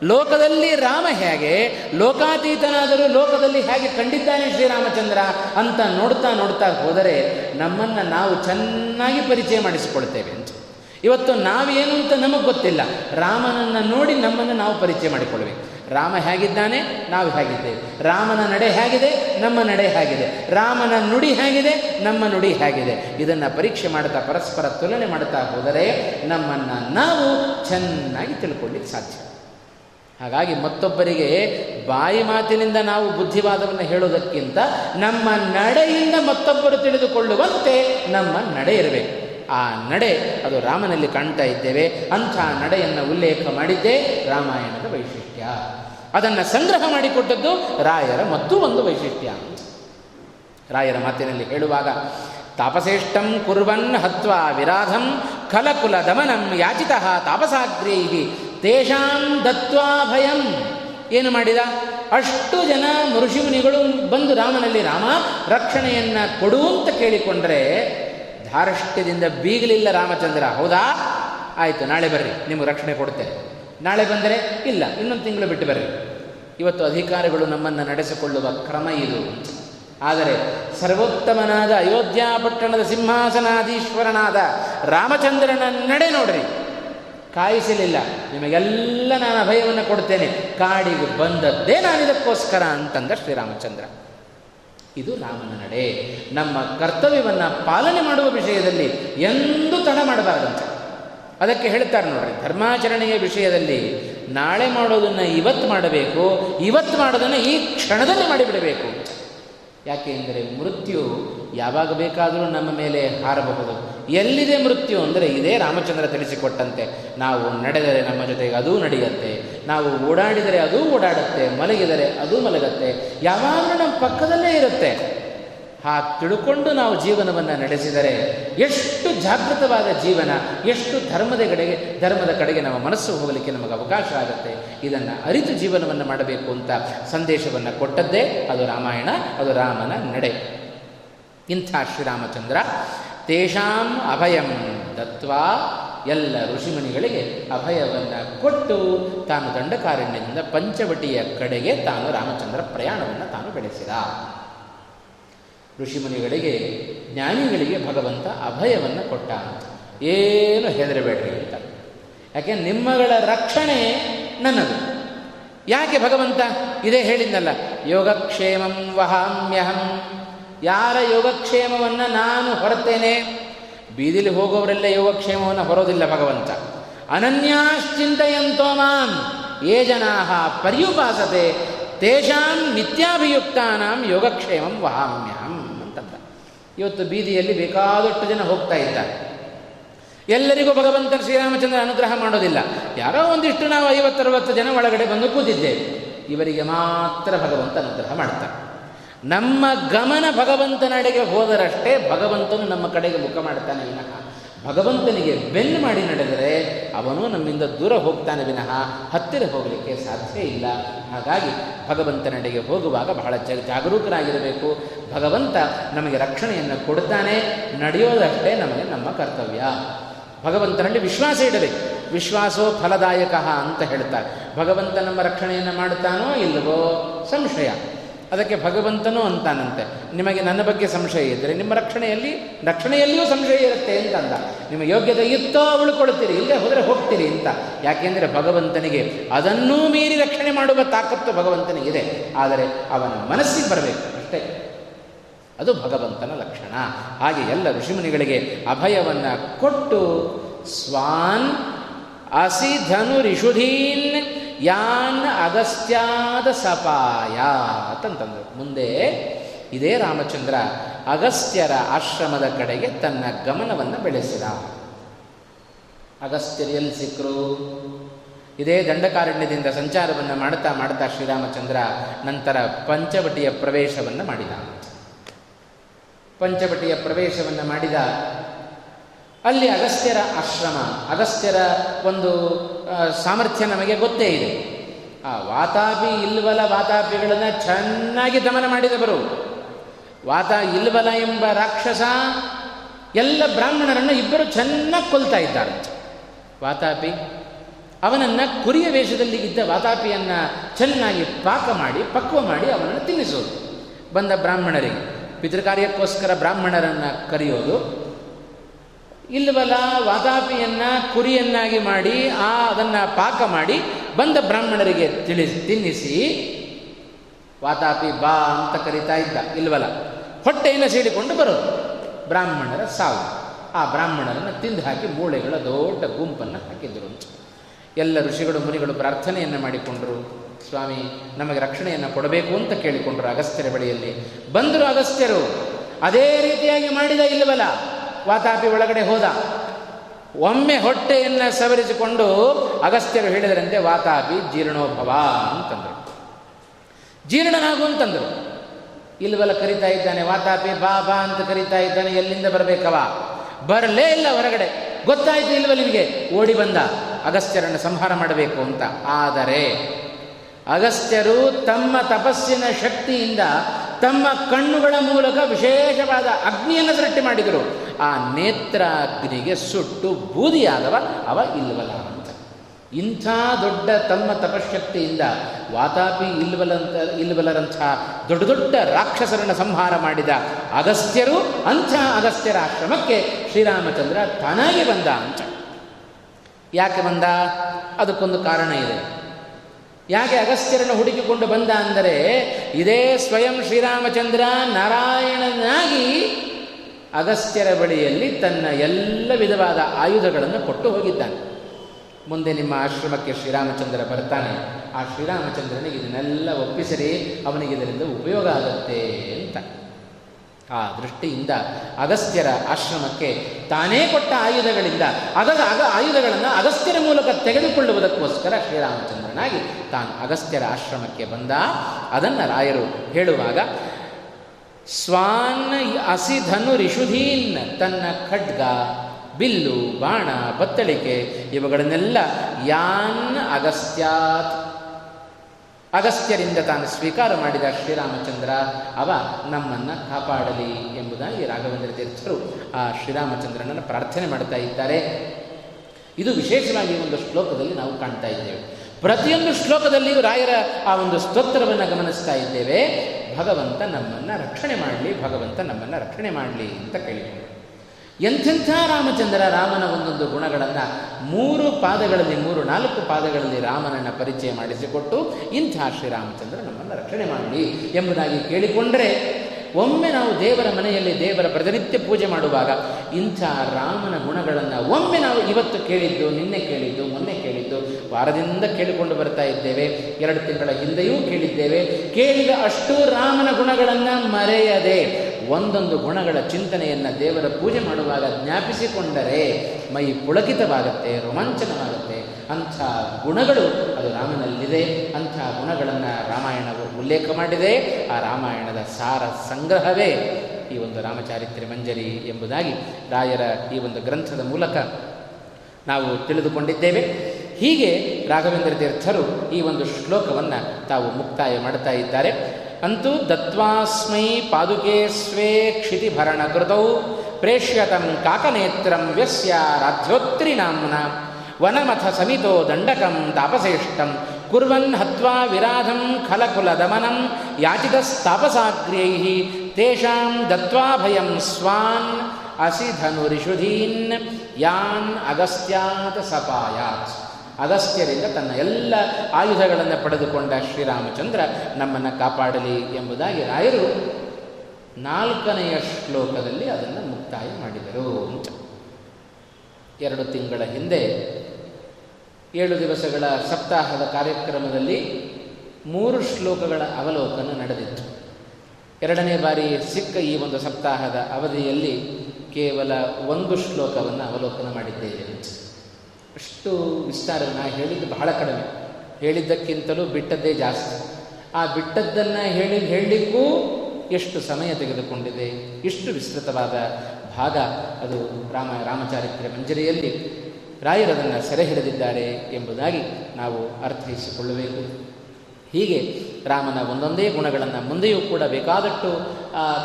ಲೋಕದಲ್ಲಿ ರಾಮ ಹೇಗೆ, ಲೋಕಾತೀತನಾದರೂ ಲೋಕದಲ್ಲಿ ಹೇಗೆ ಕಂಡಿದ್ದಾನೆ ಶ್ರೀರಾಮಚಂದ್ರ ಅಂತ ನೋಡ್ತಾ ನೋಡ್ತಾ ಹೋದರೆ ನಮ್ಮನ್ನು ನಾವು ಚೆನ್ನಾಗಿ ಪರಿಚಯ ಮಾಡಿಸಿಕೊಳ್ತೇವೆ ಅಂತ. ಇವತ್ತು ನಾವೇನು ಅಂತ ನಮಗೆ ಗೊತ್ತಿಲ್ಲ. ರಾಮನನ್ನು ನೋಡಿ ನಮ್ಮನ್ನು ನಾವು ಪರಿಚಯ ಮಾಡಿಕೊಳ್ಬೇಕು. ರಾಮ ಹೇಗಿದ್ದಾನೆ? ನಾವು ಹೇಗಿದ್ದೇವೆ. ರಾಮನ ನಡೆ ಹೇಗಿದೆ? ನಮ್ಮ ನಡೆ ಹೇಗಿದೆ. ರಾಮನ ನುಡಿ ಹೇಗಿದೆ? ನಮ್ಮ ನುಡಿ ಹೇಗಿದೆ. ಇದನ್ನು ಪರೀಕ್ಷೆ ಮಾಡ್ತಾ, ಪರಸ್ಪರ ತುಲನೆ ಮಾಡ್ತಾ ಹೋದರೆ ನಮ್ಮನ್ನು ನಾವು ಚೆನ್ನಾಗಿ ತಿಳ್ಕೊಳ್ಳಿಕ್ಕೆ ಸಾಧ್ಯ. ಹಾಗಾಗಿ ಮತ್ತೊಬ್ಬರಿಗೆ ಬಾಯಿ ಮಾತಿನಿಂದ ನಾವು ಬುದ್ಧಿವಾದವನ್ನು ಹೇಳೋದಕ್ಕಿಂತ ನಮ್ಮ ನಡೆಯಿಂದ ಮತ್ತೊಬ್ಬರು ತಿಳಿದುಕೊಳ್ಳುವಂತೆ ನಮ್ಮ ನಡೆ ಇರಬೇಕು. ಆ ನಡೆ, ಅದು ರಾಮನಲ್ಲಿ ಕಾಣ್ತಾ ಇದ್ದೇವೆ. ಅಂಥ ನಡೆಯನ್ನು ಉಲ್ಲೇಖ ಮಾಡಿದ್ದೇ ರಾಮಾಯಣದ ವೈಶಿಷ್ಟ್ಯ. ಅದನ್ನು ಸಂಗ್ರಹ ಮಾಡಿಕೊಟ್ಟದ್ದು ರಾಯರ ಮತ್ತೂ ಒಂದು ವೈಶಿಷ್ಟ್ಯ. ರಾಯರ ಮಾತಿನಲ್ಲಿ ಹೇಳುವಾಗ, ತಾಪಸೇಷ್ಟಂ ಕುರ್ವನ್ ಹತ್ವಾ ವಿರಾಧಂ ಕಲಕುಲ ದಮನಂ ಯಾಚಿತ ತಾಪಸಾಗ್ರೈ ತೇಷಾಂ ದತ್ವಾ ಭಯಂ. ಏನು ಮಾಡಿದ? ಅಷ್ಟು ಜನ ಋಷಿಮುನಿಗಳು ಬಂದು ರಾಮನಲ್ಲಿ, ರಾಮ, ರಕ್ಷಣೆಯನ್ನು ಕೊಡು ಅಂತ ಕೇಳಿಕೊಂಡ್ರೆ ಧಾರಷ್ಟ್ಯದಿಂದ ಬೀಗಲಿಲ್ಲ ರಾಮಚಂದ್ರ. ಹೌದಾ? ಆಯಿತು, ನಾಳೆ ಬರ್ರಿ, ನಿಮಗೆ ರಕ್ಷಣೆ ಕೊಡ್ತೇನೆ. ನಾಳೆ ಬಂದರೆ ಇಲ್ಲ, ಇನ್ನೊಂದು ತಿಂಗಳು ಬಿಟ್ಟು ಬರ್ರಿ. ಇವತ್ತು ಅಧಿಕಾರಿಗಳು ನಮ್ಮನ್ನು ನಡೆಸಿಕೊಳ್ಳುವ ಕ್ರಮ ಇದು. ಆದರೆ ಸರ್ವೋತ್ತಮನಾದ ಅಯೋಧ್ಯಾ ಪಟ್ಟಣದ ಸಿಂಹಾಸನಾಧೀಶ್ವರನಾದ ರಾಮಚಂದ್ರನ ನಡೆ ನೋಡ್ರಿ. ಕಾಯಿಸಲಿಲ್ಲ, ನಿಮಗೆಲ್ಲ ನಾನು ಅಭಯವನ್ನು ಕೊಡ್ತೇನೆ. ಕಾಡಿಗೆ ಬಂದದ್ದೇ ನಾನಿದಕ್ಕೋಸ್ಕರ ಅಂತಂದ ಶ್ರೀರಾಮಚಂದ್ರ. ಇದು ರಾಮನ ನಡೆ. ನಮ್ಮ ಕರ್ತವ್ಯವನ್ನು ಪಾಲನೆ ಮಾಡುವ ವಿಷಯದಲ್ಲಿ ಎಂದೂ ತಡ ಮಾಡಬಾರದಂತೆ. ಅದಕ್ಕೆ ಹೇಳ್ತಾರೆ ನೋಡ್ರಿ, ಧರ್ಮಾಚರಣೆಯ ವಿಷಯದಲ್ಲಿ ನಾಳೆ ಮಾಡೋದನ್ನು ಇವತ್ತು ಮಾಡಬೇಕು, ಇವತ್ತು ಮಾಡೋದನ್ನು ಈ ಕ್ಷಣದಲ್ಲಿ ಮಾಡಿಬಿಡಬೇಕು. ಯಾಕೆ ಅಂದರೆ ಮೃತ್ಯು ಯಾವಾಗ ಬೇಕಾದರೂ ನಮ್ಮ ಮೇಲೆ ಹಾರಬಹುದು. ಎಲ್ಲಿದೆ ಮೃತ್ಯು ಅಂದರೆ ಇದೇ ರಾಮಚಂದ್ರ ತಿಳಿಸಿಕೊಟ್ಟಂತೆ. ನಾವು ನಡೆದರೆ ನಮ್ಮ ಜೊತೆಗೆ ಅದೂ ನಡೆಯುತ್ತೆ. ನಾವು ಓಡಾಡಿದರೆ ಅದೂ ಓಡಾಡುತ್ತೆ. ಮಲಗಿದರೆ ಅದೂ ಮಲಗತ್ತೆ. ಯಾವಾಗಲೂ ನಮ್ಮ ಪಕ್ಕದಲ್ಲೇ ಇರುತ್ತೆ. ಹಾಗೆ ತಿಳ್ಕೊಂಡು ನಾವು ಜೀವನವನ್ನು ನಡೆಸಿದರೆ ಎಷ್ಟು ಜಾಗೃತವಾದ ಜೀವನ, ಎಷ್ಟು ಧರ್ಮದ ಕಡೆಗೆ ಧರ್ಮದ ಕಡೆಗೆ ನಮ್ಮ ಮನಸ್ಸು ಹೋಗಲಿಕ್ಕೆ ನಮಗೆ ಅವಕಾಶ ಆಗುತ್ತೆ. ಇದನ್ನು ಅರಿತು ಜೀವನವನ್ನು ಮಾಡಬೇಕು ಅಂತ ಸಂದೇಶವನ್ನು ಕೊಟ್ಟದ್ದೇ ಅದು ರಾಮಾಯಣ, ಅದು ರಾಮನ ನಡೆ. ಇಂಥ ಶ್ರೀರಾಮಚಂದ್ರ, ತೇಷಾಂ ಅಭಯಂ ದತ್ವಾ ಎಲ್ಲ ಋಷಿಮುನಿಗಳಿಗೆ ಅಭಯವನ್ನು ಕೊಟ್ಟು ತಾನು ದಂಡಕಾರಣ್ಯದಿಂದ ಪಂಚವಟಿಯ ಕಡೆಗೆ ತಾನು ರಾಮಚಂದ್ರ ಪ್ರಯಾಣವನ್ನು ತಾನು ಬೆಳೆಸಿದ. ಋಷಿಮುನಿಗಳಿಗೆ ಜ್ಞಾನಿಗಳಿಗೆ ಭಗವಂತ ಅಭಯವನ್ನು ಕೊಟ್ಟ. ಅಂತ ಏನು ಹೆದರಬೇಡ್ರಿ ಅಂತ. ಯಾಕೆ ನಿಮ್ಮಗಳ ರಕ್ಷಣೆ ನನ್ನದು. ಯಾಕೆ ಭಗವಂತ? ಇದೇ ಹೇಳಿದ್ನಲ್ಲ, ಯೋಗಕ್ಷೇಮಂ ವಹಾಮ್ಯಹಂ. ಯಾರ ಯೋಗಕ್ಷೇಮವನ್ನು ನಾನು ಹೊರತೇನೆ? ಬೀದಿಲಿ ಹೋಗೋವರೆಲ್ಲ ಯೋಗಕ್ಷೇಮವನ್ನು ಹೊರೋದಿಲ್ಲ ಭಗವಂತ. ಅನನ್ಯಾಶ್ಚಿಂತೆಯಂತೋ ಮಾಂ, ಯೇ ಜನಾ ಪರ್ಯುಪಾಸತೆ, ತೇಷಾಂ ನಿತ್ಯಾಭಿಯುಕ್ತಾನಾಂ ಯೋಗಕ್ಷೇಮಂ ವಹಾಮ್ಯಹಂ. ಅಂತಂದ ಇವತ್ತು ಬೀದಿಯಲ್ಲಿ ಬೇಕಾದಷ್ಟು ಜನ ಹೋಗ್ತಾ ಇದ್ದಾರೆ. ಎಲ್ಲರಿಗೂ ಭಗವಂತ ಶ್ರೀರಾಮಚಂದ್ರ ಅನುಗ್ರಹ ಮಾಡೋದಿಲ್ಲ. ಯಾರೋ ಒಂದಿಷ್ಟು ನಾವು ಐವತ್ತರವತ್ತು ಜನ ಒಳಗಡೆ ಬಂದು ಕೂತಿದ್ದೇವೆ. ಇವರಿಗೆ ಮಾತ್ರ ಭಗವಂತ ಅನುಗ್ರಹ ಮಾಡ್ತಾರೆ. ನಮ್ಮ ಗಮನ ಭಗವಂತನಡೆಗೆ ಹೋದರಷ್ಟೇ ಭಗವಂತನು ನಮ್ಮ ಕಡೆಗೆ ಮುಖ ಮಾಡ್ತಾನೆ ವಿನಃ. ಭಗವಂತನಿಗೆ ಬೆನ್ನು ಮಾಡಿ ನಡೆದರೆ ಅವನು ನಮ್ಮಿಂದ ದೂರ ಹೋಗ್ತಾನೆ ವಿನಃ. ಹತ್ತಿರ ಹೋಗಲಿಕ್ಕೆ ಸಾಧ್ಯ ಇಲ್ಲ. ಹಾಗಾಗಿ ಭಗವಂತನಡೆಗೆ ಹೋಗುವಾಗ ಬಹಳ ಜಾಗರೂಕರಾಗಿರಬೇಕು. ಭಗವಂತ ನಮಗೆ ರಕ್ಷಣೆಯನ್ನು ಕೊಡ್ತಾನೆ, ನಡೆಯೋದಷ್ಟೇ ನಮಗೆ ನಮ್ಮ ಕರ್ತವ್ಯ. ಭಗವಂತನಲ್ಲಿ ವಿಶ್ವಾಸ ಇಡಬೇಕು. ವಿಶ್ವಾಸೋ ಫಲದಾಯಕ ಅಂತ ಹೇಳ್ತಾರೆ. ಭಗವಂತ ನಮ್ಮ ರಕ್ಷಣೆಯನ್ನು ಮಾಡುತ್ತಾನೋ ಇಲ್ಲವೋ? ಸಂಶಯ. ಅದಕ್ಕೆ ಭಗವಂತನೂ ಅಂತಾನಂತೆ. ನಿಮಗೆ ನನ್ನ ಬಗ್ಗೆ ಸಂಶಯ ಇದ್ದರೆ ನಿಮ್ಮ ರಕ್ಷಣೆಯಲ್ಲಿ, ರಕ್ಷಣೆಯಲ್ಲಿಯೂ ಸಂಶಯ ಇರುತ್ತೆ ಅಂತಂದ. ನಿಮ್ಮ ಯೋಗ್ಯತೆ ಇತ್ತೋ ಉಳ್ಕೊಳ್ತೀರಿ ಇಲ್ಲೇ ಹೋದರೆ ಹೋಗ್ತೀರಿ ಅಂತ. ಯಾಕೆಂದರೆ ಭಗವಂತನಿಗೆ ಅದನ್ನೂ ಮೀರಿ ರಕ್ಷಣೆ ಮಾಡುವ ತಾಕತ್ತು ಭಗವಂತನಿಗಿದೆ. ಆದರೆ ಅವನ ಮನಸ್ಸಿಗೆ ಬರಬೇಕು ಅಷ್ಟೇ. ಅದು ಭಗವಂತನ ಲಕ್ಷಣ. ಹಾಗೆ ಎಲ್ಲ ಋಷಿಮುನಿಗಳಿಗೆ ಅಭಯವನ್ನು ಕೊಟ್ಟು ಸ್ವಾನ್ ಅಸಿ ಧನು ರಿಷುಧೀನ್ ಯಾನ್ ಅಗಸ್ತ್ಯಾದ ಸಪಾಯ ಅಂತಂತಂದರು. ಮುಂದೆ ಇದೇ ರಾಮಚಂದ್ರ ಅಗಸ್ತ್ಯರ ಆಶ್ರಮದ ಕಡೆಗೆ ತನ್ನ ಗಮನವನ್ನು ಬೆಳೆಸಿದ. ಅಗಸ್ತ್ಯರು ಎಲ್ಲಿ ಸಿಕ್ಕರು ಇದೇ ದಂಡಕಾರಣ್ಯದಿಂದ ಸಂಚಾರವನ್ನು ಮಾಡ್ತಾ ಮಾಡ್ತಾ ಶ್ರೀರಾಮಚಂದ್ರ ನಂತರ ಪಂಚವಟಿಯ ಪ್ರವೇಶವನ್ನು ಮಾಡಿದ. ಪಂಚವಟಿಯ ಪ್ರವೇಶವನ್ನು ಮಾಡಿದ. ಅಲ್ಲಿ ಅಗಸ್ತ್ಯರ ಆಶ್ರಮ, ಅಗಸ್ತ್ಯರ ಒಂದು ಸಾಮರ್ಥ್ಯ ನಮಗೆ ಗೊತ್ತೇ ಇದೆ. ಆ ವಾತಾಪಿ ಇಲ್ವಲ ವಾತಾಪಿಗಳನ್ನು ಚೆನ್ನಾಗಿ ದಮನ ಮಾಡಿದವರು. ವಾತ ಇಲ್ವಲ ಎಂಬ ರಾಕ್ಷಸ, ಎಲ್ಲ ಬ್ರಾಹ್ಮಣರನ್ನು ಇಬ್ಬರು ಚೆನ್ನಾಗಿ ಕೊಲ್ತಾ ಇದ್ದಾರೆ. ವಾತಾಪಿ, ಅವನನ್ನು ಕುರಿಯ ವೇಷದಲ್ಲಿ ಇದ್ದ ವಾತಾಪಿಯನ್ನು ಚೆನ್ನಾಗಿ ಪಾಕ ಮಾಡಿ, ಪಕ್ವ ಮಾಡಿ ಅವನನ್ನು ತಿನ್ನಿಸೋದು ಬಂದ ಬ್ರಾಹ್ಮಣರಿಗೆ. ಪಿತೃಕಾರ್ಯಕ್ಕೋಸ್ಕರ ಬ್ರಾಹ್ಮಣರನ್ನು ಕರೆಯೋದು. ಇಲ್ಲವಲ್ಲ, ವಾತಾಪಿಯನ್ನ ಕುರಿಯನ್ನಾಗಿ ಮಾಡಿ, ಆ, ಅದನ್ನು ಪಾಕ ಮಾಡಿ ಬಂದ ಬ್ರಾಹ್ಮಣರಿಗೆ ತಿಳಿಸಿ ತಿನ್ನಿಸಿ. ವಾತಾಪಿ ಬಾ ಅಂತ ಕರಿತಾ ಇದ್ದ. ಇಲ್ವಲ್ಲ ಹೊಟ್ಟೆಯನ್ನು ಸೀಡಿಕೊಂಡು ಬರೋದು. ಬ್ರಾಹ್ಮಣರ ಸಾವು. ಆ ಬ್ರಾಹ್ಮಣರನ್ನು ತಿಂದು ಹಾಕಿ ಮೂಳೆಗಳ ದೊಡ್ಡ ಗುಂಪನ್ನು ಹಾಕಿದ್ರು. ಎಲ್ಲ ಋಷಿಗಳು, ಮುನಿಗಳು ಪ್ರಾರ್ಥನೆಯನ್ನು ಮಾಡಿಕೊಂಡರು. ಸ್ವಾಮಿ, ನಮಗೆ ರಕ್ಷಣೆಯನ್ನು ಕೊಡಬೇಕು ಅಂತ ಕೇಳಿಕೊಂಡರು ಅಗಸ್ತ್ಯರ ಬಳಿಯಲ್ಲಿ ಬಂದರು ಅಗಸ್ತ್ಯರು ಅದೇ ರೀತಿಯಾಗಿ ಮಾಡಿದ ಇಲ್ಲವಲ್ಲ? ವಾತಾಪಿ ಒಳಗಡೆ ಹೋದ. ಒಮ್ಮೆ ಹೊಟ್ಟೆಯನ್ನು ಸವರಿಸಿಕೊಂಡು ಅಗಸ್ತ್ಯರು ಹೇಳಿದರಂತೆ ವಾತಾಪಿ ಜೀರ್ಣೋಭವ ಅಂತಂದರು. ಜೀರ್ಣನಾಗು ಅಂತಂದರು. ಇಲ್ವಲ್ಲ ಕರಿತಾ ಇದ್ದಾನೆ, ವಾತಾಪಿ ಬಾ ಬಾ ಅಂತ ಕರಿತಾ ಇದ್ದಾನೆ, ಎಲ್ಲಿಂದ ಬರಬೇಕವ? ಬರಲೇ ಇಲ್ಲ ಹೊರಗಡೆ. ಗೊತ್ತಾಯಿತು ಇಲ್ವ ನಿಮಗೆ? ಓಡಿ ಬಂದ. ಅಗಸ್ತ್ಯರನ್ನು ಸಂಹಾರ ಮಾಡಬೇಕು ಅಂತ. ಆದರೆ ಅಗಸ್ತ್ಯರು ತಮ್ಮ ತಪಸ್ಸಿನ ಶಕ್ತಿಯಿಂದ ತಮ್ಮ ಕಣ್ಣುಗಳ ಮೂಲಕ ವಿಶೇಷವಾದ ಅಗ್ನಿಯನ್ನು ಸೃಷ್ಟಿ ಮಾಡಿದರು. ಆ ನೇತ್ರ ಅಗ್ನಿಗೆ ಸುಟ್ಟು ಬೂದಿಯಾದವ ಅವ ಇಲ್ವಲ ಅಂತ. ಇಂಥ ದೊಡ್ಡ ತಮ್ಮ ತಪಶಕ್ತಿಯಿಂದ ವಾತಾಪಿ ಇಲ್ವಲಂತ, ಇಲ್ವಲರಂಥ ದೊಡ್ಡ ದೊಡ್ಡ ರಾಕ್ಷಸರನ್ನು ಸಂಹಾರ ಮಾಡಿದ ಅಗಸ್ತ್ಯರು ಅಂಥ ಅಗಸ್ತ್ಯರ ಆಶ್ರಮಕ್ಕೆ ಶ್ರೀರಾಮಚಂದ್ರ ತಾನಾಗಿ ಬಂದ ಅಂತ. ಯಾಕೆ ಬಂದ? ಅದಕ್ಕೊಂದು ಕಾರಣ ಇದೆ. ಯಾಕೆ ಅಗಸ್ತ್ಯರನ್ನು ಹುಡುಕಿಕೊಂಡು ಬಂದ ಅಂದರೆ, ಇದೇ ಸ್ವಯಂ ಶ್ರೀರಾಮಚಂದ್ರ ನಾರಾಯಣನಾಗಿ ಅಗಸ್ತ್ಯರ ಬಳಿಯಲ್ಲಿ ತನ್ನ ಎಲ್ಲ ವಿಧವಾದ ಆಯುಧಗಳನ್ನು ಕೊಟ್ಟು ಹೋಗಿದ್ದಾನೆ. ಮುಂದೆ ನಿಮ್ಮ ಆಶ್ರಮಕ್ಕೆ ಶ್ರೀರಾಮಚಂದ್ರ ಬರ್ತಾನೆ. ಆ ಶ್ರೀರಾಮಚಂದ್ರನಿಗೆ ಇದನ್ನೆಲ್ಲ ಒಪ್ಪಿಸಿರಿ ಅವನಿಗೆ ಇದರಿಂದ ಉಪಯೋಗ ಆಗುತ್ತೆ ಅಂತ. ಆ ದೃಷ್ಟಿಯಿಂದ ಅಗಸ್ತ್ಯರ ಆಶ್ರಮಕ್ಕೆ ತಾನೇ ಕೊಟ್ಟ ಆಯುಧಗಳಿಂದ, ಅಗ ಅಗ ಆಯುಧಗಳನ್ನು ಅಗಸ್ತ್ಯರ ಮೂಲಕ ತೆಗೆದುಕೊಳ್ಳುವುದಕ್ಕೋಸ್ಕರ ಶ್ರೀರಾಮಚಂದ್ರನಾಗಿ ತಾನು ಅಗಸ್ತ್ಯರ ಆಶ್ರಮಕ್ಕೆ ಬಂದ. ಅದನ್ನು ರಾಯರು ಹೇಳುವಾಗ, ಸ್ವಾನ್ ಅಸಿಧನು ರಿಷುಧೀನ್ ತನ್ನ ಖಡ್ಗ, ಬಿಲ್ಲು, ಬಾಣ, ಬತ್ತಳಿಕೆ, ಇವುಗಳನ್ನೆಲ್ಲ ಯಾನ್ ಅಗಸ್ತ್ಯಾತ್ ಅಗಸ್ತ್ಯರಿಂದ ತಾನು ಸ್ವೀಕಾರ ಮಾಡಿದ ಶ್ರೀರಾಮಚಂದ್ರ ಅವ ನಮ್ಮನ್ನು ಕಾಪಾಡಲಿ ಎಂಬುದಾಗಿ ರಾಘವೇಂದ್ರ ತೀರ್ಥರು ಆ ಶ್ರೀರಾಮಚಂದ್ರನನ್ನು ಪ್ರಾರ್ಥನೆ ಮಾಡ್ತಾ ಇದ್ದಾರೆ. ಇದು ವಿಶೇಷವಾಗಿ ಒಂದು ಶ್ಲೋಕದಲ್ಲಿ ನಾವು ಕಾಣ್ತಾ ಇದ್ದೇವೆ. ಪ್ರತಿಯೊಂದು ಶ್ಲೋಕದಲ್ಲಿಯೂ ರಾಯರ ಆ ಒಂದು ಸ್ತೋತ್ರವನ್ನು ಗಮನಿಸ್ತಾ ಇದ್ದೇವೆ. ಭಗವಂತ ನಮ್ಮನ್ನು ರಕ್ಷಣೆ ಮಾಡಲಿ, ಭಗವಂತ ನಮ್ಮನ್ನು ರಕ್ಷಣೆ ಮಾಡಲಿ ಅಂತ ಕೇಳಿಕೊಂಡು. ಎಂಥೆಂಥ ರಾಮಚಂದ್ರ ರಾಮನ ಒಂದೊಂದು ಗುಣಗಳನ್ನು ಮೂರು ಪಾದಗಳಲ್ಲಿ, ಮೂರು, ನಾಲ್ಕು ಪಾದಗಳಲ್ಲಿ ರಾಮನನ್ನು ಪರಿಚಯ ಮಾಡಿಸಿಕೊಟ್ಟು ಇಂಥ ಶ್ರೀರಾಮಚಂದ್ರ ನಮ್ಮನ್ನು ರಕ್ಷಣೆ ಮಾಡಲಿ ಎಂಬುದಾಗಿ ಕೇಳಿಕೊಂಡರೆ ಒಮ್ಮೆ ನಾವು ದೇವರ ಮನೆಯಲ್ಲಿ ದೇವರ ಪ್ರತಿನಿತ್ಯ ಪೂಜೆ ಮಾಡುವಾಗ ಇಂಥ ರಾಮನ ಗುಣಗಳನ್ನು ಒಮ್ಮೆ ನಾವು ಇವತ್ತು ಕೇಳಿದ್ದು, ನಿನ್ನೆ ಕೇಳಿದ್ದು, ಮೊನ್ನೆ ಕೇಳಿದ್ದು, ವಾರದಿಂದ ಕೇಳಿಕೊಂಡು ಬರ್ತಾ ಇದ್ದೇವೆ. ಎರಡು ತಿಂಗಳ ಹಿಂದೆಯೂ ಕೇಳಿದ್ದೇವೆ. ಕೇಳಿದ ಅಷ್ಟು ರಾಮನ ಗುಣಗಳನ್ನು ಮರೆಯದೆ ಒಂದೊಂದು ಗುಣಗಳ ಚಿಂತನೆಯನ್ನು ದೇವರ ಪೂಜೆ ಮಾಡುವಾಗ ಜ್ಞಾಪಿಸಿಕೊಂಡರೆ ಮೈ ಪುಳಕಿತವಾಗುತ್ತೆ, ರೋಮಾಂಚನವಾಗುತ್ತೆ. ಅಂಥ ಗುಣಗಳು ಅದು ರಾಮನಲ್ಲಿದೆ. ಅಂಥ ಗುಣಗಳನ್ನು ರಾಮಾಯಣವು ಉಲ್ಲೇಖ ಮಾಡಿದೆ. ಆ ರಾಮಾಯಣದ ಸಾರ ಸಂಗ್ರಹವೇ ಈ ಒಂದು ರಾಮಚಾರಿತ್ರ್ಯ ಮಂಜರಿ ಎಂಬುದಾಗಿ ರಾಯರ ಈ ಒಂದು ಗ್ರಂಥದ ಮೂಲಕ ನಾವು ತಿಳಿದುಕೊಂಡಿದ್ದೇವೆ. ಹೀಗೆ ರಾಘವೇಂದ್ರ ತೀರ್ಥರು ಈ ಒಂದು ಶ್ಲೋಕವನ್ನು ತಾವು ಮುಕ್ತಾಯ ಮಾಡ್ತಾ ಇದ್ದಾರೆ. ಅಂತೂ ದತ್ವಾಸ್ಮೈ ಪಾದುಕೆ ಸ್ವೇ ಕ್ಷಿತಿಭರಣ ಕೃತೌ ಪ್ರೇಷ್ಯತಂ ಕಾಕನೇತ್ರಂ ವ್ಯಸ್ಯ ರಾಧ್ಯೋತ್ರಿ ನಾಮ್ನ ವನಮಥ ಸಮಿತೋ ದಂಡಕಂ ತಾಪಸೇಷ್ಟಂ ಕುರ್ವನ್ ಹತ್ವಾ ವಿರಾಧಂ ಖಲಕುಲ ದಮನಂ ಯಾಚಿತಸ್ತಾಪಸಾಗ್ರ್ಯೈ ತೇಷಾಂ ದತ್ವಾ ಭಯಂ ಸ್ವಾನ್ ಅಸಿಧನುರಿಷುಧೀನ್ ಯಾನ್ ಅಗಸ್ತ್ಯಾತ್ ಸಪಾಯಾತ್. ಅಗಸ್ತ್ಯರಿಂದ ತನ್ನ ಎಲ್ಲ ಆಯುಧಗಳನ್ನು ಪಡೆದುಕೊಂಡ ಶ್ರೀರಾಮಚಂದ್ರ ನಮ್ಮನ್ನು ಕಾಪಾಡಲಿ ಎಂಬುದಾಗಿ ರಾಯರು ನಾಲ್ಕನೆಯ ಶ್ಲೋಕದಲ್ಲಿ ಅದನ್ನು ಮುಕ್ತಾಯ ಮಾಡಿದರು. ಎರಡು ತಿಂಗಳ ಹಿಂದೆ, ಏಳು ದಿವಸಗಳ ಸಪ್ತಾಹದ ಕಾರ್ಯಕ್ರಮದಲ್ಲಿ ಮೂರು ಶ್ಲೋಕಗಳ ಅವಲೋಕನ ನಡೆದಿತ್ತು. ಎರಡನೇ ಬಾರಿ ಸಿಕ್ಕ ಈ ಒಂದು ಸಪ್ತಾಹದ ಅವಧಿಯಲ್ಲಿ ಕೇವಲ ಒಂದು ಶ್ಲೋಕವನ್ನು ಅವಲೋಕನ ಮಾಡಿದ್ದೇವೆ. ಅಷ್ಟು ವಿಸ್ತಾರವನ್ನು ಹೇಳಿದ್ದು ಬಹಳ ಕಡಿಮೆ. ಹೇಳಿದ್ದಕ್ಕಿಂತಲೂ ಬಿಟ್ಟದ್ದೇ ಜಾಸ್ತಿ. ಆ ಬಿಟ್ಟದ್ದನ್ನು ಹೇಳಿ, ಹೇಳಲಿಕ್ಕೂ ಎಷ್ಟು ಸಮಯ ತೆಗೆದುಕೊಂಡಿದೆ ಇಷ್ಟು ವಿಸ್ತೃತವಾದ ಭಾಗ ಅದು ರಾಮ, ರಾಮಚಾರಿತ್ರ್ಯ ಮಂಜರಿಯಲ್ಲಿ ರಾಯರದನ್ನು ಸೆರೆ ಹಿಡಿದಿದ್ದಾರೆ ಎಂಬುದಾಗಿ ನಾವು ಅರ್ಥೈಸಿಕೊಳ್ಳಬೇಕು. ಹೀಗೆ ರಾಮನ ಒಂದೊಂದೇ ಗುಣಗಳನ್ನು ಮುಂದೆಯೂ ಕೂಡ ಬೇಕಾದಷ್ಟು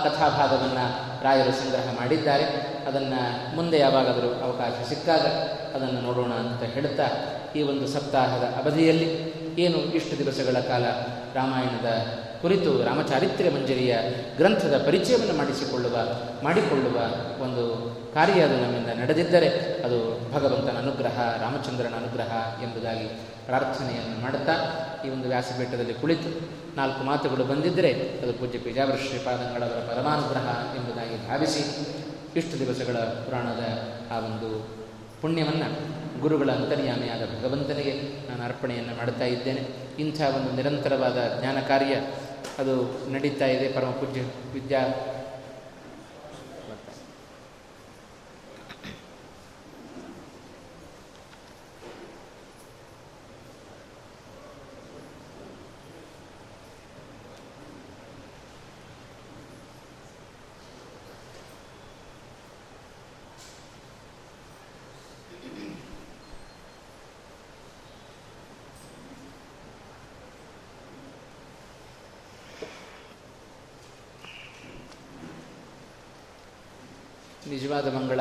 ಕಥಾಭಾಗವನ್ನು ರಾಯರು ಸಂಗ್ರಹ ಮಾಡಿದ್ದಾರೆ. ಅದನ್ನು ಮುಂದೆ ಯಾವಾಗಾದರೂ ಅವಕಾಶ ಸಿಕ್ಕಾಗ ಅದನ್ನು ನೋಡೋಣ ಅಂತ ಹೇಳುತ್ತಾ ಈ ಒಂದು ಸಪ್ತಾಹದ ಅವಧಿಯಲ್ಲಿ ಏನು ಇಷ್ಟು ದಿವಸಗಳ ಕಾಲ ರಾಮಾಯಣದ ಕುರಿತು ರಾಮಚಾರಿತ್ರ್ಯ ಮಂಜರಿಯ ಗ್ರಂಥದ ಪರಿಚಯವನ್ನು ಮಾಡಿಸಿಕೊಳ್ಳುವ, ಮಾಡಿಕೊಳ್ಳುವ ಒಂದು ಕಾರ್ಯ ಅದು ನಮ್ಮಿಂದ ನಡೆದಿದ್ದರೆ ಅದು ಭಗವಂತನ ಅನುಗ್ರಹ, ರಾಮಚಂದ್ರನ ಅನುಗ್ರಹ ಎಂಬುದಾಗಿ ಪ್ರಾರ್ಥನೆಯನ್ನು ಮಾಡುತ್ತಾ ಈ ಒಂದು ವ್ಯಾಸಪೀಠದಲ್ಲಿ ಕುಳಿತು ನಾಲ್ಕು ಮಾತುಗಳು ಬಂದಿದ್ದರೆ ಅದು ಪೂಜ್ಯ ಪೇಜಾವರ ಶ್ರೀಪಾದಂಗಳವರ ಪರಮಾನುಗ್ರಹ ಎಂಬುದಾಗಿ ಭಾವಿಸಿ ಇಷ್ಟು ದಿವಸಗಳ ಪುರಾಣದ ಆ ಒಂದು ಪುಣ್ಯವನ್ನು ಗುರುಗಳ ಅಂತರ್ಯಾಮಿಯಾದ ಭಗವಂತನಿಗೆ ನಾನು ಅರ್ಪಣೆಯನ್ನು ಮಾಡುತ್ತಾ ಇದ್ದೇನೆ. ಇಂಥ ಒಂದು ನಿರಂತರವಾದ ಜ್ಞಾನ ಕಾರ್ಯ ಅದು ನಡೀತಾ ಇದೆ. ಪರಮ ಪೂಜ್ಯ ವಿದ್ಯಾ ನಿಜವಾದ ಮಂಗಳ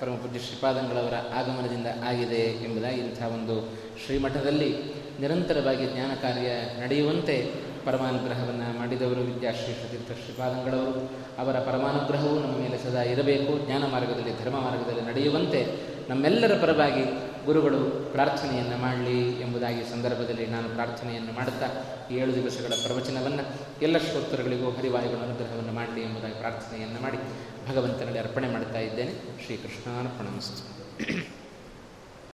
ಪರಮ ಪೂಜ್ಯ ಶ್ರೀಪಾದಂಗಳವರ ಆಗಮನದಿಂದ ಆಗಿದೆ ಎಂಬುದಾಗಿ ಇಂಥ ಒಂದು ಶ್ರೀಮಠದಲ್ಲಿ ನಿರಂತರವಾಗಿ ಜ್ಞಾನ ಕಾರ್ಯ ನಡೆಯುವಂತೆ ಪರಮಾನುಗ್ರಹವನ್ನು ಮಾಡಿದವರು ವಿದ್ಯಾಶ್ರೀ ತೀರ್ಥ ಶ್ರೀಪಾದಂಗಳವರು. ಅವರ ಪರಮಾನುಗ್ರಹವು ನಮ್ಮ ಮೇಲೆ ಸದಾ ಇರಬೇಕು. ಜ್ಞಾನ ಮಾರ್ಗದಲ್ಲಿ, ಧರ್ಮ ಮಾರ್ಗದಲ್ಲಿ ನಡೆಯುವಂತೆ ನಮ್ಮೆಲ್ಲರ ಪರವಾಗಿ ಗುರುಗಳು ಪ್ರಾರ್ಥನೆಯನ್ನು ಮಾಡಲಿ ಎಂಬುದಾಗಿ ಸಂದರ್ಭದಲ್ಲಿ ನಾನು ಪ್ರಾರ್ಥನೆಯನ್ನು ಮಾಡುತ್ತಾ ಏಳು ದಿವಸಗಳ ಪ್ರವಚನವನ್ನು ಎಲ್ಲ ಶ್ರೋತೃಗಳಿಗೂ ಹರಿವಾಯುಗಳ ಅನುಗ್ರಹವನ್ನು ಮಾಡಲಿ ಎಂಬುದಾಗಿ ಪ್ರಾರ್ಥನೆಯನ್ನು ಮಾಡಿ ಭಗವಂತನಲ್ಲಿ ಅರ್ಪಣೆ ಮಾಡ್ತಾ ಇದ್ದೇನೆ. ಶ್ರೀಕೃಷ್ಣಾರ್ಪಣಮಸ್ತು.